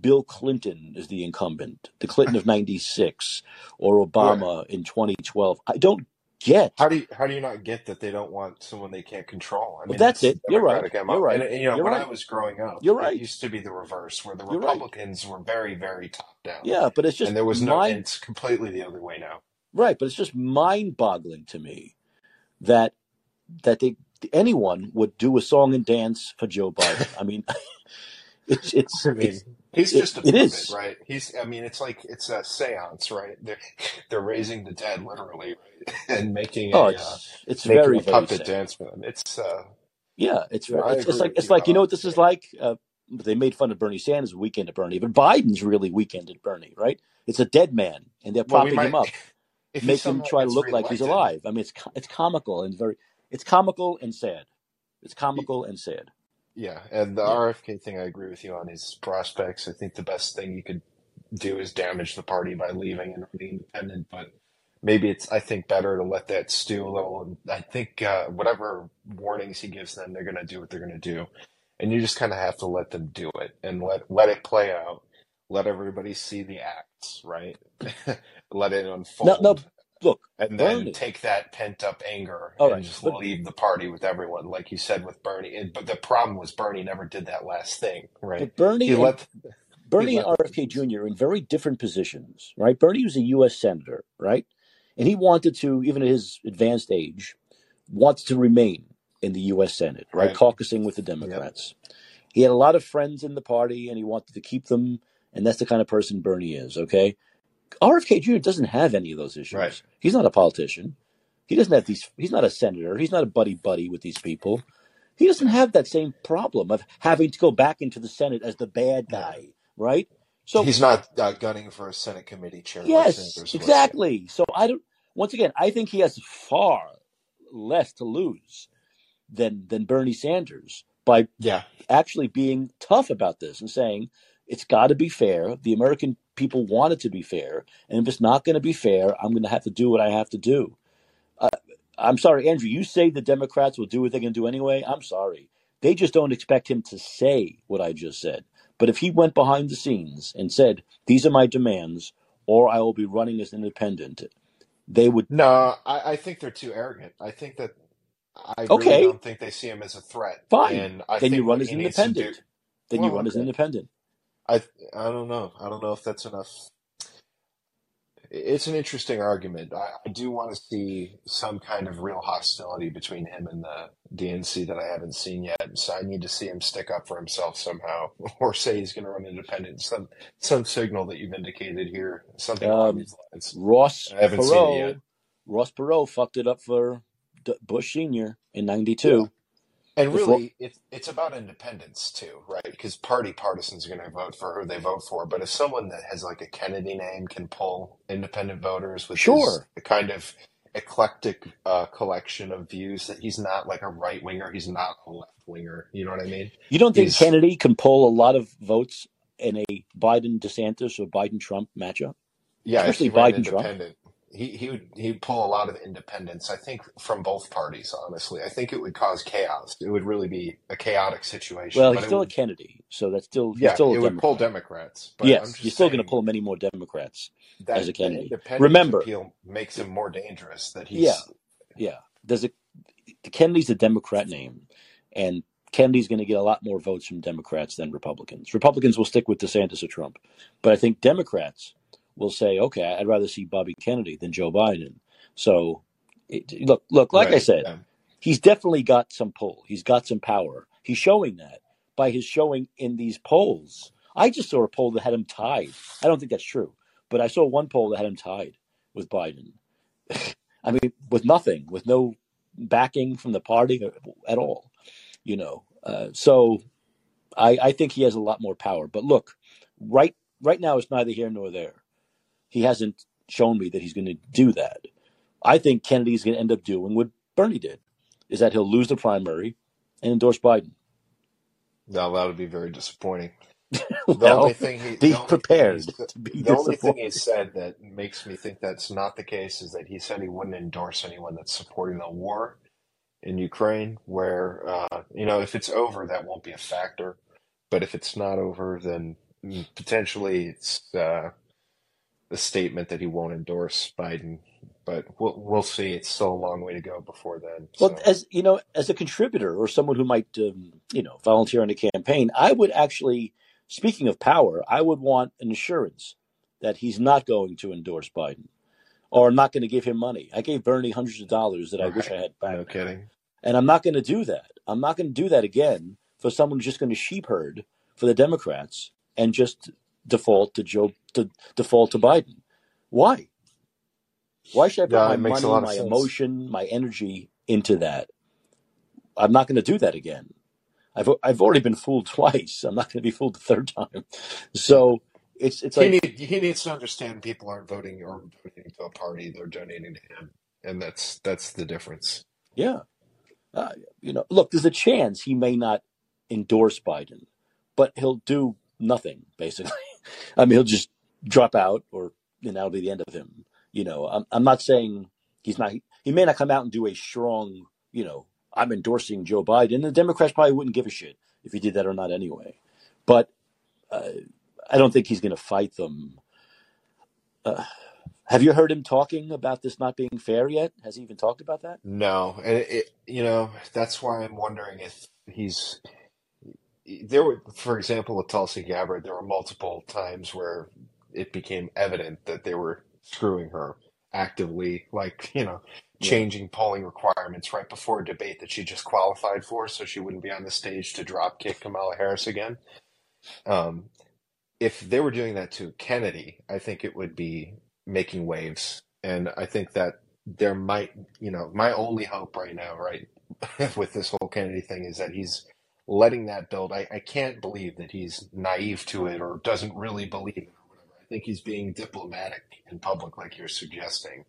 Bill Clinton is the incumbent, the Clinton of '96, or right. Obama in 2012. I don't get. How do you, how do you not get that they don't want someone they can't control? I Well, mean, that's that's it. You're right. Democratic You're MO. And, right. and, you know, You're when I was growing up, You're right. it used to be the reverse, where the You're right. Republicans were very, very top down, Yeah, but it's just and there was no, it's completely the other way now. right. But it's just mind-boggling to me that that they anyone would do a song and dance for Joe Biden. I mean, it's it's I mean, it's he's it, just a it puppet, is. right? He's, I mean, it's like it's a seance, right? They're they're raising the dead, literally, right? and making Oh, a uh, it's it's making very a very puppet sad. dance for them. It's, uh, Yeah, it's you very it's it's like it's you like you know what this is like. Uh, they made fun of Bernie Sanders weekend at Bernie, but Biden's really weekend at Bernie, right? It's a dead man, and they're Well, we propping him up, if make him try to look like he's alive. I mean, it's it's comical and very it's comical and sad. It's comical and sad. Yeah, and the Yeah. RFK thing, I agree with you on his prospects. I think the best thing you could do is damage the party by leaving and being independent. But maybe it's, I think, better to let that stew a little. And I think uh, whatever warnings he gives them, they're going to do what they're going to do. And you just kind of have to let them do it and let let it play out. let everybody see the acts, right? let it unfold. No, no. Look, and then Bernie. take that pent up anger All and right, just but leave the party with everyone, like you said with Bernie. And, but the problem was Bernie never did that last thing, right? but Bernie He and let Bernie and RFK Jr. are in very different positions, right? Bernie was a U.S. senator, right, and he wanted to, even at his advanced age, wants to remain in the U.S. Senate, right, right. caucusing with the Yep. Democrats. He had a lot of friends in the party, and he wanted to keep them, and that's the kind of person Bernie is. Okay, RFK Jr. doesn't have any of those Right. issues. He's not a politician. He doesn't have these. He's not a senator. He's not a buddy buddy with these people. He doesn't have that same problem of having to go back into the Senate as the bad guy, right? So He's not uh, gunning for a Senate committee chair yes. Exactly. So I don't. Once again, I think he has far less to lose than than Bernie Sanders by Yeah. actually being tough about this and saying it's got to be fair. The American people want it to be fair, and if it's not going to be fair, I'm going to have to do what I have to do. Uh, I'm sorry, Andrew. You say the Democrats will do what they can do anyway. I'm sorry. They just don't expect him to say what I just said. But if he went behind the scenes and said, "These are my demands," or I will be running as independent, they would. No, I, I think they're too arrogant. I think that I really Okay, don't think they see him as a threat. fine. And I Then you run as needs do. independent. Then you Well, run as okay. independent. I I don't know. I don't know if that's enough. It's an interesting argument. I, I do want to see some kind of real hostility between him and the DNC that I haven't seen yet. So I need to see him stick up for himself somehow, or say he's going to run independent. Some some signal that you've indicated here, something along Um, these lines. Ross I haven't seen it yet. Perot, Ross Perot fucked it up for D- Bush Senior in Yeah. '92. And If Ro- really, it's it's about independence too, right? Because party partisans are going to vote for who they vote for. But if someone that has like a Kennedy name can pull independent voters with his sure, kind of eclectic uh, collection of views, that he's not like a right winger, he's not a left winger. You know what I mean? you don't think He's Kennedy can pull a lot of votes in a Biden DeSantis or Biden Trump matchup, yeah. If he especially ran Biden Trump? independent, he he would he'd pull a lot of independence, I think from both parties. Honestly, I think it would cause chaos. It would really be a chaotic situation. Well, he's still a Kennedy, so that's still he's yeah, still a it would pull Democrats. But I'm Yes, you're still going to pull many more Democrats as a Kennedy. Remember, appeal makes him more dangerous. That yeah, he's yeah. There's a Kennedy's a Democrat name, and Kennedy's going to get a lot more votes from Democrats than Republicans. Republicans will stick with DeSantis or Trump, but I think Democrats will say, "Okay, I'd rather see Bobby Kennedy than Joe Biden." So, it, look, look, like I said, Yeah, he's definitely got some pull. He's got some power. He's showing that by his showing in these polls. I just saw a poll that had him tied. I don't think that's true, but I saw one poll that had him tied with Biden. I mean, with nothing, with no backing from the party at all, you know. Uh, so I, I think he has a lot more power. But look, right right now it's neither here nor there. He hasn't shown me that he's going to do that. I think Kennedy's going to end up doing what Bernie did, is that he'll lose the primary and endorse Biden. no, that would be very disappointing. The only thing he, be the only thing prepared he's, to be the only thing he said that makes me think that's not the case is that he said he wouldn't endorse anyone that's supporting the war in Ukraine. Where uh, you know, if it's over, that won't be a factor. But if it's not over, then potentially it's uh, a statement that he won't endorse Biden. But we'll we'll see. It's still a long way to go before then. Well, as you know, as a contributor or someone who might, um, you know, volunteer on a campaign, I would actually, speaking of power, I would want an assurance that he's not going to endorse Biden or not going to give him money. I gave Bernie hundreds of dollars that I wish I had back, no kidding. and I'm not going to do that. I'm not going to do that again for someone who's just going to sheep herd for the Democrats and just default to Joe to default to Biden. Why? Why should I put Yeah, my it makes a money, my sense. emotion, my energy into that? I'm not going to do that again. I've I've already been fooled twice. I'm not going to be fooled the third time. So it's it's He like need he needs to understand people aren't voting or voting to a party; they're donating to him, and that's that's the difference. yeah, uh, you know. Look, there's a chance he may not endorse Biden, but he'll do nothing basically. I mean, he'll just drop out, or and that'll be the end of him. You know, I'm I'm not saying he's not. He may not come out and do a strong, you know, I'm endorsing Joe Biden. The Democrats probably wouldn't give a shit if he did that or not anyway. But uh, I don't think he's going to fight them. Uh, have you heard him talking about this not being fair yet? Has he even talked about that? No, and it, you know that's why I'm wondering if he's there were, for example, with Tulsi Gabbard, there were multiple times where it became evident that they were screwing her actively, like you know, changing polling requirements right before a debate that she just qualified for, so she wouldn't be on the stage to drop kick Kamala Harris again. Um, if they were doing that to Kennedy, I think it would be making waves. And I think that there might, you know, my only hope right now, right, with this whole Kennedy thing is that he's letting that build. I, I can't believe that he's naive to it or doesn't really believe think he's being diplomatic in public, like you're suggesting,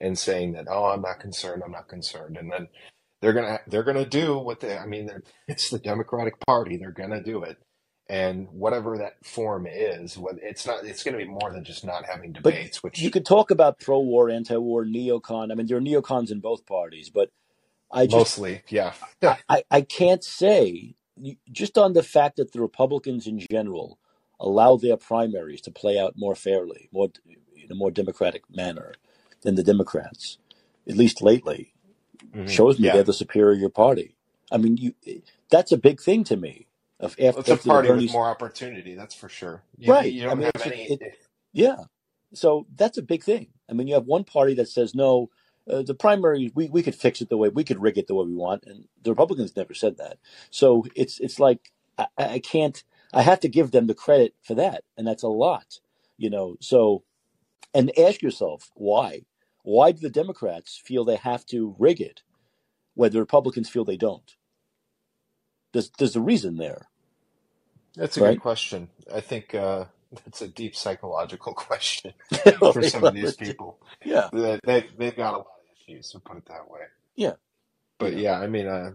and saying that, oh, I'm not concerned, I'm not concerned. And then they're gonna they're gonna do what they I mean, it's the Democratic Party, they're gonna do it and whatever that form is, what it's not, it's to be more than just not having But debates. you could talk about pro-war, anti-war, neocon. I mean, there are neocons in both parties, but I just mostly, yeah, I, I I can't say just on the fact that the Republicans in general allow their primaries to play out more fairly, more in a more democratic manner than the Democrats, at least lately, hmm shows me yeah. they're the superior party. I mean, you that's a big thing to me. Of after, it's a after the party with Bernie, more opportunity, that's for sure. You right? you I don't mean, have it's any. it, yeah. So that's a big thing. I mean, you have one party that says no. Uh, the primary, we, we could fix it the way we could rig it the way we want, and the Republicans never said that. So it's it's like I, I can't. I have to give them the credit for that, and that's a lot, you know. So and ask yourself why. Why do the Democrats feel they have to rig it, where the Republicans feel they don't? There's there's a reason there, That's a good question. I think uh, that's a deep psychological question for some of these people. yeah, They, they they've got a lot of issues, to put it that way. yeah, But yeah, yeah, I mean, uh,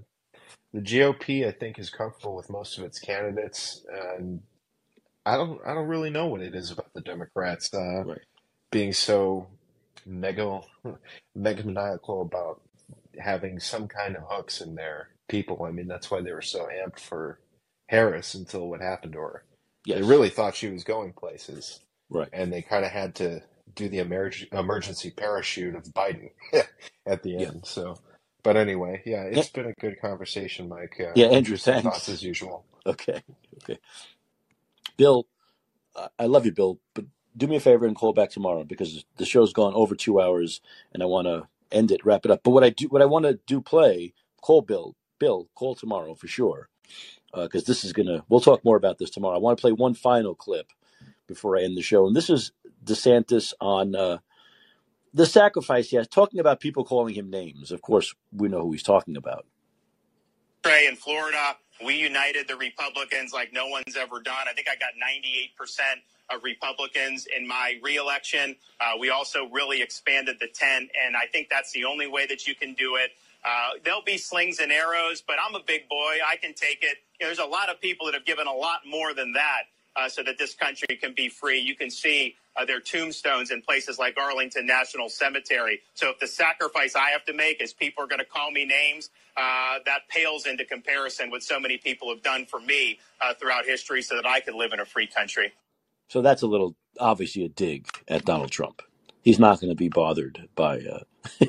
the GOP, I think, is comfortable with most of its candidates, and I don't I don't really know what it is about the Democrats uh, right. being so mega megamaniacal about having some kind of hooks in their people. I mean, that's why they were so amped for Harris until what happened to her. They really thought she was going places, right. and they kind of had to do the emerg- emergency parachute of Biden at the Yeah, end. So, but anyway, yeah, it's been a good conversation, Mike. Uh, yeah. Andrew, interesting thoughts thanks. as usual. Okay, okay. Bill, I love you, Bill, but do me a favor and call back tomorrow because the show's gone over two hours, and I want to end it, wrap it up. But what I do, what I want to do, play, call Bill. Bill, call tomorrow for sure, because this is gonna. We'll talk more about this tomorrow. I want to play one final clip before I end the show, and this is DeSantis on uh, the sacrifice. Yes, talking about people calling him names. Of course, we know who he's talking about. Trey, in Florida, we united the Republicans like no one's ever done. I think I got 98% of Republicans in my reelection. Uh, we also really expanded the tent, and I think that's the only way that you can do it. Uh, there'll be slings and arrows, but I'm a big boy. I can take it. You know, there's a lot of people that have given a lot more than that uh, so that this country can be free. You can see uh, their tombstones in places like Arlington National Cemetery. So if the sacrifice I have to make is people are going to call me names, uh, that pales into comparison with so many people have done for me uh, throughout history so that I can live in a free country. So that's a little obviously a dig at Donald Trump. He's not going to be bothered by uh,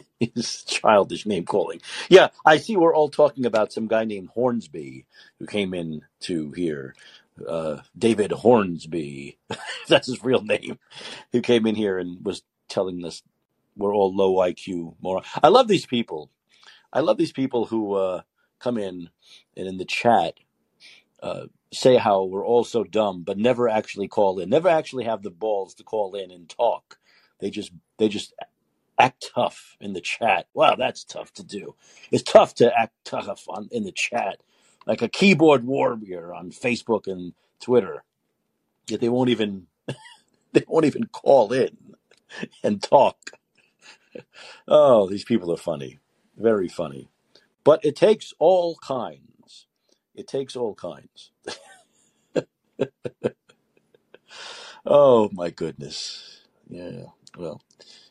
his childish name calling. Yeah, I see. We're all talking about some guy named Hornsby who came in to here. Uh, David Hornsby, that's his real name, who came in here and was telling us we're all low IQ moron. I love these people. I love these people who uh, come in and in the chat uh, say how we're all so dumb, but never actually call in, never actually have the balls to call in and talk. They just they just act tough in the chat. Wow, that's tough to do. It's tough to act tough on in the chat, like a keyboard warrior on Facebook and Twitter. Yet they won't even they won't even call in and talk. Oh, these people are funny, very funny. But it takes all kinds. It takes all kinds. Oh my goodness. Yeah. Well,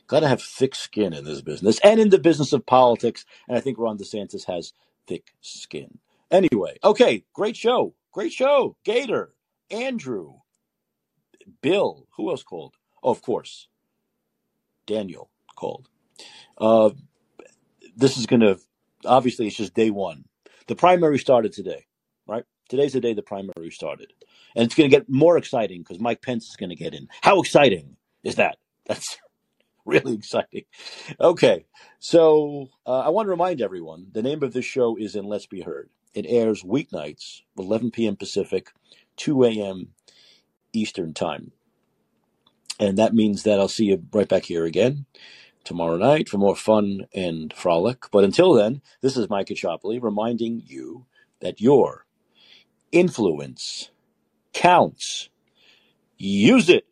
got to have thick skin in this business and in the business of politics. And I think Ron DeSantis has thick skin. Anyway, okay, great show. Great show. Gator, Andrew, Bill. Who else called? Oh, of course, Daniel called. Uh, this is going to obviously it's just day one. The primary started today, right? Today's the day the primary started, and it's going to get more exciting because Mike Pence is going to get in. How exciting is that? That's really exciting. Okay, so uh, I want to remind everyone the name of this show is And Let's Be Heard. It airs weeknights, 11 p.m. Pacific, 2 a.m. Eastern Time. And that means that I'll see you right back here again tomorrow night for more fun and frolic. But until then, this is Mike Caccioppoli reminding you that your influence counts. Use it.